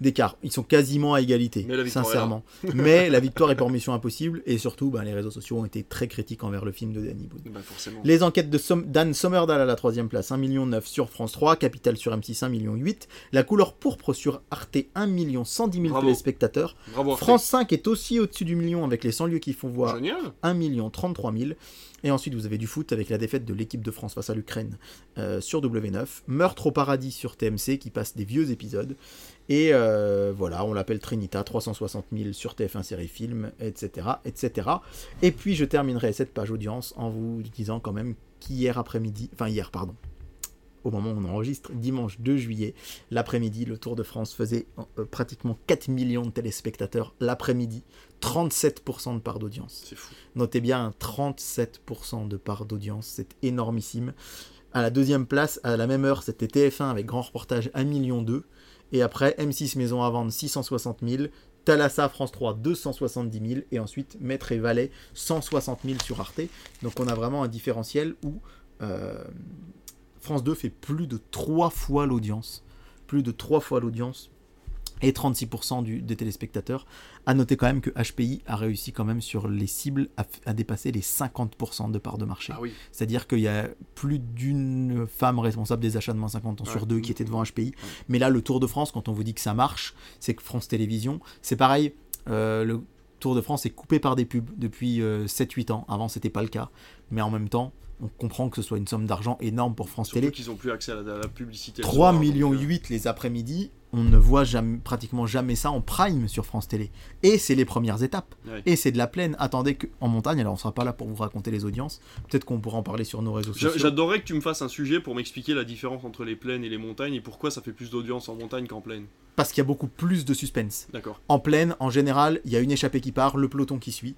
d'écart. Ils sont quasiment à égalité, Mais sincèrement. (laughs) Mais la victoire est pour Mission Impossible et surtout, bah, les réseaux sociaux ont été très critiques envers le film de Danny Boone. Bah. Les enquêtes de Som- Dan Sommerdahl à la troisième place, 1,9 million sur France 3, Capital sur M6, 1,8 million. La couleur pourpre sur Arte, 1 million 110 000 Bravo. téléspectateurs. Bravo. France 5 est aussi au-dessus du million avec les 100 lieux qui font voir Génial. 1 million 33 000. Et ensuite, vous avez du foot avec la défaite de l'équipe de France face à l'Ukraine euh, sur W9. Meurtre au paradis sur TMC qui passe des vieux épisodes. Et euh, voilà, on l'appelle Trinita, 360 000 sur TF1 série film, etc., etc. Et puis, je terminerai cette page audience en vous disant quand même qu'hier après-midi, enfin hier, pardon, au moment où on enregistre, dimanche 2 juillet, l'après-midi, le Tour de France faisait euh, pratiquement 4 millions de téléspectateurs l'après-midi, 37% de part d'audience. C'est fou. Notez bien un 37% de part d'audience, c'est énormissime. À la deuxième place, à la même heure, c'était TF1 avec grand reportage 1,2 million. Et après, M6 Maison à vendre 660 000. Thalassa France 3 270 000. Et ensuite, Maître et Valet 160 000 sur Arte. Donc on a vraiment un différentiel où euh, France 2 fait plus de 3 fois l'audience. Plus de 3 fois l'audience. Et 36% du, des téléspectateurs. À noter quand même que HPI a réussi quand même sur les cibles à, dépasser les 50% de part de marché. Ah oui. C'est-à-dire qu'il y a plus d'une femme responsable des achats de moins 50 ans sur deux qui était devant HPI. Mais là, le Tour de France, quand on vous dit que ça marche, c'est que France Télévisions, c'est pareil. euh, le Tour de France est coupé par des pubs depuis euh, 7-8 ans. Avant, c'était pas le cas. Mais en même temps, on comprend que ce soit une somme d'argent énorme pour France Surtout Télé. qu'ils ont plus accès à la, à la publicité. le 3 soir, millions donc, euh, 8 les après-midi, on ne voit jamais, pratiquement jamais ça en prime sur France Télé. Et c'est les premières étapes. Et c'est de la plaine. Attendez qu'en montagne, alors on sera pas là pour vous raconter les audiences. Peut-être qu'on pourra en parler sur nos réseaux sociaux. J'adorerais que tu me fasses un sujet pour m'expliquer la différence entre les plaines et les montagnes et pourquoi ça fait plus d'audience en montagne qu'en plaine. Parce qu'il y a beaucoup plus de suspense. D'accord. En plaine, en général, il y a une échappée qui part, le peloton qui suit.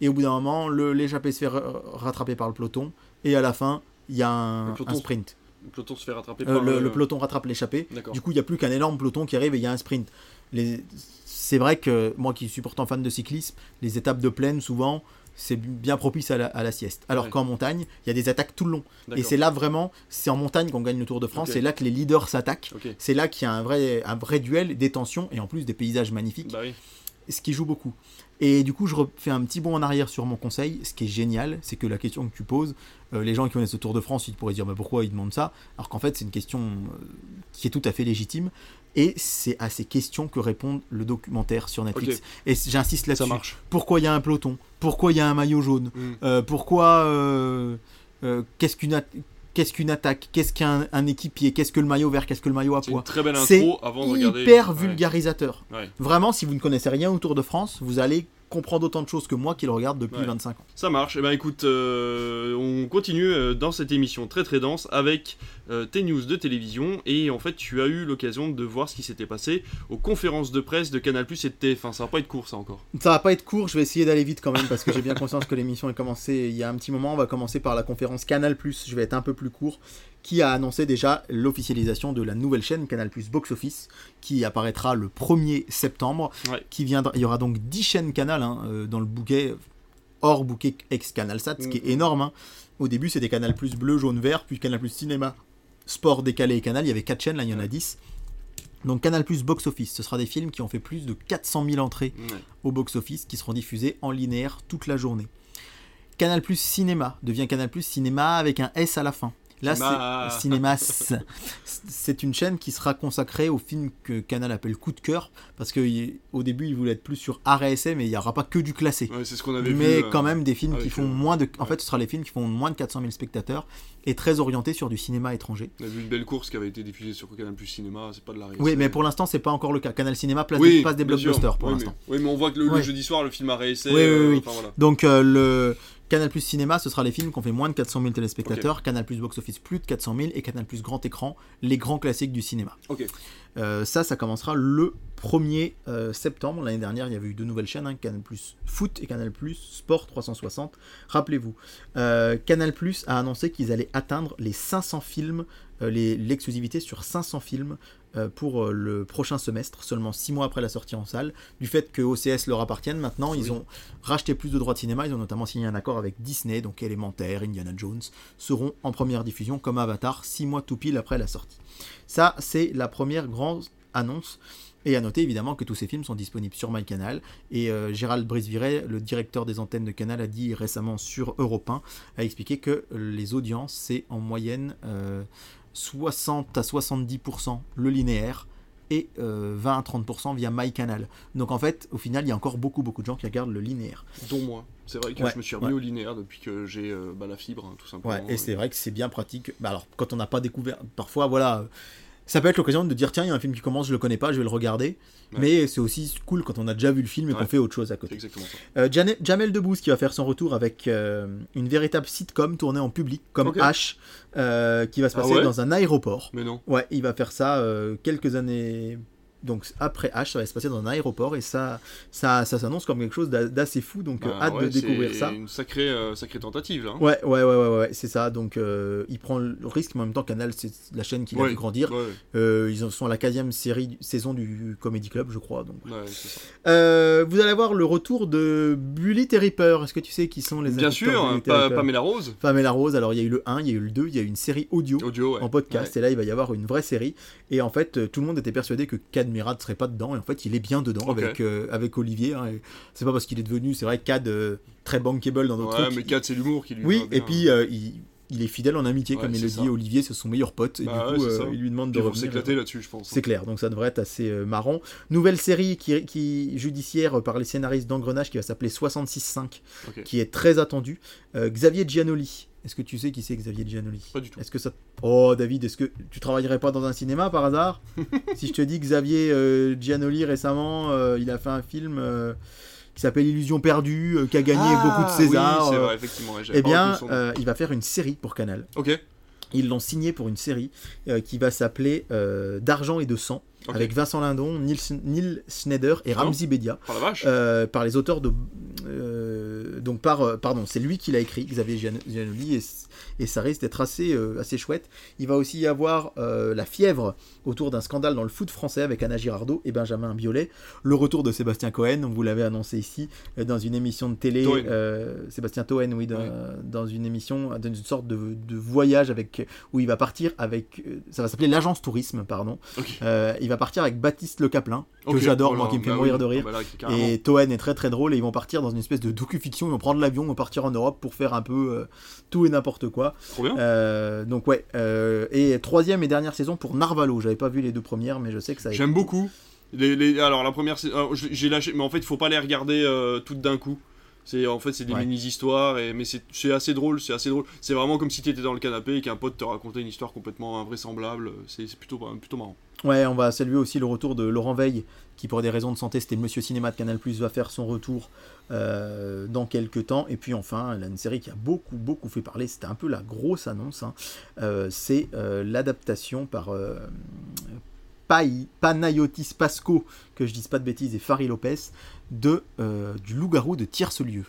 Et au bout d'un moment, l'échappée se fait ra- rattraper par le peloton. Et à la fin, il y a un, sprint. Le peloton se fait rattraper Euh, par le, euh, le peloton rattrape l'échappée. D'accord. Du coup, il n'y a plus qu'un énorme peloton qui arrive et il y a un sprint. Les... C'est vrai que moi qui suis pourtant fan de cyclisme, les étapes de plaine, souvent, c'est bien propice à la, à la sieste. Alors Ouais. qu'en montagne, il y a des attaques tout le long. Et c'est là vraiment, c'est en montagne qu'on gagne le Tour de France, c'est là que les leaders s'attaquent. C'est là qu'il y a un vrai, un vrai duel, des tensions et en plus des paysages magnifiques, Bah oui. ce qui joue beaucoup. Et du coup, je refais un petit bond en arrière sur mon conseil. Ce qui est génial, c'est que la question que tu poses, euh, les gens qui connaissent le Tour de France, ils pourraient dire mais pourquoi ils demandent ça? Alors qu'en fait, c'est une question euh, qui est tout à fait légitime. Et c'est à ces questions que répond le documentaire sur Netflix. Et j'insiste Ça là-dessus. marche. Pourquoi il y a un peloton? Pourquoi il y a un maillot jaune? Mm. Euh, Pourquoi Qu'est-ce qu'une at- qu'est-ce qu'une attaque? Qu'est-ce qu'un un équipier? Qu'est-ce que le maillot vert? Qu'est-ce que le maillot à poids? très belle C'est intro avant de regarder. Hyper Ouais. vulgarisateur. Ouais. Vraiment, si vous ne connaissez rien au Tour de France, vous allez comprendre autant de choses que moi qui le regarde depuis Ouais. 25 ans. Ça marche. Eh ben écoute, euh, on continue euh, dans cette émission très très dense avec euh, tes news de télévision et en fait tu as eu l'occasion de voir ce qui s'était passé aux conférences de presse de Canal+ et de TF1. Ça va pas être court ça encore. Ça va pas être court, je vais essayer d'aller vite quand même parce que j'ai bien conscience que l'émission est commencée il y a un petit moment. On va commencer par la conférence Canal+, je vais être un peu plus court, qui a annoncé déjà l'officialisation de la nouvelle chaîne Canal+ Box Office qui apparaîtra le 1er septembre. Ouais. Qui viendra, il y aura donc 10 chaînes Canal hein, euh, dans le bouquet, hors bouquet ex-Canalsat, ce qui est Mhm. énorme. hein. Au début, c'était Canal+, bleu, jaune, vert, puis Canal+, cinéma, sport, décalé et Canal. Il y avait 4 chaînes, là il y en a Ouais. 10. Donc Canal+, Box Office, ce sera des films qui ont fait plus de 400 000 entrées Ouais. au box-office qui seront diffusés en linéaire toute la journée. Canal Plus Cinéma devient Canal Plus Cinéma avec un S à la fin. Là, c'est Cinémas. C'est une chaîne qui sera consacrée aux films que Canal appelle coup de cœur parce qu'au début, il voulait être plus sur essai, mais il n'y aura pas que du classé. Ouais, c'est ce qu'on avait vu. Mais euh, quand même des films qui font euh, moins de. En ouais. fait, ce sera les films qui font moins de 400 000 spectateurs et très orientés sur du cinéma étranger. On a vu une belle course qui avait été diffusée sur Canal Plus Cinéma, c'est pas de la réalité. Oui, mais pour l'instant, c'est pas encore le cas. Canal Cinéma place, oui, des, passe des blockbusters pour Oui, l'instant. Mais, oui, mais on voit que le, jeudi soir, le film a réessai. Oui, oui, euh, oui. enfin, voilà. Donc euh, le Canal Plus Cinéma, ce sera les films qui ont fait moins de 400 000 téléspectateurs, Canal Plus Box Office plus de 400 000 et Canal Plus Grand Écran, les grands classiques du cinéma. Ok. Euh, ça, ça commencera le 1er euh, septembre. L'année dernière, il y avait eu deux nouvelles chaînes, hein, Canal Plus Foot et Canal Plus Sport 360. Rappelez-vous, euh, Canal Plus a annoncé qu'ils allaient atteindre les 500 films, l'exclusivité sur 500 films pour euh, le prochain semestre, seulement 6 mois après la sortie en salle. Du fait que OCS leur appartienne maintenant, Oui. ils ont racheté plus de droits de cinéma. Ils ont notamment signé un accord avec Disney, donc Élémentaire, Indiana Jones, seront en première diffusion comme Avatar 6 mois tout pile après la sortie. Ça, c'est la première grande annonce. Et à noter évidemment que tous ces films sont disponibles sur MyCanal. Et euh, Gérald Brisviret, le directeur des antennes de Canal, a dit récemment sur Europe 1, a expliqué que les audiences, c'est en moyenne euh, 60 à 70% le linéaire et euh, 20 à 30% via MyCanal. Donc en fait, au final, il y a encore beaucoup beaucoup de gens qui regardent le linéaire. Dont moi. C'est vrai que Ouais, je me suis remis ouais. au linéaire depuis que j'ai euh, bah, la fibre, hein, tout simplement. Ouais, et c'est vrai que c'est bien pratique. Bah alors, quand on n'a pas découvert, parfois, voilà, euh, ça peut être l'occasion de dire tiens, il y a un film qui commence, je le connais pas, je vais le regarder. Ouais. Mais c'est aussi cool quand on a déjà vu le film et qu'on Ouais. fait autre chose à côté. exactement ça. Euh, Jamel Debbouze qui va faire son retour avec euh, une véritable sitcom tournée en public, comme. H, euh, qui va se Ah passer ouais dans un aéroport. Mais non. Ouais, il va faire ça quelques années. Donc après H, ça va se passer dans un aéroport et ça, ça, ça s'annonce comme quelque chose d'a- d'assez fou. Donc euh, Bah, hâte ouais, de découvrir c'est ça. une sacrée, euh, sacrée tentative, là. hein. Ouais, ouais, ouais, ouais, ouais, c'est ça. Donc, euh, il prend le risque, mais en même temps, Canal, c'est la chaîne qui l'a Ouais, vu grandir. Ouais, Euh, ils en sont à la 15e série, saison du Comedy Club, je crois. Donc. c'est ça. Vous allez avoir le retour de Bully et Ripper. Est-ce que tu sais qui sont les Bien sûr, hein, Ripper Pamela Rose, Pamela Rose. Alors, il y a eu le 1, il y a eu le 2, il y a eu une série audio. audio. En podcast, et là il va y avoir une vraie série. Et en fait, tout le monde était persuadé que Serait pas dedans, et en fait, il est bien dedans avec, euh, avec Olivier. hein, c'est pas parce qu'il est devenu, c'est vrai, Cad euh, très bankable dans d'autres Ouais, trucs. mais 4 c'est l'humour qui lui Oui, et puis euh, il, il est fidèle en amitié, Ouais, comme il le ça. dit. Olivier, c'est son meilleur pote, et Bah du coup, ouais, il lui demande de revenir. s'éclater là-dessus, je pense. C'est clair, donc ça devrait être assez marrant. Nouvelle série qui, qui judiciaire par les scénaristes d'Engrenage qui va s'appeler 66.5, Ok. qui est très attendue. Xavier Giannoli Est-ce que tu sais qui c'est Xavier Giannoli Pas du tout. Est-ce que ça. Oh, David, est-ce que tu travaillerais pas dans un cinéma par hasard (laughs) Si je te dis Xavier euh, Giannoli récemment, euh, il a fait un film euh, qui s'appelle Illusion perdue, euh, qui a gagné Ah, beaucoup de César. Oui, c'est euh, vrai, effectivement. eh bien, euh, il va faire une série pour Canal. Ok. Ils l'ont signé pour une série euh, qui va s'appeler euh, D'argent et de sang, Avec Vincent Lindon, Neil, Neil Schneider et bon Ramzi Bedia. Vache. Euh, par les auteurs de euh, donc par euh, pardon c'est lui qui l'a écrit Xavier Gian- Giannoli et, et ça risque d'être assez euh, assez chouette il va aussi y avoir la fièvre autour d'un scandale dans le foot français avec Anna Girardot et Benjamin Biolay le retour de Sébastien Cohen vous l'avez annoncé ici dans une émission de télé Toen. Sébastien Toen oui dans, Ouais. dans une émission dans une sorte de, de voyage avec où il va partir avec ça va s'appeler l'agence tourisme pardon il va partir avec Baptiste Le Caplin que j'adore moi qui me fait bah mourir oui. de rire Ah bah là, carrément. et Toen est très très drôle et ils vont partir dans une espèce de docu-fiction, ils vont prendre l'avion, ils vont partir en Europe pour faire un peu euh, tout et n'importe quoi. Trop bien. Euh, donc ouais, euh, et troisième et dernière saison pour Narvalo, j'avais pas vu les deux premières mais je sais que ça a été... J'aime beaucoup. Les, les- alors la première, j'ai lâché, mais en fait il faut pas les regarder toutes d'un coup. C'est en fait c'est des Ouais. mini histoires et mais c'est assez drôle, c'est assez drôle. C'est vraiment comme si tu étais dans le canapé et qu'un pote te racontait une histoire complètement invraisemblable. C'est c'est plutôt plutôt marrant. Ouais, on va saluer aussi le retour de Laurent Veil qui pour des raisons de santé, c'était Monsieur Cinéma de Canal+, va faire son retour euh, dans quelques temps. Et puis enfin, a une série qui a beaucoup beaucoup fait parler, c'était un peu la grosse annonce, hein. Euh, c'est euh, l'adaptation par Panayotis Pasco, que je dise pas de bêtises, et Farid Lopez, de, du loup-garou de Tierce-Lieu.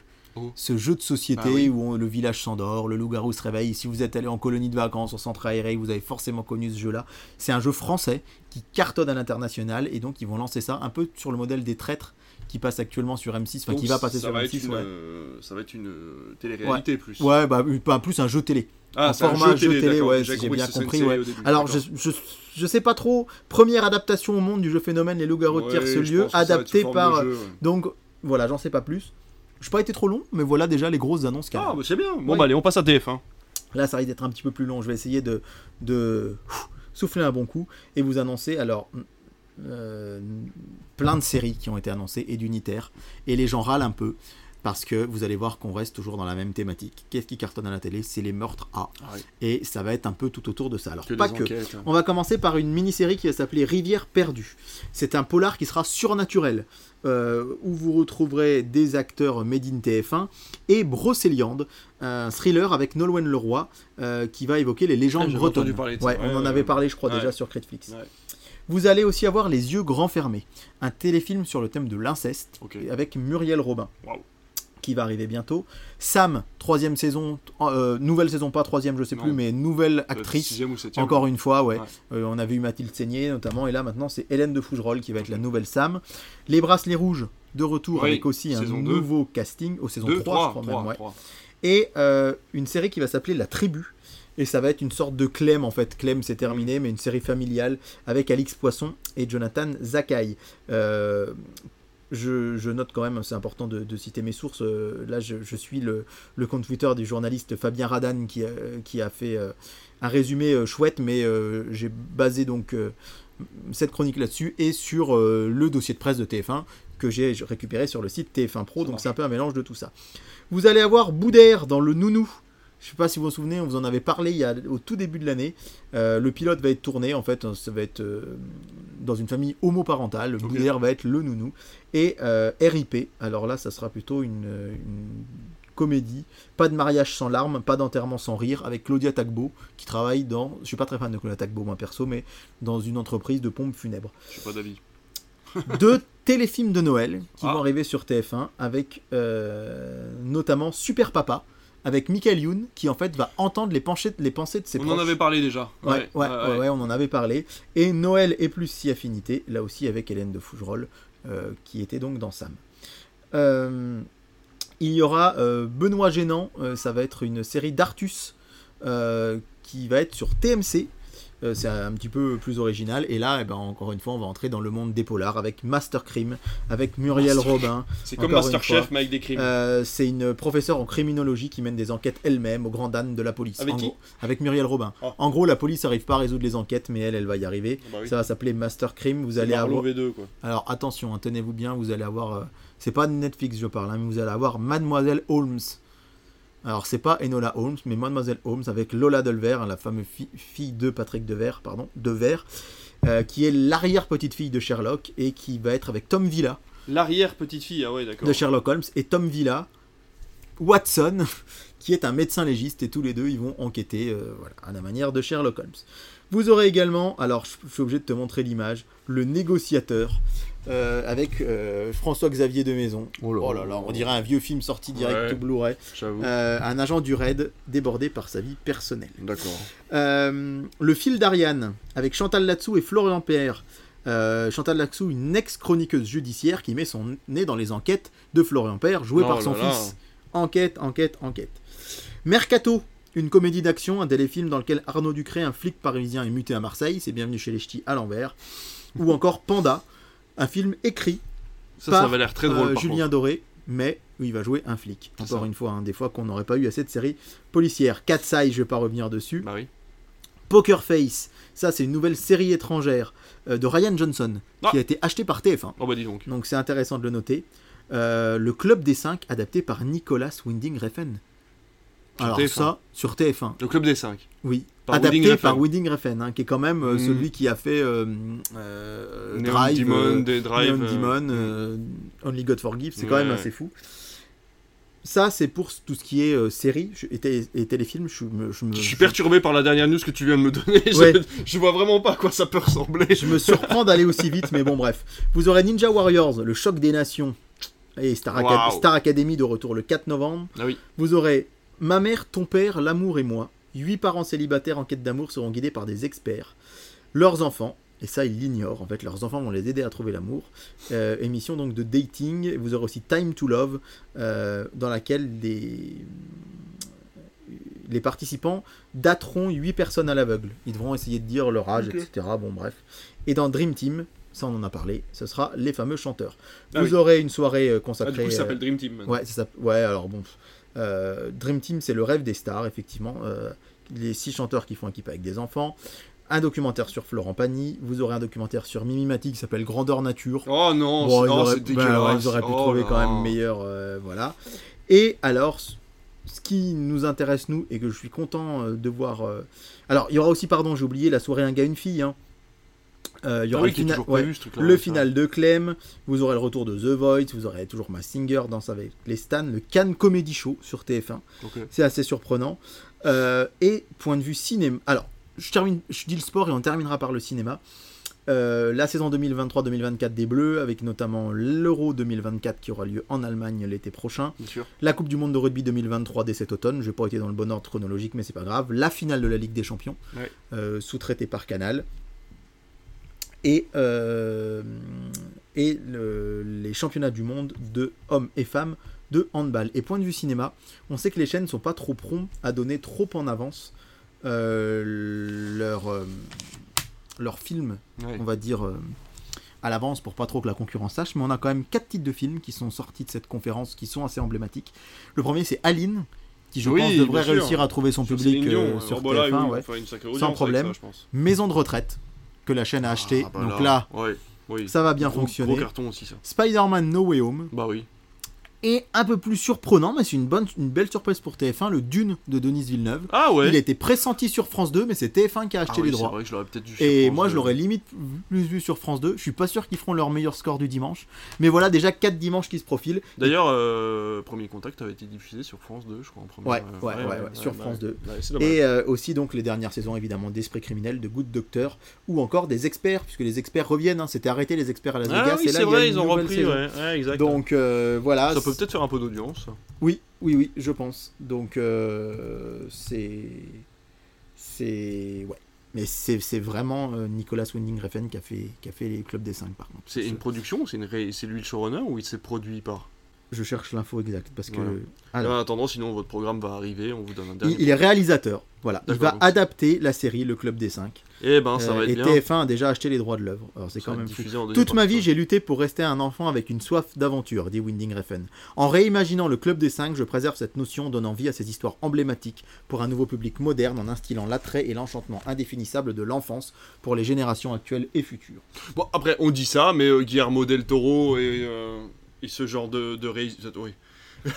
Ce jeu de société Ah oui. où on- le village s'endort, le loup-garou se réveille. Si vous êtes allé en colonie de vacances, en centre aéré, vous avez forcément connu ce jeu-là. C'est un jeu français qui cartonne à l'international et donc ils vont lancer ça un peu sur le modèle des traîtres qui passe actuellement sur M6, enfin qui va passer sur va M6. être une, ouais. euh, ça va être une euh, télé-réalité plus. Ouais, bah plus un jeu télé. Ah, en c'est un format jeu télé, ouais, j'ai bien compris, ouais. début, Alors je, je, je sais pas trop. Première adaptation au monde du jeu phénomène Les loups-garous de Tierce Lieu, adapté par. jeu, ouais. Donc voilà, j'en sais pas plus. Je pas été trop long, mais voilà déjà les grosses annonces qu'il y a. Ah, bah c'est bien. Bon, Ouais. bah allez, on passe à TF1. Là, ça risque d'être un petit peu plus long. Je vais essayer de, de souffler un bon coup et vous annoncer alors euh, plein de séries qui ont été annoncées et d'unitaires. Et les gens râlent un peu parce que vous allez voir qu'on reste toujours dans la même thématique. Qu'est-ce qui cartonne à la télé? C'est les meurtres A. Ah oui. Et ça va être un peu tout autour de ça. Alors, Que pas que. enquêtes, hein. On va commencer par une mini-série qui va s'appeler Rivière perdue. C'est un polar qui sera surnaturel, euh, où vous retrouverez des acteurs made in TF1 et Brocéliande, un thriller avec Nolwenn Leroy euh, qui va évoquer les légendes Ah, bretonnes. Ouais, Ouais, on en avait parlé, je crois, déjà sur Critflix. Ouais. Vous allez aussi avoir Les yeux grands fermés, un téléfilm sur le thème de l'inceste avec Muriel Robin. Qui va arriver bientôt. Sam, troisième saison, euh, nouvelle saison, pas troisième, je sais Non. plus, mais nouvelle Euh, actrice. sixième ou. Encore une fois, ouais. Ouais. Euh, on avait eu Mathilde Seigné notamment, et là maintenant c'est Hélène de Fougerolles qui va être la nouvelle Sam. Les bracelets rouges de retour Oui, avec aussi un nouveau casting, au saison Deux, 3, trois, je crois même, ouais. Et euh, une série qui va s'appeler La Tribu. Et ça va être une sorte de Clem en fait. Clem c'est terminé, mais une série familiale avec Alix Poisson et Jonathan Zakai. Euh, je, je note quand même, c'est important de, de citer mes sources. euh, là, je, je suis le, le compte Twitter du journaliste Fabien Radan qui a, qui a fait euh, un résumé euh, chouette, mais euh, j'ai basé donc euh, cette chronique là-dessus et sur euh, le dossier de presse de TF1 que j'ai récupéré sur le site TF1 Pro. Donc c'est un peu un mélange de tout ça. Vous allez avoir Boudère dans le Nounou. Je sais pas si vous vous souvenez, on vous en avait parlé il y a, au tout début de l'année. Euh, le pilote va être tourné, en fait, ça va être euh, dans une famille homoparentale. Boudère va être le nounou. Et euh, RIP, alors là, ça sera plutôt une, une comédie. Pas de mariage sans larmes, pas d'enterrement sans rire, avec Claudia Tagbo, qui travaille dans. Je suis pas très fan de Claudia Tagbo, moi perso, mais dans une entreprise de pompes funèbres Je suis pas d'avis. (laughs) deux téléfilms de Noël qui Ah. vont arriver sur TF1 avec euh, notamment Super Papa avec Michael Youn qui en fait va entendre les, penchées- les pensées de ses On proches. en avait parlé déjà. Ouais, ouais, ouais, ouais, on en avait parlé. Et Noël et plus si affinité, là aussi avec Hélène de Fougerolles, euh, qui était donc dans Sam. Euh, il y aura euh, Benoît Gênant, ça va être une série d'Artus qui va être sur TMC. Euh, c'est un petit peu plus original. Et là, eh ben, encore une fois, on va entrer dans le monde des polars avec Master Crime, avec Muriel Master- Robin. C'est comme Masterchef, mais avec des crimes. Euh, c'est une professeure en criminologie qui mène des enquêtes elle-même au grand âne de la police. Avec En qui gros- Avec Muriel Robin. Ah. En gros, la police n'arrive pas à résoudre les enquêtes, mais elle, elle va y arriver. Bah oui. Ça va s'appeler Master Crime. Vous allez avoir. V2, quoi. Alors attention, hein, tenez-vous bien, vous allez avoir. euh, C'est pas Netflix, je parle, hein, mais vous allez avoir Mademoiselle Holmes. Alors, c'est pas Enola Holmes, mais Mademoiselle Holmes avec Lola Delver, la fameuse fi- fille de Patrick Devers, pardon, Devers, euh, qui est l'arrière-petite-fille de Sherlock et qui va être avec Tom Villa L'arrière petite fille, ah ouais, d'accord. de Sherlock Holmes et Tom Villa, Watson, (laughs) qui est un médecin légiste et tous les deux ils vont enquêter euh, voilà, à la manière de Sherlock Holmes. Vous aurez également, alors je suis obligé de te montrer l'image, le négociateur euh, avec euh, François-Xavier de Maison. Oh là Oh là là, on dirait un vieux film sorti direct Ouais. au Blu-ray. Euh, un agent du raid débordé par sa vie personnelle. D'accord. Euh, le fil d'Ariane avec Chantal Latsou et Florian Père. Euh, Chantal Latsou, une ex-chroniqueuse judiciaire qui met son nez dans les enquêtes de Florian Père, joué Oh par son là. fils. Enquête, enquête, enquête. Mercato, une comédie d'action, un téléfilm dans lequel Arnaud Ducré, un flic parisien, est muté à Marseille, c'est bienvenu chez les ch'tis à l'envers. Ou encore Panda, un film écrit Ça, par ça va l'air très drôle. euh, par Julien Doré, mais où il va jouer un flic. Encore ça. une fois, hein, des fois qu'on n'aurait pas eu assez de séries policières. Cat's Eye, je vais pas revenir dessus. Bah oui. Poker Face, ça c'est une nouvelle série étrangère euh, de Ryan Johnson Ah. qui a été achetée par TF1. Oh bah dis donc. Donc c'est intéressant de le noter. Euh, le Club des 5 adapté par Nicolas Winding Refn. Alors TF1. ça, sur TF1, Le club des 5. oui. Par adapté Refn. par Winding Refn, hein, qui est quand même euh, Mm. celui qui a fait euh, euh, Neon Drive, Demon, Drive. Neon Demon, euh, Only God Forgive, c'est quand même assez fou. Ça, c'est pour tout ce qui est série et, télé- et téléfilm. Je, me- je me, Je suis perturbé par la dernière news que tu viens de me donner. (laughs) Je- Ouais. Je, vois vraiment pas à quoi ça peut ressembler. je me surprends d'aller aussi vite, mais bon, bref. Vous aurez Ninja Warriors, le choc des nations, et Star. Star Academy de retour le 4 novembre. Ah oui. Vous aurez Ma mère, ton père, l'amour et moi. Huit parents célibataires en quête d'amour seront guidés par des experts. Leurs enfants, et ça ils l'ignorent, en fait, leurs enfants vont les aider à trouver l'amour. Euh, émission donc de dating. Vous aurez aussi Time to Love, euh, dans laquelle les, les participants dateront huit personnes à l'aveugle. Ils devront essayer de dire leur âge, etc. Bon, bref. Et dans Dream Team, ça on en a parlé, ce sera les fameux chanteurs. Ah Vous oui. aurez une soirée euh, Ah, consacrée. du coup, ça s'appelle Dream Team. maintenant. Ouais, ça, s'app- ouais, alors bon. Euh, Dream Team, c'est le rêve des stars, effectivement. euh, les six chanteurs qui font équipe avec des enfants. Un documentaire sur Florent Pagny. Vous aurez un documentaire sur Mimi Mati qui s'appelle Grandeur Nature. Oh non, Bon, auraient, c'est bah, dégueulasse. ils auraient pu Oh trouver quand même meilleur. euh, voilà. Et alors, ce qui nous intéresse, nous, et que je suis content de voir. Alors, il y aura aussi, pardon, j'ai oublié, la soirée Un gars, une fille. hein. Euh, il y Ah aura oui, le final- ouais, prévu, le de Clem, vous aurez le retour de The Voice, vous aurez toujours ma Singer Danse avec les Stan, le Cannes Comedy Show sur TF1. Ok. C'est assez surprenant. Euh, et point de vue cinéma. Alors, je, termine, je dis le sport et on terminera par le cinéma. Euh, la saison 2023-2024 des Bleus, avec notamment l'Euro 2024 qui aura lieu en Allemagne l'été prochain. La Coupe du Monde de rugby 2023 dès cet automne. Je n'ai pas été dans le bon ordre chronologique, mais c'est pas grave. La finale de la Ligue des Champions, Ouais. euh, sous-traitée par Canal. Et, euh, et le- les championnats du monde de hommes et femmes de handball. Et point de vue cinéma, on sait que les chaînes sont pas trop prompts à donner trop en avance euh, leur, euh, leur film on va dire, euh, à l'avance pour pas trop que la concurrence sache, mais on a quand même quatre titres de films qui sont sortis de cette conférence qui sont assez emblématiques. Le premier, c'est Aline, qui je Oui, pense devrait réussir à trouver son Sur public Dion, sur oh, bah là, TF1, oui, ouais. enfin, une sacrée Sans problème. ça. Maison de retraite, que la chaîne a acheté, Ah, bah donc là, ouais, oui. ça va bien Gros- fonctionner. Gros carton aussi, ça. Spider-Man No Way Home, Bah oui. Et un peu plus surprenant, mais c'est une, bonne, une belle surprise pour TF1, le Dune de Denise Villeneuve. Ah ouais. Il a été pressenti sur France 2, mais c'est TF1 qui a Ah acheté oui, les droits. vrai que je l'aurais peut-être dû Et moi, je l'aurais limite plus vu sur France 2. Je suis pas sûr qu'ils feront leur meilleur score du dimanche. Mais voilà, déjà 4 dimanches qui se profilent. D'ailleurs, euh, Premier Contact avait été diffusé sur France 2, je crois, en premier. Ouais, ouais, ouais, ouais, sur France 2. Ouais, c'est dommage. Et euh, aussi, donc, les dernières saisons, évidemment, d'Esprit criminel, de Good Doctor, ou encore des experts, puisque les experts reviennent. hein. C'était arrêté, les experts à Las Ah Vegas. oui, et là, c'est vrai, ils ont repris. Donc, euh, voilà. ça peut peut-être faire un peu d'audience. Oui, oui, oui, je pense. Donc, euh, c'est. C'est. Ouais. Mais c'est c'est vraiment euh, Nicolas Winding Refn qui a, fait, qui a fait les clubs des 5, par contre. C'est une production c'est une ré- lui le showrunner ou il s'est produit par Je cherche l'info exacte parce que. Voilà. Alors. En attendant, sinon votre programme va arriver, on vous donne un dernier. Il, il est réalisateur, voilà. Il va donc- adapter la série Le Club des 5. Eh ben, ça va et être bien. TF1 a déjà acheté les droits de l'œuvre. Alors c'est quand va même fou. Toute ma vie, j'ai lutté pour rester un enfant avec une soif d'aventure, dit Winding Refn. En réimaginant le Club des 5, je préserve cette notion, donnant vie à ces histoires emblématiques pour un nouveau public moderne en instillant l'attrait et l'enchantement indéfinissable de l'enfance pour les générations actuelles et futures. Bon, après, on dit ça, mais euh, Guillermo del Toro et, euh, et ce genre de, de. Oui. (laughs)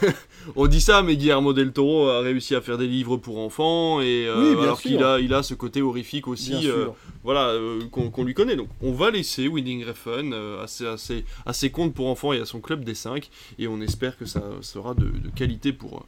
On dit ça, mais Guillermo del Toro a réussi à faire des livres pour enfants et euh, Oui, alors qu'il a, il a ce côté horrifique aussi, euh, voilà, euh, qu'on lui connaît. Donc, on va laisser Winning Refn à, ses, à, ses- à ses comptes pour enfants et à son club des 5 et on espère que ça sera de, de qualité pour,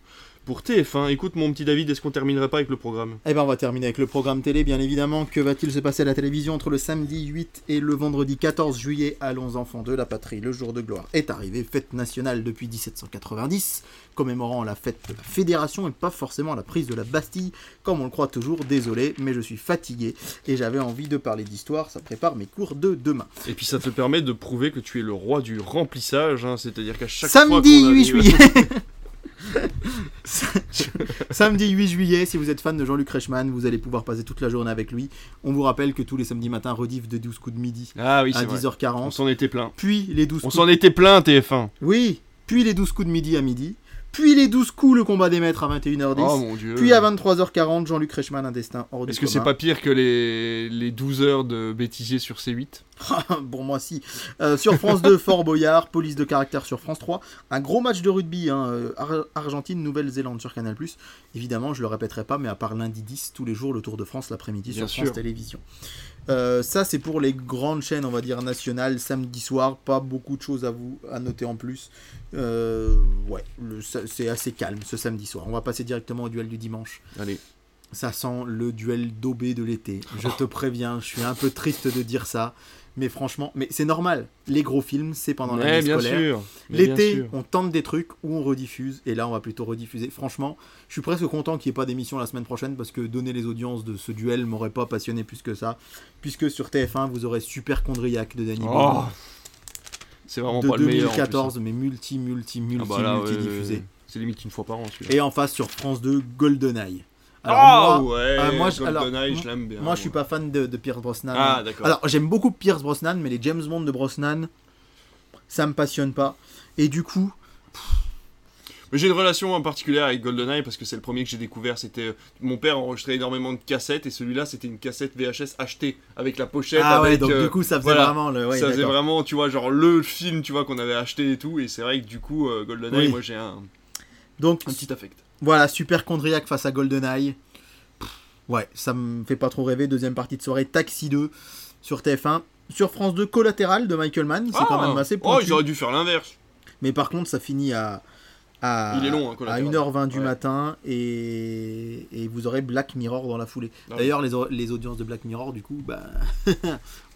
pour TF1. Écoute, mon petit David, est-ce qu'on terminerait pas avec le programme? Eh ben on va terminer avec le programme télé, bien évidemment. Que va-t-il se passer à la télévision entre le samedi 8 et le vendredi 14 juillet Allons enfants de la patrie, le jour de gloire est arrivé, fête nationale depuis 1790, commémorant la fête de la Fédération et pas forcément la prise de la Bastille, comme on le croit toujours. Désolé, mais je suis fatigué et j'avais envie de parler d'histoire, ça prépare mes cours de demain. Et puis ça te permet de prouver que tu es le roi du remplissage, hein, c'est-à-dire qu'à chaque Samedi fois qu'on 8 arrive- juillet (laughs) (laughs) Samedi 8 juillet, si vous êtes fan de Jean-Luc Reichmann, vous allez pouvoir passer toute la journée avec lui. On vous rappelle que tous les samedis matins, rediff de 12 coups de midi Ah oui, à c'est vrai. On 10h40. s'en était plein. Puis les 12 On s'en était plein, TF1. Oui, puis les 12 coups de midi à midi. Puis les 12 coups, le combat des maîtres à 21h10. Oh mon dieu. puis à 23h40, Jean-Luc Reichmann, un destin hors Est-ce que c'est pas pire que les, les 12 heures de bêtisier sur C8 Pour (laughs) moi, si. Euh, sur France 2, Fort Boyard, police de caractère sur France 3. Un gros match de rugby, hein, euh, Ar- Argentine, Nouvelle-Zélande sur Canal. Évidemment, je le répéterai pas, mais à part lundi 10, tous les jours, le Tour de France l'après-midi sur France sûr. Télévisions. Euh, ça, c'est pour les grandes chaînes, on va dire, nationales, samedi soir. Pas beaucoup de choses à vous à noter en plus. Euh, ouais, c'est assez calme ce samedi soir. On va passer directement au duel du dimanche. Allez. Ça sent le duel daubé de l'été. Je te préviens, je suis un peu triste de dire ça. Mais franchement, mais c'est normal. Les gros films, c'est pendant l'année bien scolaire. L'été, on tente des trucs ou on rediffuse. Et là, on va plutôt rediffuser. Franchement, je suis presque content qu'il n'y ait pas d'émission la semaine prochaine parce que donner les audiences de ce duel m'aurait pas passionné plus que ça. Puisque sur TF1, vous aurez Super Chondriac de Danny Oh, c'est vraiment de pas le meilleur. en plus, 2014, mais multi, multi, multi, Ah bah là, multi ouais, diffusé. C'est limite une fois par an. Et en face sur France 2, GoldenEye. Alors, Ah moi, ouais, euh, moi, je- alors, je l'aime bien. moi, je suis pas fan de, de Pierce Brosnan. Ah d'accord. Alors, j'aime beaucoup Pierce Brosnan, mais les James Bond de Brosnan, ça me passionne pas. Et du coup, Mais j'ai une relation en particulier avec GoldenEye parce que c'est le premier que j'ai découvert. C'était euh, mon père enregistrait énormément de cassettes et celui-là c'était une cassette VHS achetée avec la pochette. ah ouais, donc euh, du coup, ça faisait voilà. vraiment le. ouais, ça faisait vraiment, tu vois, genre le film, tu vois, qu'on avait acheté et tout. Et c'est vrai que du coup, euh, GoldenEye, Oui. moi j'ai un, Donc, un petit affect. Voilà, Super Chondriac face à GoldenEye. Pff, Ouais, ça me fait pas trop rêver. Deuxième partie de soirée, Taxi 2 sur TF1. Sur France 2, Collatéral de Michael Mann. C'est quand même assez oh, pointu. ils auraient dû faire l'inverse. Mais par contre, ça finit à. À Il est long, hein, à Collatéral. 1h20 du Ouais. matin et, et vous aurez Black Mirror dans la foulée. Ah oui. D'ailleurs, les, les audiences de Black Mirror, du coup, bah, (laughs)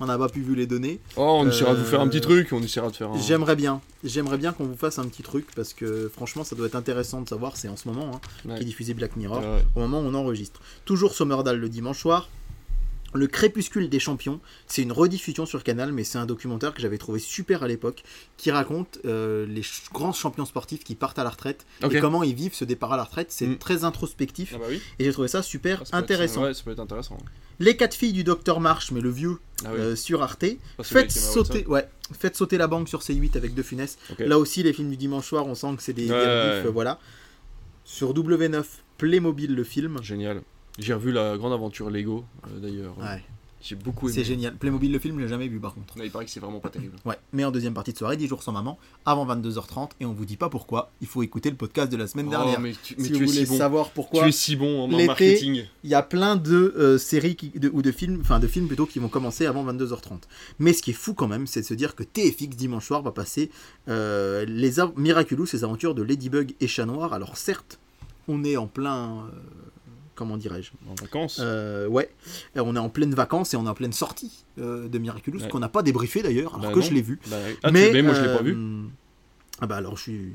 on n'a pas pu vu les données. Oh, on essaiera de vous faire un Euh, petit truc, on essaiera de faire un. J'aimerais bien, j'aimerais bien qu'on vous fasse un petit truc parce que franchement, ça doit être intéressant de savoir. C'est en ce moment hein, Ouais. qui est diffusé Black Mirror ouais. au moment où on enregistre. Toujours Sommerdal le dimanche soir. Le Crépuscule des champions, c'est une rediffusion sur Canal, mais c'est un documentaire que j'avais trouvé super à l'époque, qui raconte euh, les ch- grands champions sportifs qui partent à la retraite et comment ils vivent ce départ à la retraite. C'est Mm. très introspectif Ah bah oui. et j'ai trouvé ça super ça peut être- intéressant. Ouais, ça peut être intéressant. Les quatre filles du docteur March, mais le vieux, Ah oui. euh, sur Arte. Pas Faites sauter, ouais, faites sauter la banque sur C8 avec De Funès. Là aussi, les films du dimanche soir, on sent que c'est des, des Ouais, rediffs, ouais. euh, voilà. Sur W9, Playmobil le film. Génial. J'ai revu la grande aventure Lego euh, d'ailleurs. Ouais, J'ai beaucoup aimé. c'est génial. Playmobil le film, je l'ai jamais vu par contre. Ouais, il paraît que c'est vraiment pas terrible. Ouais, mais en deuxième partie de soirée, 10 jours sans maman, avant 22h30, et on vous dit pas pourquoi. Il faut écouter le podcast de la semaine dernière. Oh, mais tu, mais si tu vous es voulez si bon. savoir pourquoi. Tu es si bon en marketing. Il y a plein de euh, séries qui- de- ou de films, enfin de films plutôt qui vont commencer avant 22h30. Mais ce qui est fou quand même, c'est de se dire que TFX dimanche soir va passer euh, les Miraculous, les aventures de Ladybug et Chat Noir. Alors certes, on est en plein, euh, comment dirais-je, En vacances. Euh, ouais, Et on est en pleine vacances et on est en pleine sortie euh, de Miraculous Ouais. qu'on n'a pas débriefé d'ailleurs, alors Bah que non. je l'ai vu. Bah, ah, mais moi je l'ai pas euh, vu. Ah bah alors je suis.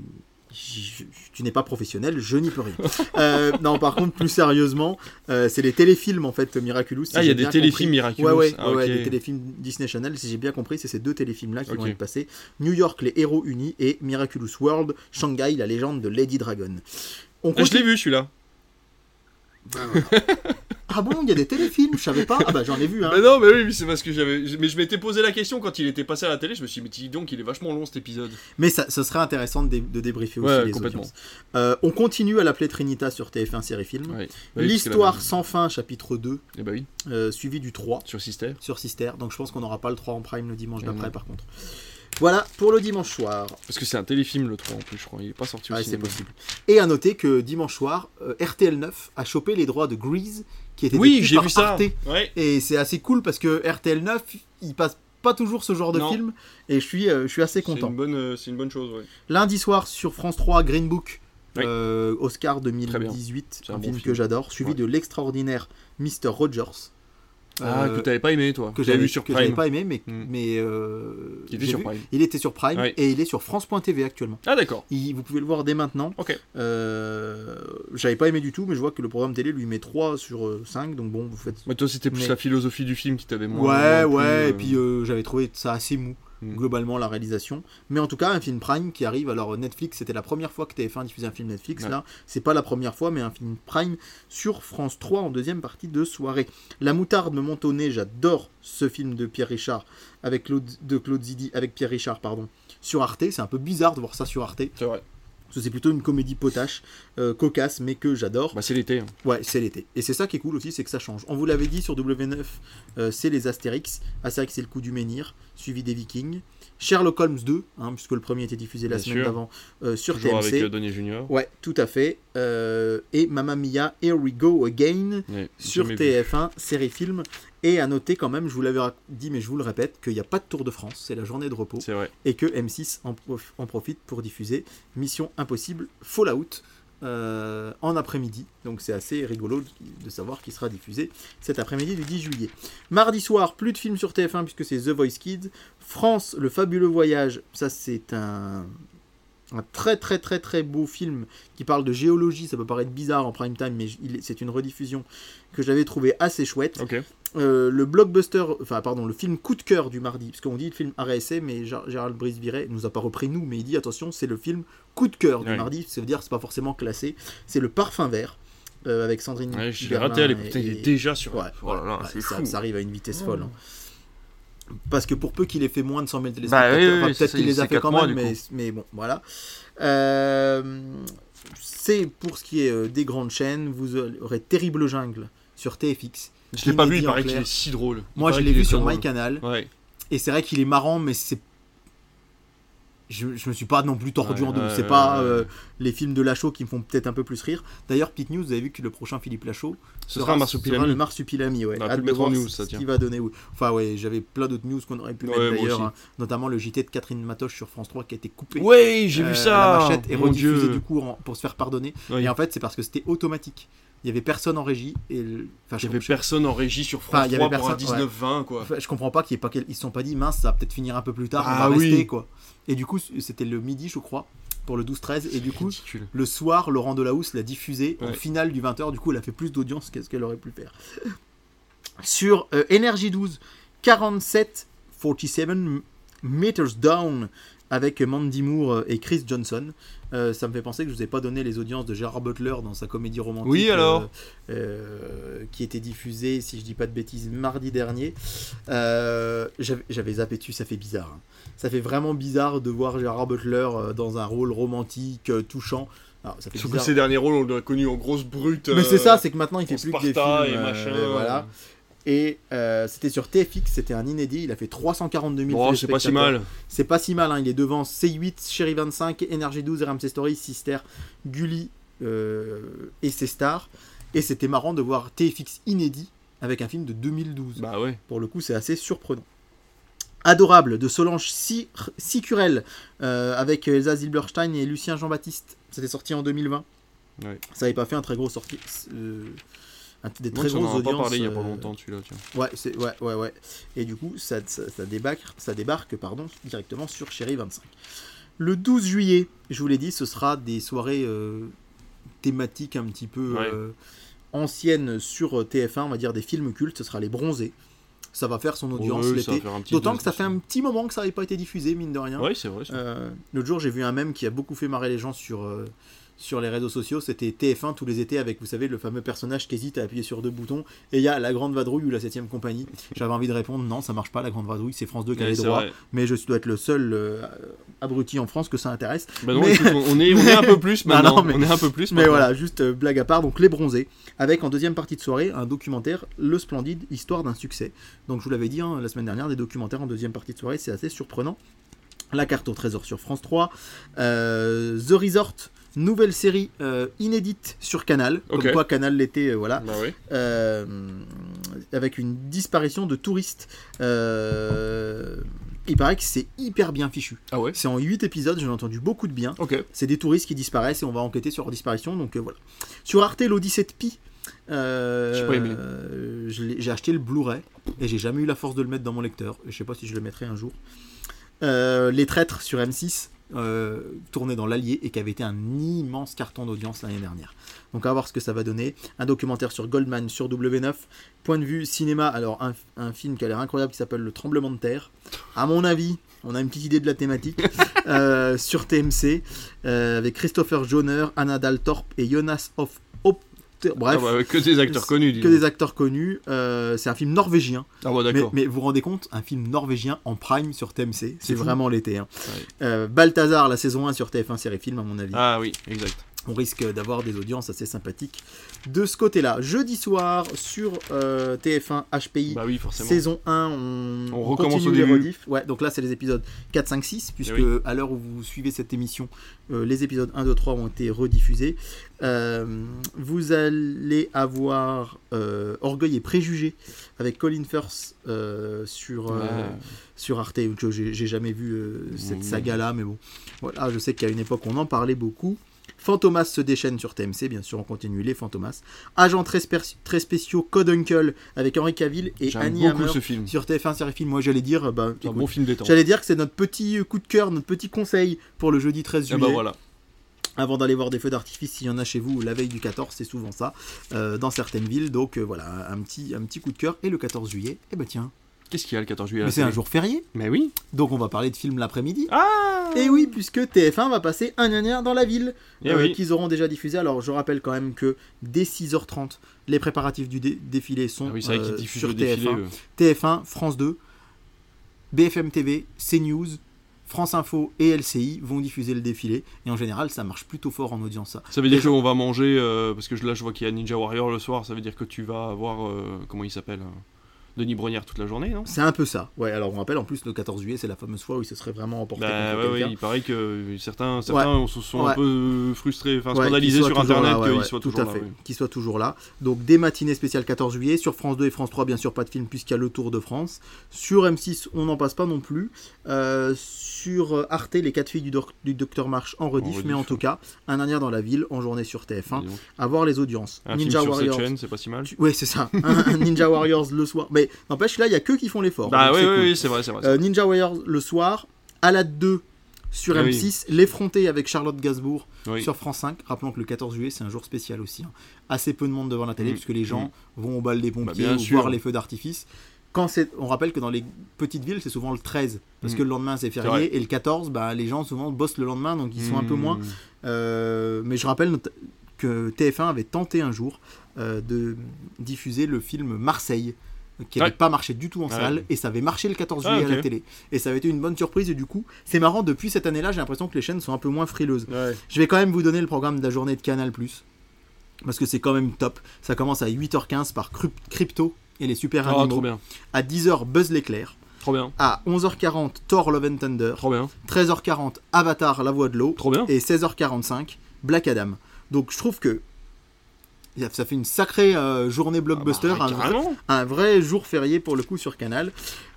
je- je- tu n'es pas professionnel, je n'y peux rien. (laughs) Euh, non, par contre, plus sérieusement, euh, c'est les téléfilms en fait Miraculous. si Ah, il y a des téléfilms compris. Miraculous. Ouais, ouais, Ah, ouais, des téléfilms Disney Channel. Si j'ai bien compris, c'est ces deux téléfilms-là qui vont Ok. être passés New York, les héros unis et Miraculous World, Shanghai, la légende de Lady Dragon. On Ah, je l'ai vu celui-là. (laughs) Ah bon, il y a des téléfilms, je savais pas. Ah bah j'en ai vu, hein. Mais non, mais oui, mais c'est parce que j'avais. Mais je m'étais posé la question quand il était passé à la télé. Je me suis dit, mais dis donc, il est vachement long cet épisode. Mais ça, ce serait intéressant de, dé- de débriefer aussi les complètement. audiences. Euh, on continue à l'appeler Trinita sur TF1 série film. Ouais. L'histoire sans fin, chapitre 2, la- Eh bah oui, euh, suivi du 3 sur Sister. sur Sister. Donc je pense qu'on n'aura pas le 3 en prime le dimanche Et d'après par contre. Voilà pour le dimanche soir. Parce que c'est un téléfilm le 3 en plus, je crois. Il est pas sorti au Ouais, c'est cinéma. possible. Et à noter que dimanche soir, euh, RTL 9 a chopé les droits de Grease qui était Oui, détenu j'ai par vu ça. Arte. Ouais. Et c'est assez cool parce que RTL 9, il passe pas toujours ce genre de Non. film et je suis, euh, je suis assez C'est content. une bonne, euh, c'est une bonne chose. Ouais. Lundi soir sur France 3, Green Book, Oui. Oscar Très bien. 2018, C'est un, un bon film, film. que j'adore, suivi Ouais. de l'extraordinaire Mr. Rogers. Ah, Euh, que t'avais pas aimé toi. que j'avais vu sur que j'avais Prime. pas aimé, mais, Hmm. mais euh, Il était sur vu. Prime. Il était sur Prime Ouais. et il est sur France.tv actuellement. Ah d'accord. Vous pouvez le voir dès maintenant. Ok. Euh, J'avais pas aimé du tout, mais je vois que le programme télé lui met 3 sur 5, donc bon, vous faites. Mais toi c'était plus Mais- la philosophie du film qui t'avait moins. Ouais, ouais, euh, et puis euh, j'avais trouvé ça assez mou, Hmm. globalement, la réalisation. Mais en tout cas, un film Prime qui arrive. Alors, Netflix, c'était la première fois que TF1 diffusait un film Netflix. Ouais. Là, c'est pas la première fois, mais un film Prime sur France 3 en deuxième partie de soirée. La moutarde me monte au nez, j'adore ce film de Pierre Richard, avec Claude, de Claude Zidi, avec Pierre Richard, pardon, sur Arte. C'est un peu bizarre de voir ça sur Arte, C'est vrai. Parce que c'est plutôt une comédie potache, euh, cocasse, mais que j'adore. Bah c'est l'été. hein. Ouais, c'est l'été. Et c'est ça qui est cool aussi, c'est que ça change. On vous l'avait dit sur W9, euh, c'est les Astérix. Astérix, c'est le coup du menhir, suivi des Vikings. Sherlock Holmes 2, hein, puisque le premier était diffusé la Bien semaine d'avant euh, sur Toujours TMC. avec Donnie Junior. Ouais, tout à fait. Et Mamma Mia, Here We Go Again sur jamais vu. TF1, série film. Et à noter quand même, je vous l'avais dit, mais je vous le répète, qu'il n'y a pas de Tour de France, c'est la journée de repos C'est vrai. et que M6 en, prof- en profite pour diffuser Mission Impossible Fallout euh, en après-midi. Donc c'est assez rigolo de, savoir qu'il sera diffusé cet après-midi du 10 juillet. Mardi soir, plus de films sur TF1 puisque c'est The Voice Kids. France, Le Fabuleux Voyage, ça c'est un, un très très très très beau film qui parle de géologie. Ça peut paraître bizarre en prime time, mais c'est une rediffusion que j'avais trouvé assez chouette. Euh, le blockbuster, enfin pardon, le film coup de cœur du mardi, parce qu'on dit le film RSC, mais Gé- Gérald Brice-Viret nous a pas repris nous, mais il dit attention, c'est le film coup de cœur du Ouais. mardi, ça veut dire que c'est pas forcément classé, c'est le Parfum Vert euh, avec Sandrine. Ouais, je l'ai Berlin raté et- Il est déjà sur. Ouais, Oh là là, ouais, c'est ça, fou. ça arrive à une vitesse folle. hein. Parce que pour peu qu'il ait fait moins de 100 000 Bah téléspectateurs, oui, oui, enfin, peut-être qu'il les a fait quatre quand mois, même, mais, mais bon, voilà. Euh, c'est pour ce qui est euh, des grandes chaînes, vous aurez Terrible Jungle sur TFX. Je l'ai pas vu, il paraît qu'il est si drôle. Il Moi, je l'ai vu sur. MyCanal. Ouais. Et c'est vrai qu'il est marrant, mais c'est. Je, je me suis pas non plus tordu Ouais, en deux. ouais, c'est pas euh, les films de Lachaud qui me font peut-être un peu plus rire. D'ailleurs, petite news, vous avez vu que le prochain Philippe Lachaud Ce sera un sera marsupilami. le Marsupilami. Ouais. On aurait pu le mettre en news, ça, qui tiens. va donner. oui. Enfin, ouais, j'avais plein d'autres news qu'on aurait pu mettre d'ailleurs, hein, notamment le JT de Catherine Matoche sur France 3 qui a été coupé. Ouais, j'ai Euh, vu ça. La machette est rediffusée du coup en- pour se faire pardonner. Et en fait, c'est parce que c'était automatique. Il y avait personne en régie. Et le- enfin, Il y avait personne en régie sur France Enfin, il y avait 3 pour un personne, ouais. 19-20 quoi. Enfin, je comprends pas qu'ils ne se sont pas dit mince, ça va peut-être finir un peu plus tard, on Ah va oui. rester quoi. Et du coup, c'était le midi, je crois, pour le 12-13. Et du coup, Ridicule. le soir, Laurent Delahousse l'a diffusé en Ouais. finale du 20h. Du coup, elle a fait plus d'audience qu'est-ce qu'elle aurait pu faire. (laughs) Sur euh, Energy 12, 47 47 Meters Down avec Mandy Moore euh, et Chris Johnson. Euh, ça me fait penser que je vous ai pas donné les audiences de Gérard Butler dans sa comédie romantique. Oui, alors euh, euh, Qui était diffusée, si je dis pas de bêtises, mardi dernier. J'avais zappé dessus, ça fait bizarre. hein. Ça fait vraiment bizarre de voir Gérard Butler dans un rôle romantique, touchant. Alors, ça fait Sauf que ces derniers rôles, on l'a connu en grosse brute. Mais c'est ça, c'est que maintenant il fait plus que des films. et machin. voilà. Et euh, c'était sur TFX, c'était un inédit. Il a fait 342 000 Bon, c'est pas si mal. C'est pas si mal, hein. il est devant C8, Chéri 25, Energy 12, RMC Story, Sister, Gulli euh, et ses stars. Et c'était marrant de voir TFX inédit avec un film de 2012. Bah ouais. Pour le coup, c'est assez surprenant. Adorable de Solange Si- Sicurel euh, avec Elsa Zilberstein et Lucien Jean-Baptiste. C'était sorti en 2020. Ouais. Ça n'avait pas fait un très gros sorti. euh, un- des très on en grosses a pas audiences. parlé il y a pas euh, longtemps celui-là. Ouais, c'est ouais, ouais, ouais. Et du coup, ça, ça, ça débarque, ça débarque pardon, directement sur Chéri 25. Le 12 juillet, je vous l'ai dit, ce sera des soirées euh, thématiques un petit peu Ouais. euh, anciennes sur euh, TF1, on va dire des films cultes. Ce sera Les Bronzés. Ça va faire son audience l'été. D'autant que ça fait un petit moment que ça n'avait pas été diffusé, mine de rien. Ouais, c'est vrai. Euh, L'autre jour, j'ai vu un mème qui a beaucoup fait marrer les gens sur, sur les réseaux sociaux. C'était TF1 tous les étés avec, vous savez, le fameux personnage qui hésite à appuyer sur deux boutons. Et il y a la Grande Vadrouille ou la 7ème compagnie. J'avais envie de répondre non, ça marche pas, la Grande Vadrouille, c'est France 2 qui a les droits. Mais je dois être le seul euh, abruti en France que ça intéresse. Bah non, Mais- écoute, on est, on est un peu plus (laughs) maintenant. non, mais- On est un peu plus Mais maintenant. voilà, juste euh, blague à part, donc Les Bronzés, avec en deuxième partie de soirée un documentaire, Le Splendide, Histoire d'un succès. Donc je vous l'avais dit hein, la semaine dernière, des documentaires en deuxième partie de soirée, c'est assez surprenant. La carte au trésor sur France 3. Euh, The Resort, nouvelle série euh, inédite sur Canal. Comme quoi Canal l'était, euh, voilà. Bah oui. Euh, avec une disparition de touristes. Il paraît que c'est hyper bien fichu. Ah ouais C'est en 8 épisodes, j'en ai entendu beaucoup de bien. C'est des touristes qui disparaissent et on va enquêter sur leur disparition. Donc voilà. Sur Arte, l'Odyssée de Pi. J'ai acheté le Blu-ray et j'ai jamais eu la force de le mettre dans mon lecteur. Je sais pas si je le mettrai un jour. Les Traîtres sur M6, euh, tourné dans l'Allier et qui avait été un immense carton d'audience l'année dernière. Donc à voir ce que ça va donner. Un documentaire sur Goldman sur W9. Point de vue cinéma, alors un, un film qui a l'air incroyable qui s'appelle Le Tremblement de Terre. À mon avis, on a une petite idée de la thématique. (laughs) Euh, sur TMC, euh, avec Christopher Joner, Anna Daltorp et Jonas Hoff. Bref, Ah bah, que des acteurs connus, que donc. des acteurs connus. Euh, c'est un film norvégien. Ah bah Mais, d'accord. mais vous vous rendez compte, un film norvégien en prime sur TMC, c'est vraiment l'été. hein. Ouais. Euh, Balthazar, la saison 1 sur TF1 série film, à mon avis. Ah oui, exact. On risque d'avoir des audiences assez sympathiques de ce côté-là. Jeudi soir sur euh, TF1 HPI. Bah oui. Saison 1, on, On recommence continue au les début. Ouais, donc là, c'est les épisodes 4, 5, 6, puisque oui. à l'heure où vous suivez cette émission, euh, les épisodes 1, 2, 3 ont été rediffusés. Euh, vous allez avoir Orgueil et Préjugés avec Colin Firth sur, Ouais. sur Arte, que j'ai jamais vu cette saga-là, mais bon. Voilà, je sais qu'à une époque, on en parlait beaucoup. Fantomas se déchaîne sur TMC, bien sûr, on continue les Fantomas. Agents très, très spéciaux, Code Uncle avec Henri Cavill et Annie beaucoup Hammer ce film. sur TF1 série film. Moi, j'allais dire, bah, C'est un bon film détente. j'allais dire que c'est notre petit coup de cœur, notre petit conseil pour le jeudi 13 Ah juillet. bah voilà. Avant d'aller voir des feux d'artifice, s'il y en a chez vous la veille du 14, c'est souvent ça, euh, dans certaines villes. Donc euh, voilà, un petit, un petit coup de cœur. Et le 14 juillet, eh ben tiens, Qu'est-ce qu'il y a le 14 juillet à mais la c'est un télé jour férié, Mais oui. donc on va parler de films l'après-midi. Ah Et oui, puisque TF1 va passer un gna dans la ville, Eh euh, oui. qu'ils auront déjà diffusé. Alors je rappelle quand même que dès 6h30, les préparatifs du dé- défilé sont Ah oui, c'est vrai euh, diffusent sur le défilé. TF1. eux. TF1, France 2, BFM TV, CNews, France Info et LCI vont diffuser le défilé. Et en général, ça marche plutôt fort en audience. Ça. Ça veut dire qu'on va manger, euh, parce que je- là je vois qu'il y a Ninja Warrior le soir, ça veut dire que tu vas avoir, euh, comment il s'appelle euh, Denis Brognière toute la journée, non? C'est un peu ça. Ouais, alors on rappelle en plus le 14 juillet, c'est la fameuse fois où il se serait vraiment emporté Bah ouais, ouais, il paraît que certains, certains se sont Ouais. un peu frustrés, enfin Ouais, scandalisés qu'il soit sur toujours internet ouais, ouais, soient tout toujours à là. fait, ouais. qu'il soit toujours là. Donc des matinées spéciales 14 juillet sur France 2 et France 3, bien sûr pas de film puisqu'il y a le Tour de France. Sur M6, on n'en passe pas non plus. Euh, sur Arte, les quatre filles du, doc- du Docteur March en rediff, rediff, mais en ouais. tout cas, un dernier dans la ville en journée sur TF1. Dis donc. À voir les audiences. Un Ninja film sur Warriors. chaîne, c'est pas si mal. Tu- Ouais, c'est ça. un, un Ninja Warriors le soir. Mais n'empêche, là, il y a que qui font l'effort. Bah oui, c'est oui, cool. oui, c'est vrai, c'est vrai. Euh. Ninja Warriors le soir, à la 2 sur Ah oui. M6, L'effronté avec Charlotte Gainsbourg Oui. sur France 5. Rappelons que le 14 juillet, c'est un jour spécial aussi. hein. Assez peu de monde devant la télé, Mm. puisque les gens vont au bal des pompiers Bah, ou sûr. voir les feux d'artifice. Quand on rappelle que dans les petites villes, c'est souvent le 13, parce Mm. que le lendemain c'est férié, et le 14, bah, les gens souvent bossent le lendemain, donc ils sont un peu moins. Euh, mais je rappelle que TF1 avait tenté un jour euh, de diffuser le film Marseille, qui n'avait Ouais. pas marché du tout en Ouais. salle, et ça avait marché le 14 Ah, juillet à la télé. Et ça avait été une bonne surprise, et du coup, c'est marrant, depuis cette année-là, j'ai l'impression que les chaînes sont un peu moins frileuses. Ouais. Je vais quand même vous donner le programme de la journée de Canal+, parce que c'est quand même top. Ça commence à 8h15 par Cryp- Crypto et les super Ah, animaux. trop bien. À 10h, Buzz l'éclair. Trop bien. À 11h40, Thor Love and Thunder. Trop bien. 13h40, Avatar La Voix de l'eau. Trop bien. Et 16h45, Black Adam. Donc je trouve que ça fait une sacrée euh, journée blockbuster, Ah bah, un, vrai, carrément. un vrai jour férié pour le coup sur Canal.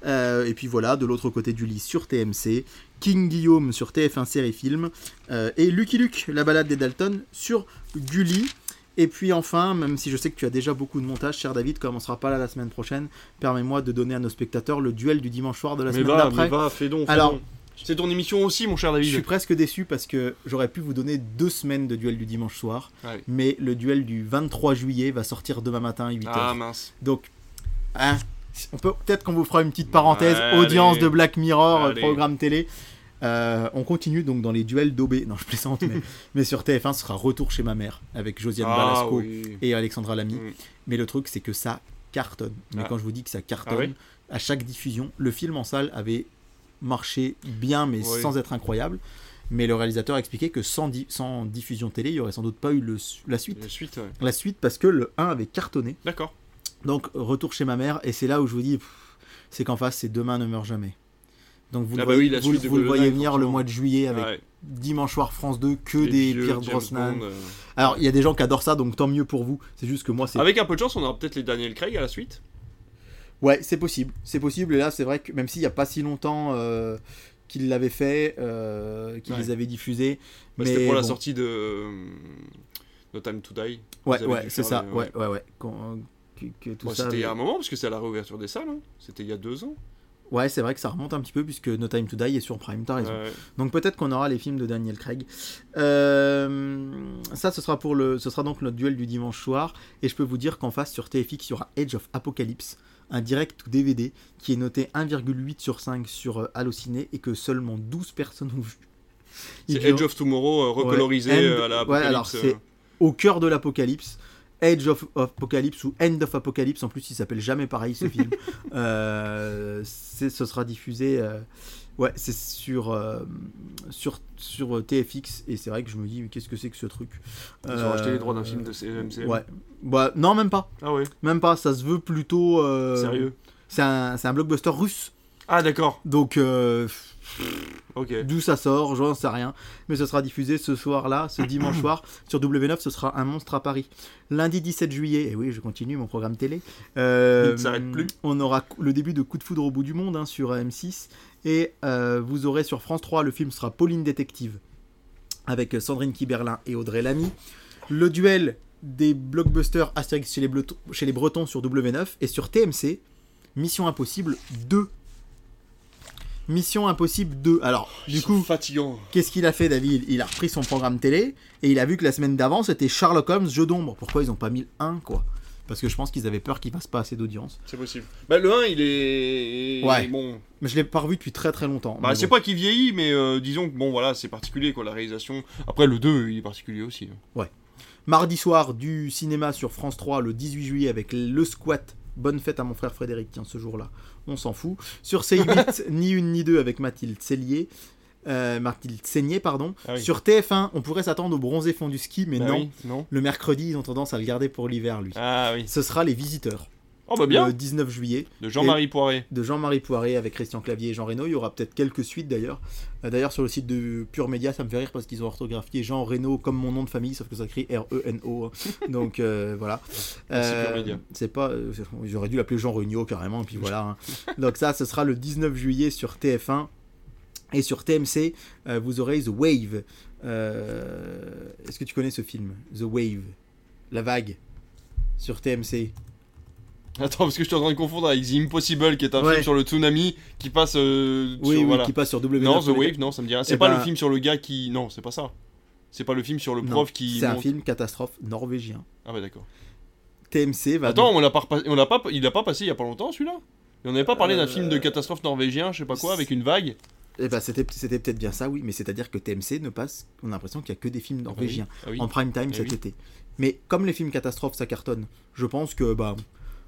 Euh, et puis voilà, de l'autre côté du lit sur TMC, King Guillaume sur TF1 série film, euh, et Lucky Luke, la balade des Dalton sur Gulli. Et puis enfin, même si je sais que tu as déjà beaucoup de montage, cher David, comme on sera pas là la semaine prochaine, permets-moi de donner à nos spectateurs le duel du dimanche soir de la Mais semaine d'après. Alors- donc. C'est ton émission aussi, mon cher Je suis David. presque déçu parce que j'aurais pu vous donner deux semaines de duel du dimanche soir, Ouais. mais le duel du 23 juillet va sortir demain matin à 8h. Ah mince. Donc, hein, on peut peut-être qu'on vous fera une petite parenthèse Allez. audience de Black Mirror, Allez. programme télé. Euh, on continue donc dans les duels d'OB. Non, je plaisante, mais, (laughs) mais sur TF1, ce sera Retour chez ma mère avec Josiane Ah Balasco oui. et Alexandra Lamy. Mm. Mais le truc, c'est que ça cartonne. Mais Ah. quand je vous dis que ça cartonne, Ah oui à chaque diffusion, le film en salle avait marché bien, mais Oui. sans être incroyable. Mais le réalisateur a expliqué que sans, di- sans diffusion télé, il n'y aurait sans doute pas eu le, la suite. La suite, ouais. La suite parce que le 1 avait cartonné. D'accord. Donc, retour chez ma mère, et c'est là où je vous dis, c'est qu'en face, c'est demain ne meurt jamais. Donc vous, Ah le, bah voyez, oui, vous- vous le voyez venir le mois de juillet avec Ouais. Dimanche soir France 2 que des Pierre Brosnan. Bond, euh. Alors il y a des gens qui adorent ça, donc tant mieux pour vous. C'est juste que moi c'est Avec un peu de chance, on aura peut-être les Daniel Craig à la suite. Ouais, c'est possible. C'est possible. Et là, c'est vrai que même s'il n'y a pas si longtemps euh, qu'ils l'avaient fait, euh, qu'ils Ouais. les avaient diffusés. Bah, mais C'était pour la sortie de euh, No Time to Die. Ouais, ouais, c'est ça. Ouais, ouais, ouais. Qu'on- que, que tout Bon, ça. C'était il y a avait- un moment, parce que c'est à la réouverture des salles. hein. C'était il y a deux ans. Ouais, c'est vrai que ça remonte un petit peu puisque No Time to Die est sur Prime. T'as raison. Ouais. Donc peut-être qu'on aura les films de Daniel Craig. Euh, ça, ce sera pour le, ce sera donc notre duel du dimanche soir. Et je peux vous dire qu'en face sur TFX, il y aura Age of Apocalypse, un direct ou DVD qui est noté 1,8 sur 5 sur euh, Allociné et que seulement 12 personnes ont vu. C'est Edge of Tomorrow euh, recolorisé Ouais, à la ouais, alors, c'est- au cœur de l'apocalypse. Age of Apocalypse ou End of Apocalypse, en plus il s'appelle jamais pareil ce film. (laughs) Euh, c'est- ce sera diffusé, euh, ouais, c'est sur, euh, sur, sur euh, TFX et c'est vrai que je me dis mais qu'est-ce que c'est que ce truc? Ils ont acheté les droits d'un Euh, film de CMC. Ouais, bah, non même pas, Ah ouais, même pas, ça se veut plutôt. euh, sérieux. C'est un, c'est un blockbuster russe, Ah d'accord, donc euh, (laughs) ok. D'où ça sort, j'en sais rien. Mais ce sera diffusé ce soir-là, ce dimanche (clears throat) soir, sur W9. Ce sera Un monstre à Paris. Lundi 17 juillet, et oui, je continue mon programme télé. euh, Il ne s'arrête plus. On aura le début de Coup de foudre au bout du monde hein, sur M6. Et euh, vous aurez sur France 3, le film sera Pauline Détective. Avec Sandrine Kiberlin et Audrey Lamy. Le duel des blockbusters Astérix chez les, Bleutons- chez les Bretons sur W9. Et sur TMC, Mission Impossible 2. Mission Impossible 2. Alors, du coup, fatigant. Qu'est-ce qu'il a fait, David Il a repris son programme télé et il a vu que la semaine d'avant c'était Sherlock Holmes, jeu d'ombre. Pourquoi ils ont pas mis le 1 quoi? Parce que je pense qu'ils avaient peur qu'il fasse pas assez d'audience. C'est possible. Bah le 1 il est Ouais. bon. Mais je l'ai pas revu depuis très très longtemps. Bah c'est bon. pas qu'il vieillit mais euh, disons que bon voilà, c'est particulier quoi la réalisation. Après le 2 il est particulier aussi. hein. Mardi soir du cinéma sur France 3 le 18 juillet avec Le Squat. Bonne fête à mon frère Frédéric, tiens, ce jour-là. On s'en fout. Sur C8, (laughs) ni une ni deux avec Mathilde Cellier. Euh, Mathilde Seigné, pardon. Ah oui. Sur TF1, on pourrait s'attendre au bronzé fond du ski, mais Bah non. oui, non. Le mercredi, ils ont tendance à le garder pour l'hiver, lui. Ah oui. Ce sera Les Visiteurs. Oh bah bien. Le 19 juillet. De Jean-Marie Poiré. de Jean-Marie Poiré avec Christian Clavier et Jean Reno. Il y aura peut-être quelques suites d'ailleurs. Euh, D'ailleurs, sur le site de Pure Média, ça me fait rire parce qu'ils ont orthographié Jean Reno comme mon nom de famille, sauf que ça écrit R-E-N-O. hein. (laughs) Donc euh, voilà. Média. C'est pas. euh, J'aurais dû l'appeler Jean Regnault carrément, et puis voilà. hein. (laughs) Donc ça, ce sera le 19 juillet sur TF1. Et sur TMC, euh, vous aurez The Wave. Euh, Est-ce que tu connais ce film? The Wave. La vague. Sur TMC. Attends parce que je suis en train de confondre avec The Impossible qui est un Ouais. film sur le tsunami qui passe euh, Oui, sur, oui, voilà. qui passe sur W9. Non, The Wave, non, ça me dit rien. C'est Eh pas ben- le film sur le gars qui. Non, c'est pas ça. C'est pas le film sur le Non, prof qui. C'est un film catastrophe norvégien. Ah bah d'accord. TMC va. Attends, on l'a pas, on l'a pas, il a pas passé il y a pas longtemps celui-là? Et on n'avait pas parlé d'un Euh, film de catastrophe norvégien, je sais pas quoi, avec une vague? Eh ben, c'était c'était peut-être bien ça, oui, mais c'est-à-dire que TMC ne passe. On a l'impression qu'il y a que des films norvégiens Ah oui. en prime time Eh cet oui. été. Mais comme les films catastrophes ça cartonne, je pense que bah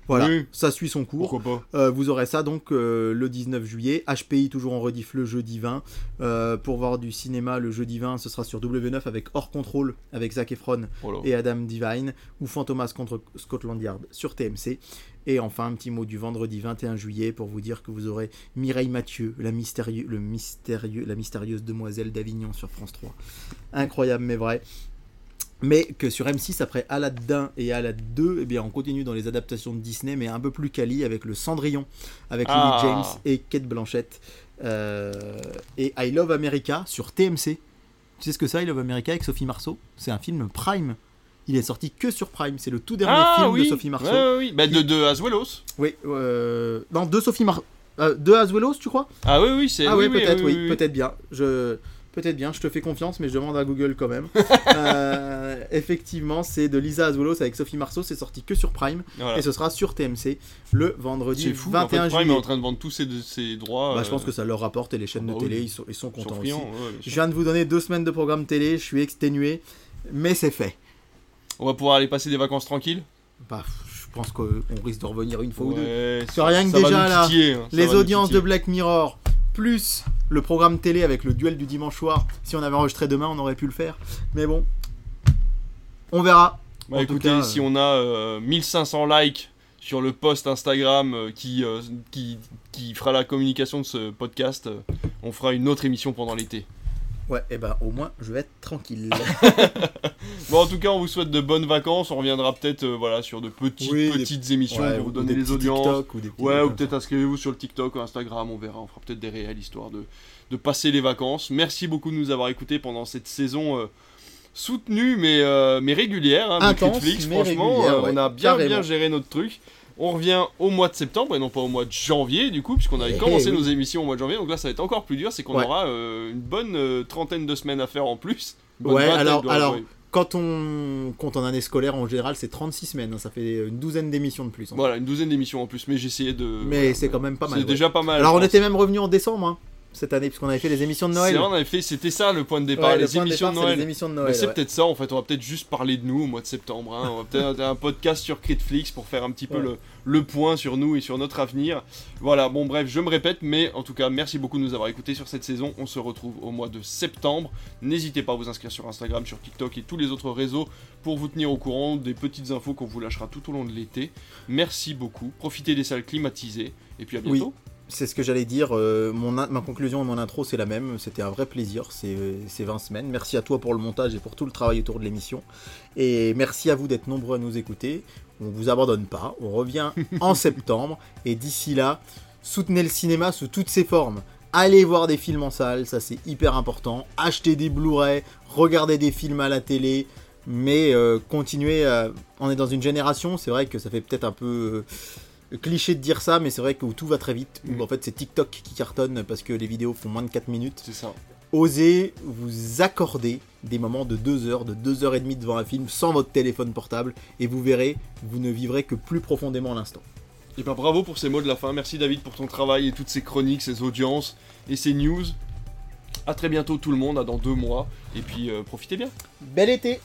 voilà, Oui. ça suit son cours. Pourquoi pas Euh, vous aurez ça donc euh, le 19 juillet. HPI toujours en rediff le jeudi 20. Euh, pour voir du cinéma le jeudi 20, ce sera sur W9 avec Hors Contrôle avec Zac Efron Voilà. et Adam Divine ou Fantomas contre Scotland Yard sur TMC. Et enfin, un petit mot du vendredi 21 juillet pour vous dire que vous aurez Mireille Mathieu, la, mystérieux, le mystérieux, la mystérieuse demoiselle d'Avignon sur France 3. Incroyable mais vrai. Mais que sur M6, après Aladdin et Aladdin 2, eh bien, on continue dans les adaptations de Disney, mais un peu plus quali avec le Cendrillon, avec Lily Ah. James et Kate Blanchett. Euh, et I Love America sur TMC. Tu sais ce que c'est, I Love America avec Sophie Marceau? C'est un film Prime. Il est sorti que sur Prime. C'est le tout dernier Ah film oui. de Sophie Marceau. Ouais, oui. Bah, de, de Azuelos. Oui, euh... non, de Sophie Marceau. Euh, de Azuelos, tu crois? Ah oui, oui, c'est. Ah oui, oui, peut-être, oui. peut-être bien. Je... Peut-être bien, je te fais confiance, mais je demande à Google quand même. (laughs) Euh, effectivement, c'est de Lisa Azuelos avec Sophie Marceau, c'est sorti que sur Prime, Voilà. et ce sera sur TMC le vendredi C'est fou. 21 en fait, Prime juillet. est en train de vendre tous ses, ses droits. Bah, je pense euh, que ça leur rapporte, et les chaînes bah de oui. télé, ils sont, ils sont contents aussi. ouais, Je viens de vous donner deux semaines de programme télé, je suis exténué, mais c'est fait. On va pouvoir aller passer des vacances tranquilles? Bah, je pense qu'on risque de revenir une fois ou deux. Ouais, Parce que ça- rien que déjà, là, hein, les audiences de. Black Mirror, plus le programme télé avec le duel du dimanche soir. Si on avait enregistré demain, on aurait pu le faire. Mais bon, on verra. Bah En tout écoutez, cas, si euh, on a euh, 1500 likes sur le post Instagram euh, qui, euh, qui, qui fera la communication de ce podcast. euh, on fera une autre émission pendant l'été. Ouais, et ben au moins je vais être tranquille. (laughs) (laughs) Bon, en tout cas, on vous souhaite de bonnes vacances. On reviendra peut-être euh, voilà, sur de petites, Oui, des- petites émissions Ouais, pour vous ou donner des les audiences. TikTok ou des Ouais, ou peut-être inscrivez-vous sur le TikTok ou Instagram, on verra, on fera peut-être des réels histoire de, de passer les vacances. Merci beaucoup de nous avoir écoutés pendant cette saison euh, soutenue mais, euh, mais régulière hein, Intense, mais Franchement, régulière, ouais, on a bien, carrément. bien géré notre truc. On revient au mois de septembre et non pas au mois de janvier, du coup, puisqu'on avait Eh commencé nos émissions au mois de janvier. Donc là, ça va être encore plus dur, c'est qu'on Ouais. aura euh, une bonne euh, trentaine de semaines à faire en plus. Ouais, alors, alors quand on compte en année scolaire, en général, c'est 36 semaines. hein, ça fait une douzaine d'émissions de plus. en Voilà, une douzaine d'émissions en plus, mais essayé de. Mais voilà, c'est quand même pas mal. C'est ouais. déjà pas mal. Alors on pense. était même revenu en décembre hein, cette année, puisqu'on avait fait les émissions de Noël. C'est on avait fait, c'était ça le point de départ, Ouais, le les de émissions départ, de les émissions de Noël. c'est ouais. peut-être ça en fait, on va peut-être juste parler de nous au mois de septembre. hein. On va peut-être un podcast sur Critflix pour faire un petit peu le, le point sur nous et sur notre avenir. Voilà, bon bref, je me répète, mais en tout cas, merci beaucoup de nous avoir écoutés sur cette saison. On se retrouve au mois de septembre. N'hésitez pas à vous inscrire sur Instagram, sur TikTok et tous les autres réseaux pour vous tenir au courant des petites infos qu'on vous lâchera tout au long de l'été. Merci beaucoup, profitez des salles climatisées et puis à Oui. C'est ce que j'allais dire. euh, mon ma conclusion et mon intro, c'est la même. C'était un vrai plaisir ces, ces 20 semaines. Merci à toi pour le montage et pour tout le travail autour de l'émission. Et merci à vous d'être nombreux à nous écouter. On vous abandonne pas. On revient (laughs) en septembre. Et d'ici là, soutenez le cinéma sous toutes ses formes. Allez voir des films en salle, ça c'est hyper important. Achetez des Blu-ray, regardez des films à la télé. Mais euh, continuez. à- On est dans une génération, c'est vrai que ça fait peut-être un peu euh, cliché de dire ça, mais c'est vrai que où tout va très vite. Où Mm. en fait c'est TikTok qui cartonne parce que les vidéos font moins de 4 minutes. C'est ça. Osez vous accorder des moments de 2 heures, de 2 heures et demie devant un film sans votre téléphone portable et vous verrez, vous ne vivrez que plus profondément l'instant. Et ben bravo pour ces mots de la fin. Merci David pour ton travail et toutes ces chroniques, ces audiences et ces news. A très bientôt tout le monde, à dans deux mois. Et puis euh, profitez bien. Bel été